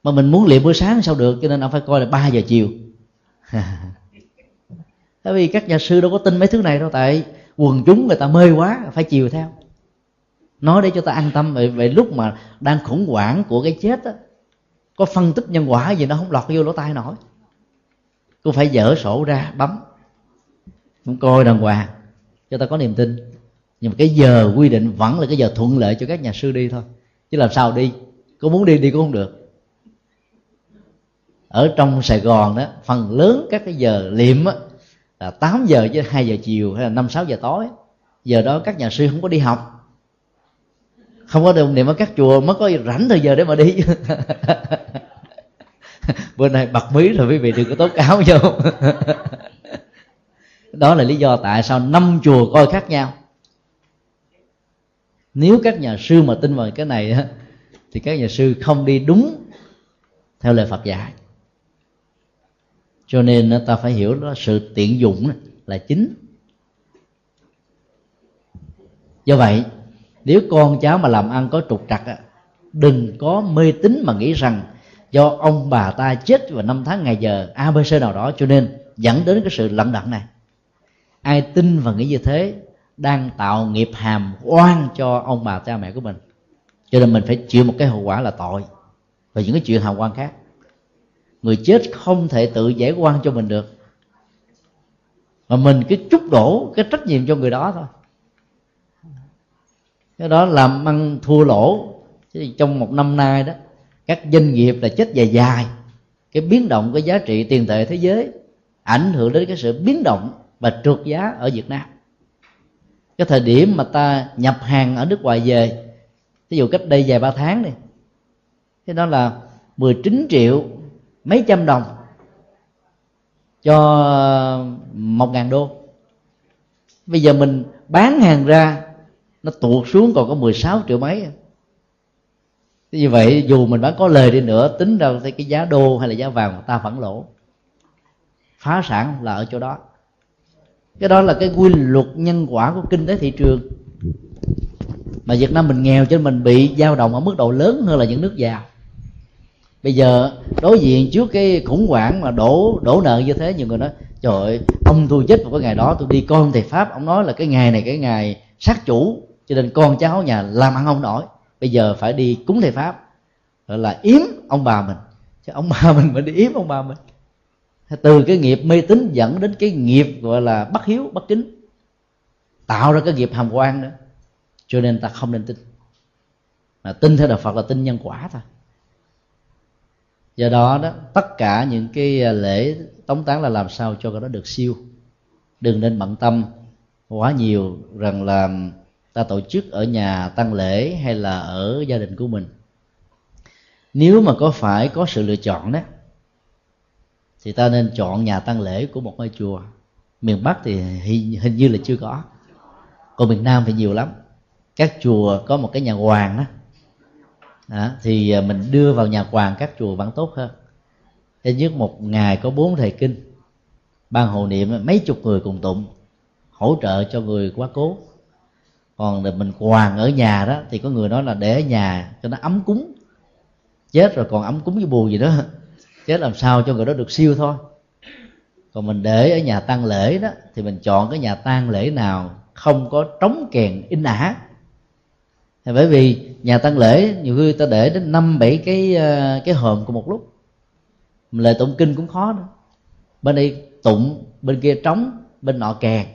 Mà mình muốn luyện buổi sáng sao được cho nên ông phải coi là 3 giờ chiều. Tại vì các nhà sư đâu có tin mấy thứ này đâu tại quần chúng người ta mê quá phải chiều theo. Nói để cho ta an tâm vậy, vậy lúc mà đang khủng hoảng của cái chết á có phân tích nhân quả gì nó không lọt vô lỗ tai nổi. Cô phải dở sổ ra bấm cũng coi đàng hoàng. Cho ta có niềm tin. Nhưng mà cái giờ quy định vẫn là cái giờ thuận lợi cho các nhà sư đi thôi. Chứ làm sao đi? Có muốn đi đi cũng không được. Ở trong sài gòn đó, phần lớn các cái giờ liệm á, là 8 giờ chứ 2 giờ chiều hay là 5 6 giờ tối. Giờ đó các nhà sư không có đi học. Không có đồng niệm ở các chùa mới có rảnh thời giờ để mà đi. Bữa nay bật mí rồi, quý vị đừng có tố cáo vô đó là lý do tại sao năm chùa coi khác nhau. Nếu các nhà sư mà tin vào cái này thì các nhà sư không đi đúng theo lời Phật dạy. Cho nên ta phải hiểu đó, sự tiện dụng là chính. Do vậy, nếu con cháu mà làm ăn có trục trặc đừng có mê tín mà nghĩ rằng do ông bà ta chết vào năm tháng ngày giờ abc nào đó, cho nên dẫn đến cái sự lận đận này ai tin và nghĩ như thế, đang tạo nghiệp hàm oan cho ông bà cha mẹ của mình. Cho nên mình phải chịu một cái hậu quả là tội và những cái chuyện hàm oan khác. Người chết không thể tự giải quan cho mình được. Mà mình cứ trút đổ cái trách nhiệm cho người đó thôi. Cái đó làm ăn thua lỗ. Trong một năm nay đó, các doanh nghiệp là chết dài dài. Cái biến động cái giá trị tiền tệ thế giới ảnh hưởng đến cái sự biến động và trượt giá ở Việt Nam. Cái thời điểm mà ta nhập hàng ở nước ngoài về ví dụ cách đây vài ba tháng đi, thế đó là 19 triệu mấy trăm đồng cho một ngàn đô. Bây giờ mình bán hàng ra nó tuột xuống còn có 16 triệu mấy. Như vậy dù mình bán có lời đi nữa tính ra cái giá đô hay là giá vàng ta vẫn lỗ. Phá sản là ở chỗ đó cái đó là cái quy luật nhân quả của kinh tế thị trường. Mà Việt Nam mình nghèo cho nên mình bị dao động ở mức độ lớn hơn là những nước giàu. Bây giờ đối diện trước cái khủng hoảng mà đổ đổ nợ như thế, nhiều người nói, trời ơi, ông tôi chết vào cái ngày đó, tôi đi con thầy pháp. Ông nói là cái ngày này, cái ngày sát chủ, cho nên con cháu nhà làm ăn không nổi. Bây giờ phải đi cúng thầy pháp. Gọi là yếm ông bà mình. Chứ ông bà mình mình đi yếm ông bà mình từ cái nghiệp mê tín dẫn đến cái nghiệp gọi là bất hiếu, bất kính. Tạo ra cái nghiệp hàm quan nữa cho nên ta không nên tin. Mà tin theo đạo phật là tin nhân quả thôi. Do đó đó, tất cả những cái à, lễ tống táng là làm sao cho cái đó được siêu. Đừng nên bận tâm quá nhiều rằng là ta tổ chức ở nhà tăng lễ hay là ở gia đình của mình. Nếu mà có phải có sự lựa chọn đó thì ta nên chọn nhà tăng lễ của một ngôi chùa. Miền bắc thì hình như là chưa có. Còn miền nam thì nhiều lắm. Các chùa có một cái nhà hoàng đó à, thì mình đưa vào nhà hoàng các chùa vẫn tốt hơn. Ít nhất một ngày có bốn thầy kinh ban hộ niệm mấy chục người cùng tụng hỗ trợ cho người quá cố. Còn mình hoàng ở nhà đó thì có người nói là để ở nhà cho nó ấm cúng. Chết rồi còn ấm cúng với bù gì đó chết làm sao cho người đó được siêu thôi. Còn mình để ở nhà tang lễ đó, thì mình chọn cái nhà tang lễ nào không có trống kèn in ả. Thì bởi vì nhà tang lễ nhiều khi ta để đến năm, bảy cái ờ, cái hòm cùng một lúc. Lệ tụng kinh cũng khó nữa. Bên đây tụng, bên kia trống, bên nọ kèn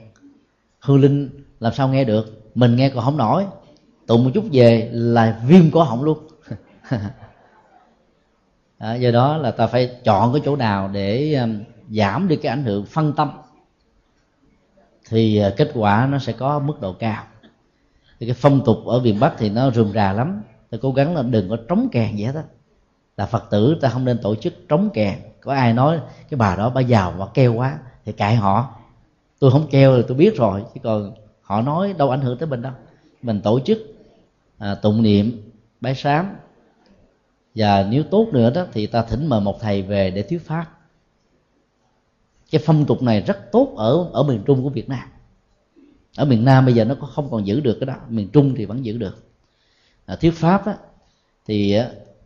hư linh làm sao nghe được? Mình nghe còn không nổi. Tụng một chút về là viêm cổ họng luôn. à, do đó là ta phải chọn cái chỗ nào để um, giảm đi cái ảnh hưởng phân tâm. Thì uh, kết quả nó sẽ có mức độ cao. Thì cái phong tục ở miền bắc thì nó rườm rà lắm. Ta cố gắng là đừng có trống kèn gì hết á. Là phật tử ta không nên tổ chức trống kèn. Có ai nói cái bà đó bà giàu bà keo quá thì cãi họ. Tôi không keo thì tôi biết rồi chứ còn họ nói đâu ảnh hưởng tới mình đâu. Mình tổ chức à, tụng niệm bái sám và nếu tốt nữa đó thì ta thỉnh mời một thầy về để thuyết pháp. Cái phong tục này rất tốt ở ở miền trung của việt nam. Ở miền nam bây giờ nó không còn giữ được cái đó. Miền trung thì vẫn giữ được. À, thuyết pháp á, thì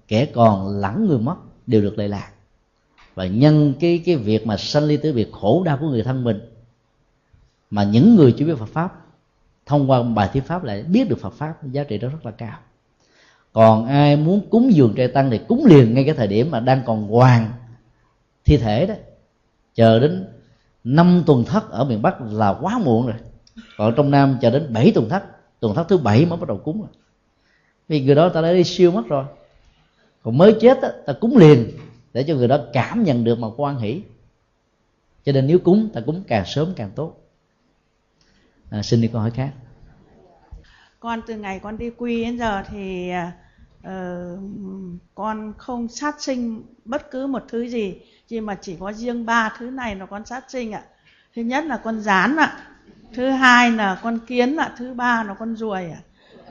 kẻ còn lẫn người mất đều được lệ lạc. Và nhân cái cái việc mà sanh ly tử việc khổ đau của người thân mình mà những người chưa biết Phật pháp thông qua bài thuyết pháp lại biết được Phật pháp giá trị đó rất là cao còn ai muốn cúng dường trai tăng thì cúng liền ngay cái thời điểm mà đang còn hoàng thi thể đó. Chờ đến năm tuần thất ở miền bắc là quá muộn rồi. Còn trong nam chờ đến 7 tuần thất tuần thất thứ bảy mới bắt đầu cúng rồi. Vì người đó ta đã đi siêu mất rồi. Còn mới chết đó, ta cúng liền để cho người đó cảm nhận được mà quan hỷ. Cho nên nếu cúng ta cúng càng sớm càng tốt. À, xin đi câu hỏi khác. Con từ ngày con đi quy đến giờ thì à, uh, con không sát sinh bất cứ một thứ gì nhưng mà chỉ có riêng ba thứ này là con sát sinh ạ. Thứ nhất là con rán ạ thứ hai là con kiến ạ thứ ba là con ruồi ạ.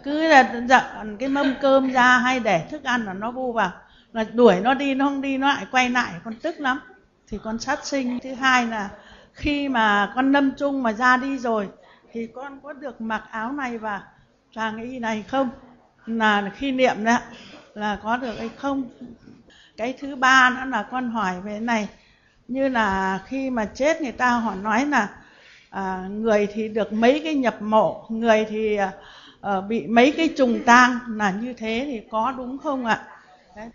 Cứ là dặn cái mâm cơm ra hay để thức ăn là nó bu vào là đuổi nó đi nó không đi nó lại quay lại con tức lắm. Thì con sát sinh thứ hai là khi mà con lâm chung mà ra đi rồi thì con có được mặc áo này và vàng y này không? Là khi niệm đó là có được hay không? Cái thứ ba nữa là con hỏi về này như là khi mà chết người ta họ nói là à, người thì được mấy cái nhập mộ người thì à, ờ, bị mấy cái trùng tang là như thế thì có đúng không ạ? Đấy.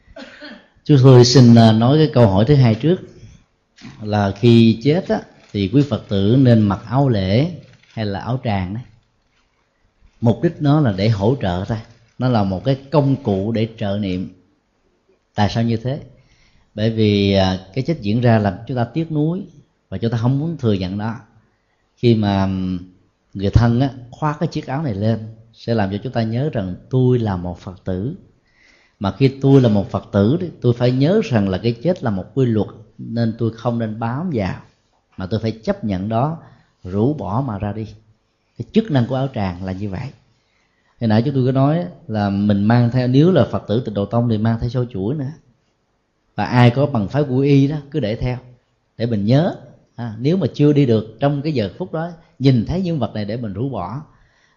chú tôi xin à, nói cái câu hỏi thứ hai trước là khi chết á, thì quý phật tử nên mặc áo lễ hay là áo tràng đấy? Mục đích nó là để hỗ trợ ta nó là một cái công cụ để trợ niệm. Tại sao như thế? Bởi vì à, cái chết diễn ra làm chúng ta tiếc nuối và chúng ta không muốn thừa nhận đó khi mà người thân á, khoác cái chiếc áo này lên sẽ làm cho chúng ta nhớ rằng tôi là một phật tử. Mà khi tôi là một phật tử thì tôi phải nhớ rằng là cái chết là một quy luật nên tôi không nên bám vào mà tôi phải chấp nhận đó rũ bỏ mà ra đi. Cái chức năng của áo tràng là như vậy hồi nãy chúng tôi có nói là mình mang theo nếu là phật tử tịnh độ tông thì mang theo sâu chuỗi nữa. Và ai có bằng phái của y đó cứ để theo để mình nhớ. À, nếu mà chưa đi được trong cái giờ phút đó nhìn thấy những vật này để mình rũ bỏ.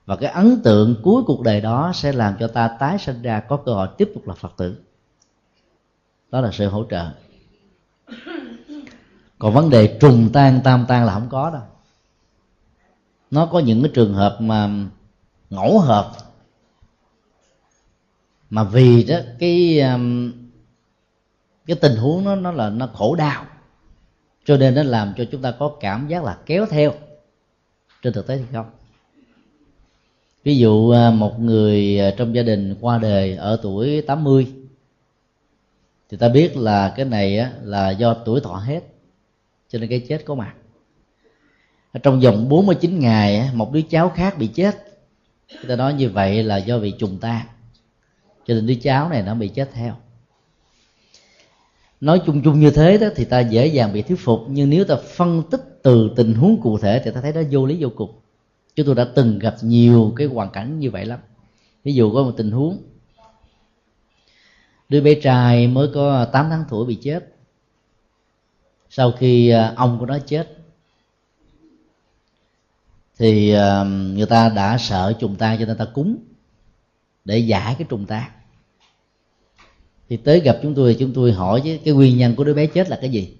Và cái ấn tượng cuối cuộc đời đó sẽ làm cho ta tái sinh ra có cơ hội tiếp tục là phật tử. Đó là sự hỗ trợ. Còn vấn đề trùng tan tam tan là không có đâu. Nó có những cái trường hợp mà ngẫu hợp mà vì đó, cái um, cái tình huống nó nó là, nó khổ đau. Cho nên nó làm cho chúng ta có cảm giác là kéo theo. Trên thực tế thì không. Ví dụ à, một người à, trong gia đình qua đời ở tuổi 80 thì ta biết là cái này là do tuổi thọ hết. Cho nên cái chết có mặt. Trong vòng 49 ngày một đứa cháu khác bị chết. Người ta nói như vậy là do bị trùng ta cho nên đứa cháu này nó bị chết theo. Nói chung chung như thế đó thì ta dễ dàng bị thuyết phục, nhưng nếu ta phân tích từ tình huống cụ thể thì ta thấy nó vô lý vô cùng. Chúng tôi đã từng gặp nhiều cái hoàn cảnh như vậy lắm. Ví dụ có một tình huống, đứa bé trai mới có 8 tháng tuổi bị chết. Sau khi à, ông của nó chết, thì à, người ta đã sợ trùng tan cho nên ta cúng để giải cái trùng tan thì tới gặp chúng tôi chúng tôi hỏi chứ cái nguyên nhân của đứa bé chết là cái gì?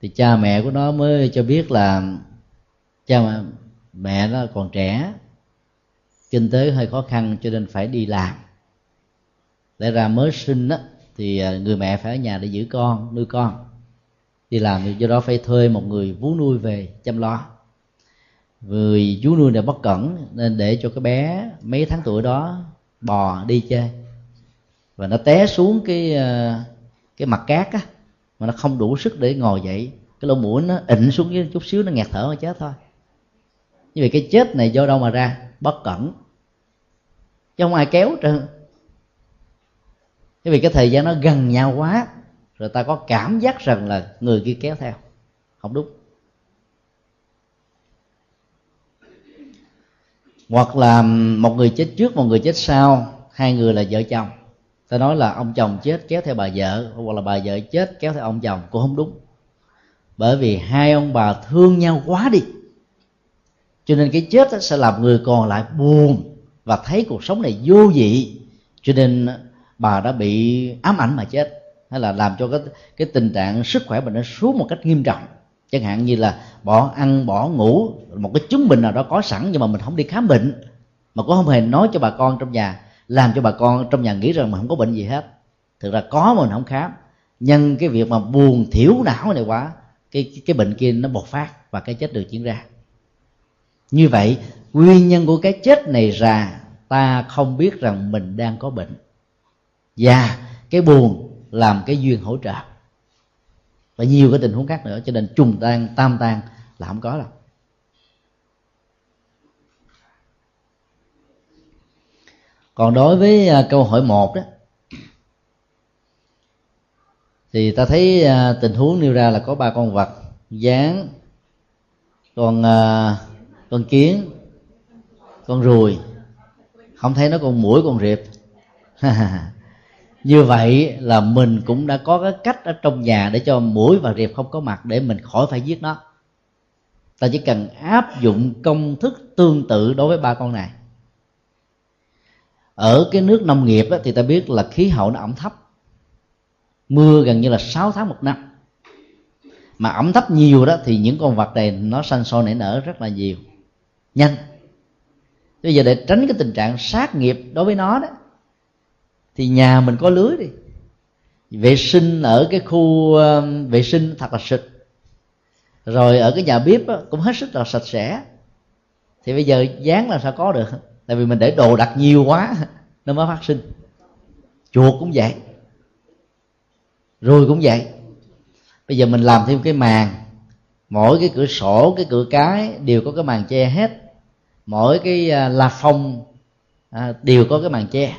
Thì cha mẹ của nó mới cho biết là cha mẹ, mẹ nó còn trẻ kinh tế hơi khó khăn cho nên phải đi làm. Để ra mới sinh đó, thì à, người mẹ phải ở nhà để giữ con nuôi con. Đi làm thì do đó phải thuê một người vú nuôi về chăm lo. Người vú nuôi này bất cẩn nên để cho cái bé mấy tháng tuổi đó bò đi chơi và nó té xuống cái ờ, cái mặt cát á, mà nó không đủ sức để ngồi dậy. Cái lỗ mũi nó ịnh xuống với chút xíu, nó ngạt thở mà chết thôi. Như vậy cái chết này do đâu mà ra? Bất cẩn. Chứ không ai kéo trơn. Bởi vì cái thời gian nó gần nhau quá, rồi ta có cảm giác rằng là người kia kéo theo. Không đúng. Hoặc là một người chết trước, một người chết sau, hai người là vợ chồng ta nói là ông chồng chết kéo theo bà vợ, hoặc là bà vợ chết kéo theo ông chồng, cũng không đúng. Bởi vì hai ông bà thương nhau quá đi. Cho nên cái chết sẽ làm người còn lại buồn và thấy cuộc sống này vô vị. Cho nên bà đã bị ám ảnh mà chết. Hay là làm cho cái cái tình trạng sức khỏe mình nó xuống một cách nghiêm trọng. Chẳng hạn như là bỏ ăn, bỏ ngủ, một cái chứng bệnh nào đó có sẵn nhưng mà mình không đi khám bệnh, mà cũng không hề nói cho bà con trong nhà làm cho bà con trong nhà nghĩ rằng mình không có bệnh gì hết. Thực ra có mà mình không khám. Nhân cái việc mà buồn thiểu não này quá cái, cái cái bệnh kia nó bộc phát và cái chết được diễn ra. Như vậy nguyên nhân của cái chết này ra ta không biết rằng mình đang có bệnh. Và cái buồn làm cái duyên hỗ trợ. Và nhiều cái tình huống khác nữa cho nên trùng tan tam tan là không có đâu. Còn đối với à, câu hỏi một đó, thì ta thấy à, tình huống nêu ra là có ba con vật dán con à, con kiến, con ruồi, không thấy nó con mũi con rệp. Như vậy là mình cũng đã có cái cách ở trong nhà để cho mũi và rệp không có mặt để mình khỏi phải giết nó. Ta chỉ cần áp dụng công thức tương tự đối với ba con này ở cái nước nông nghiệp á, thì ta biết là khí hậu nó ẩm thấp. Mưa gần như là 6 tháng một năm. Mà ẩm thấp nhiều đó thì những con vật này nó sanh sôi nảy nở rất là nhiều. Nhanh. Bây giờ để tránh cái tình trạng sát nghiệp đối với nó đó thì nhà mình có lưới đi. Vệ sinh ở cái khu ờ, vệ sinh thật là sạch. Rồi ở cái nhà bếp đó, cũng hết sức là sạch sẽ. Thì bây giờ dán là sao có được tại vì mình để đồ đặt nhiều quá nó mới phát sinh. Chuột cũng vậy rồi cũng vậy. Bây giờ mình làm thêm cái màn mỗi cái cửa sổ cái cửa cái đều có cái màn che hết. Mỗi cái à, la phong à, đều có cái màn che.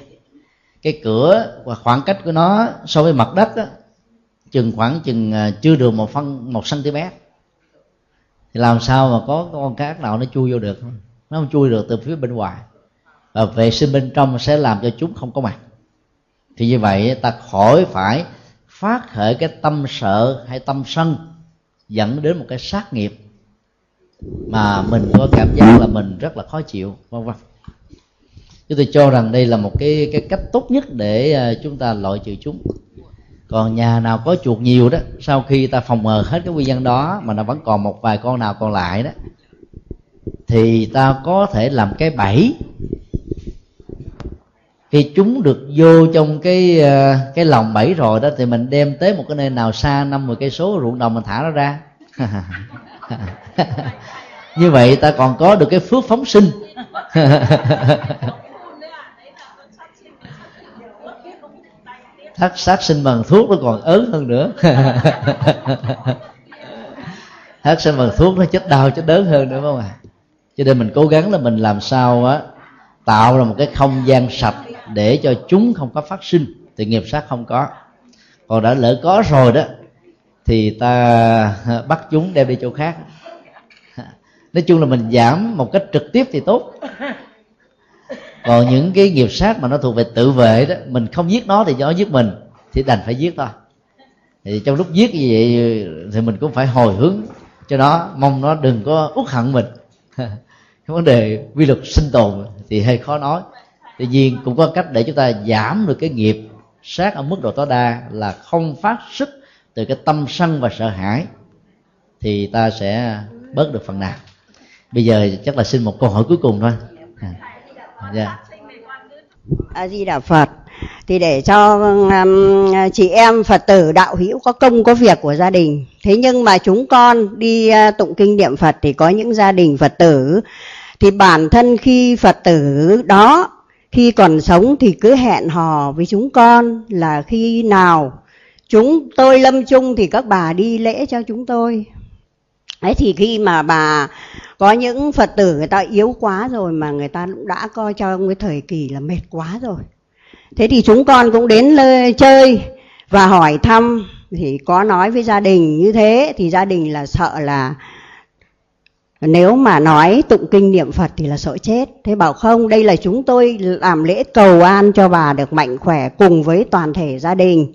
Cái cửa và khoảng cách của nó so với mặt đất đó, chừng khoảng chừng à, chưa được một phân một cm thì làm sao mà có con cá nào nó chui vô được? Nó không chui được từ phía bên ngoài và vệ sinh bên trong sẽ làm cho chúng không có mặt. Thì như vậy, ta khỏi phải phát khởi cái tâm sợ hay tâm sân, dẫn đến một cái sát nghiệp mà mình có cảm giác là mình rất là khó chịu, vân vân. Chúng tôi cho rằng đây là một cái cái cách tốt nhất để ờ, chúng ta loại trừ chúng. Còn nhà nào có chuột nhiều đó, sau khi ta phòng ngừa hết cái nguyên nhân đó mà nó vẫn còn một vài con nào còn lại đó thì ta có thể làm cái bẫy. Khi chúng được vô trong cái ờ, cái lòng bẫy rồi đó, thì mình đem tới một cái nơi nào xa năm mười cây số ruộng đồng mình thả nó ra. Như vậy ta còn có được cái phước phóng sinh. Thắt sát sinh bằng thuốc nó còn ớn hơn nữa. Thắt sinh bằng thuốc nó chết đau, chết đớn hơn nữa không à cho nên mình cố gắng là mình làm sao á, tạo ra một cái không gian sạch để cho chúng không có phát sinh, thì nghiệp sát không có. Còn đã lỡ có rồi đó, thì ta bắt chúng đem đi chỗ khác. Nói chung là mình giảm một cách trực tiếp thì tốt. Còn những cái nghiệp sát mà nó thuộc về tự vệ đó, mình không giết nó thì nó giết mình, thì đành phải giết thôi. Thì trong lúc giết như vậy thì mình cũng phải hồi hướng cho nó, mong nó đừng có uất hận mình cái vấn đề quy luật sinh tồn thì hơi khó nói tuy nhiên cũng có cách để chúng ta giảm được cái nghiệp sát ở mức độ tối đa là không phát xuất từ cái tâm sân và sợ hãi thì ta sẽ bớt được phần nào bây giờ chắc là xin một câu hỏi cuối cùng thôi à. yeah. a di đà phật thì để cho um, chị em phật tử đạo hữu có công có việc của gia đình. Thế nhưng mà chúng con đi uh, tụng kinh niệm phật thì có những gia đình phật tử. Thì bản thân khi phật tử đó khi còn sống thì cứ hẹn hò với chúng con là khi nào chúng tôi lâm chung thì các bà đi lễ cho chúng tôi. Đấy thì khi mà bà có những Phật tử người ta yếu quá rồi mà người ta cũng đã coi cho cái thời kỳ là mệt quá rồi. Thế thì chúng con cũng đến chơi và hỏi thăm thì có nói với gia đình như thế thì gia đình là sợ là nếu mà nói tụng kinh niệm Phật thì là sợ chết. Thế bảo không, đây là chúng tôi làm lễ cầu an cho bà được mạnh khỏe cùng với toàn thể gia đình.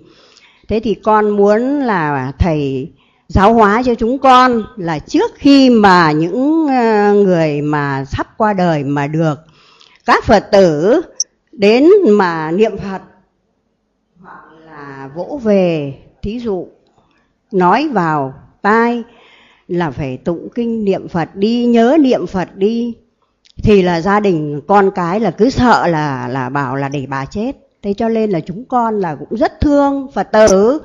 Thế thì con muốn là thầy giáo hóa cho chúng con là trước khi mà những ờ, người mà sắp qua đời mà được các Phật tử đến mà niệm Phật, hoặc là vỗ về, thí dụ, nói vào tai là phải tụng kinh niệm Phật đi, nhớ niệm Phật đi, thì là gia đình con cái là cứ sợ là là bảo là để bà chết. Thế cho nên là chúng con là cũng rất thương Phật tử.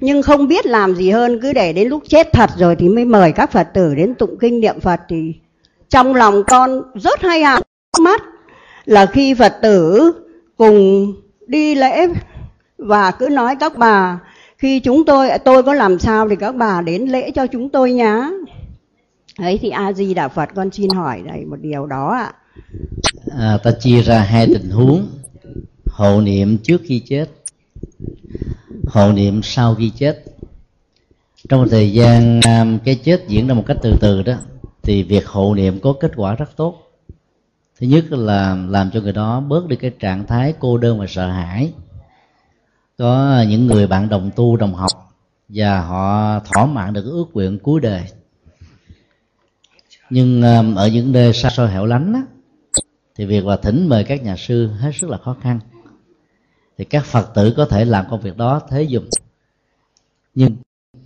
Nhưng không biết làm gì hơn, cứ để đến lúc chết thật rồi thì mới mời các phật tử đến tụng kinh niệm phật. Thì trong lòng con rất hay hào mắt là khi phật tử cùng đi lễ và cứ nói các bà khi chúng tôi tôi có làm sao thì các bà đến lễ cho chúng tôi nhá. Ấy thì a di đà phật con xin hỏi đây một điều đó ạ. À, ta chia ra hai tình huống. Hộ niệm trước khi chết hộ niệm sau khi chết. Trong thời gian à, cái chết diễn ra một cách từ từ đó thì việc hộ niệm có kết quả rất tốt thứ nhất là làm cho người đó bớt đi cái trạng thái cô đơn và sợ hãi. Có những người bạn đồng tu đồng học và họ thỏa mãn được ước nguyện cuối đời. Nhưng um, ở những nơi xa xôi hẻo lánh á, thì việc là thỉnh mời các nhà sư hết sức là khó khăn. Thì các phật tử có thể làm công việc đó thế dùm nhưng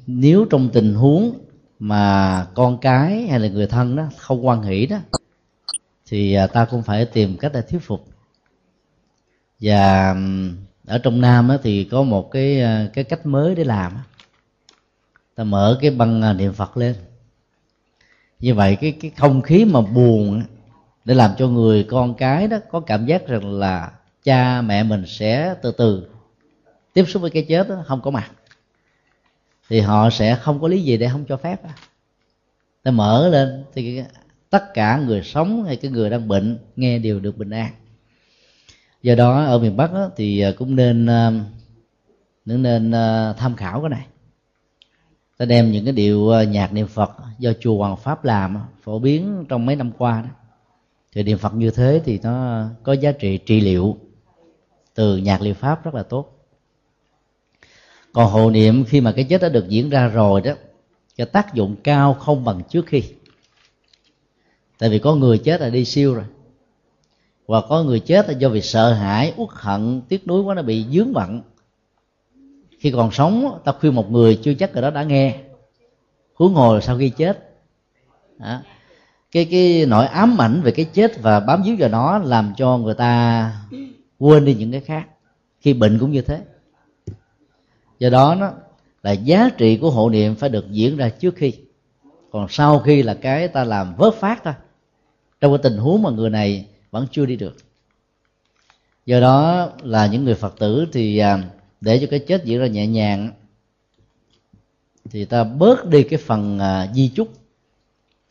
nếu trong tình huống mà con cái hay là người thân đó không quan hỷ đó thì à, ta cũng phải tìm cách để thuyết phục. Và ở trong nam đó thì có một cái à, cái cách mới để làm ta mở cái băng à, niệm phật lên. Như vậy cái cái không khí mà buồn để làm cho người con cái đó có cảm giác rằng là cha mẹ mình sẽ từ từ tiếp xúc với cái chết đó, không có mặt. Thì họ sẽ không có lý gì để không cho phép ta mở lên thì tất cả người sống hay cái người đang bệnh nghe đều được bình an. Do đó ở miền bắc đó, thì à, cũng nên à, cũng nên à, tham khảo cái này. Ta đem những cái điệu nhạc niệm phật do chùa hoàng pháp làm phổ biến trong mấy năm qua đó. Thì niệm phật như thế thì nó có giá trị trị liệu. Từ nhạc liệu pháp rất là tốt. Còn hộ niệm khi mà cái chết đã được diễn ra rồi đó cái tác dụng cao không bằng trước khi tại vì có người chết là đi siêu rồi. Và có người chết là do vì sợ hãi, uất hận, tiếc nuối quá nó bị dướng bận. Khi còn sống, ta khuyên một người chưa chắc người đó đã nghe. Huống hồ sau khi chết. Đó. cái cái nỗi ám ảnh về cái chết và bám víu vào nó làm cho người ta quên đi những cái khác, khi bệnh cũng như thế. Do đó nó, là giá trị của hộ niệm phải được diễn ra trước khi. Còn sau khi là cái ta làm vớt phát thôi trong cái tình huống mà người này vẫn chưa đi được. Do đó là những người phật tử thì à, để cho cái chết diễn ra nhẹ nhàng, thì ta bớt đi cái phần à, di chúc.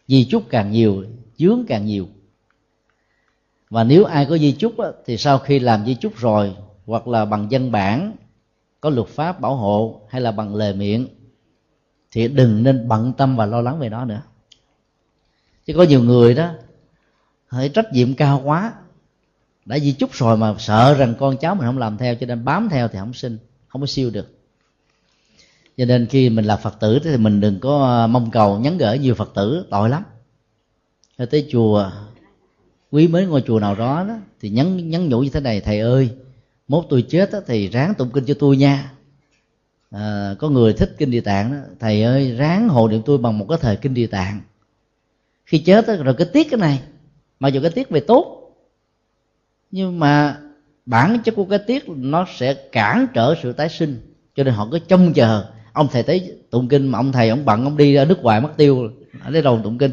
Di chúc càng nhiều chướng càng nhiều. Và nếu ai có di chúc thì sau khi làm di chúc rồi, hoặc là bằng dân bản, có luật pháp bảo hộ, hay là bằng lời miệng, thì đừng nên bận tâm và lo lắng về nó nữa. Chứ có nhiều người đó hơi trách nhiệm cao quá. Đã di chúc rồi mà sợ rằng con cháu mình không làm theo cho nên bám theo thì không sinh không có siêu được. Cho nên khi mình là phật tử thì mình đừng có ờ, mong cầu nhắn gửi nhiều phật tử tội lắm. Rồi tới chùa quý mến ngôi chùa nào đó, đó thì nhắn nhắn nhủ như thế này thầy ơi mốt tôi chết đó, thì ráng tụng kinh cho tôi nha. À, có người thích kinh địa tạng đó thầy ơi ráng hộ niệm tôi bằng một cái thời kinh địa tạng. Khi chết đó, rồi cái tiết cái này mặc dù cái tiết về tốt, nhưng mà bản chất của cái tiết nó sẽ cản trở sự tái sinh. Cho nên họ cứ trông chờ. Ông thầy tới tụng kinh mà ông thầy ông bận, ông đi ra nước ngoài mất tiêu ở đây đầu tụng kinh.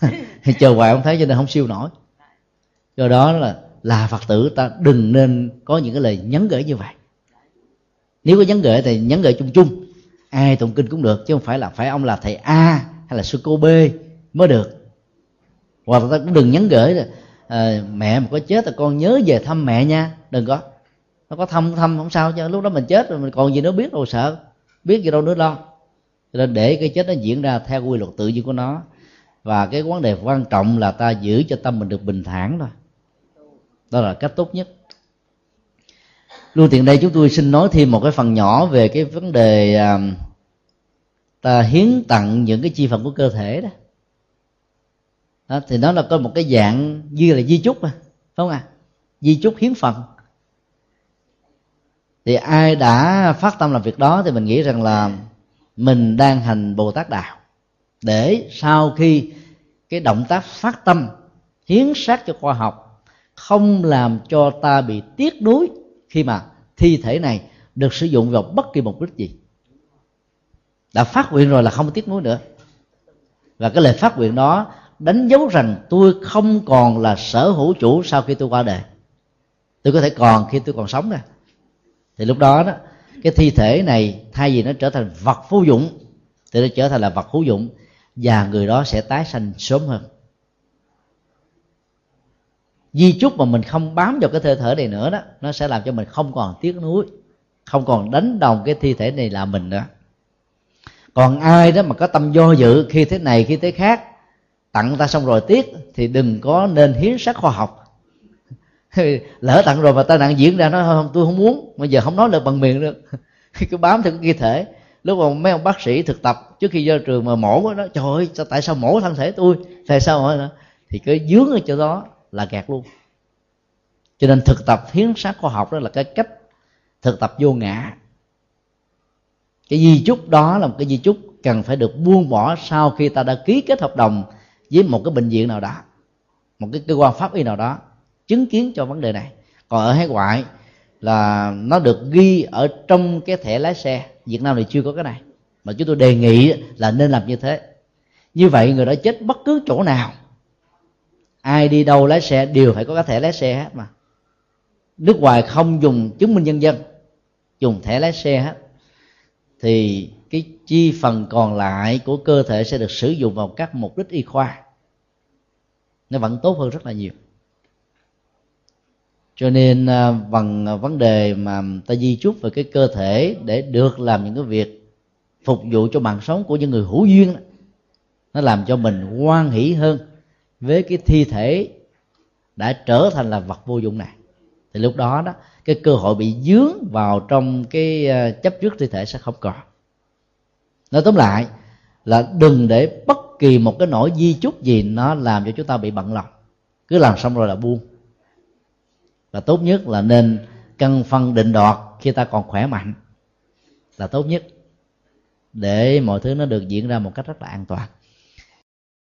Chờ hoài ông thấy cho nên không siêu nổi. Do đó là là phật tử ta đừng nên có những cái lời nhắn gửi như vậy. Nếu có nhắn gửi thì nhắn gửi chung chung. Ai tụng kinh cũng được, chứ không phải là phải ông là thầy a hay là sư cô b mới được hoặc là ta cũng đừng nhắn gửi là à, mẹ mà có chết thì con nhớ về thăm mẹ nha. Đừng có. Nó có thăm thăm không sao chứ lúc đó mình chết rồi mình còn gì nữa biết đâu sợ. Biết gì đâu nữa lo. Cho nên để cái chết nó diễn ra theo quy luật tự nhiên của nó. Và cái vấn đề quan trọng là ta giữ cho tâm mình được bình thản thôi. Đó là cách tốt nhất. Luôn tiện đây chúng tôi xin nói thêm một cái phần nhỏ về cái vấn đề à, ta hiến tặng những cái chi phần của cơ thể đó, đó, thì nó là có một cái dạng như là di chúc mà, phải không à di chúc hiến phần. Thì ai đã phát tâm làm việc đó thì mình nghĩ rằng là mình đang hành bồ tát đạo để sau khi cái động tác phát tâm, hiến sát cho khoa học, không làm cho ta bị tiếc nuối khi mà thi thể này được sử dụng vào bất kỳ mục đích gì. Đã phát nguyện rồi là không tiếc nuối nữa. Và cái lời phát nguyện đó đánh dấu rằng tôi không còn là sở hữu chủ sau khi tôi qua đời. Tôi có thể còn khi tôi còn sống nè. Thì lúc đó đó, cái thi thể này thay vì nó trở thành vật vô dụng, thì nó trở thành là vật hữu dụng và người đó sẽ tái sanh sớm hơn. Di chúc mà mình không bám vào cái hơi thở này nữa đó, nó sẽ làm cho mình không còn tiếc nuối, không còn đánh đồng cái thi thể này là mình nữa. Còn ai đó mà có tâm do dự khi thế này, khi thế khác tặng ta xong rồi tiếc thì đừng có nên hiến sát khoa học. Lỡ tặng rồi mà tai nạn diễn ra nó không tôi không muốn bây giờ không nói được bằng miệng được. Cứ bám theo cái thể. Lúc mà mấy ông bác sĩ thực tập trước khi ra trường mà mổ đó trời ơi sao, tại sao mổ thân thể tôi? Tại sao mà thì cứ dướng ở chỗ đó là gạt luôn. Cho nên thực tập hiến sát khoa học đó là cái cách thực tập vô ngã. Cái di chúc đó là một cái di chúc cần phải được buông bỏ sau khi ta đã ký kết hợp đồng với một cái bệnh viện nào đó, một cái cơ quan pháp y nào đó chứng kiến cho vấn đề này. Còn ở hải ngoại là nó được ghi ở trong cái thẻ lái xe, việt nam thì chưa có cái này, mà chúng tôi đề nghị là nên làm như thế. Như vậy người đó chết bất cứ chỗ nào, ai đi đâu lái xe đều phải có cái thẻ lái xe hết mà. Nước ngoài không dùng chứng minh nhân dân, dùng thẻ lái xe hết. Thì cái chi phần còn lại của cơ thể sẽ được sử dụng vào các mục đích y khoa. Nó vẫn tốt hơn rất là nhiều. Cho nên à, bằng à, vấn đề mà ta di chúc về cái cơ thể để được làm những cái việc phục vụ cho mạng sống của những người hữu duyên nó làm cho mình hoan hỷ hơn với cái thi thể đã trở thành là vật vô dụng này. Thì lúc đó đó, cái cơ hội bị dướng vào trong cái à, chấp trước thi thể sẽ không còn nói tóm lại là đừng để bất kỳ một cái nỗi di chúc gì nó làm cho chúng ta bị bận lòng. Cứ làm xong rồi là buông. Và tốt nhất là nên cân phân định đoạt khi ta còn khỏe mạnh. Là tốt nhất để mọi thứ nó được diễn ra một cách rất là an toàn.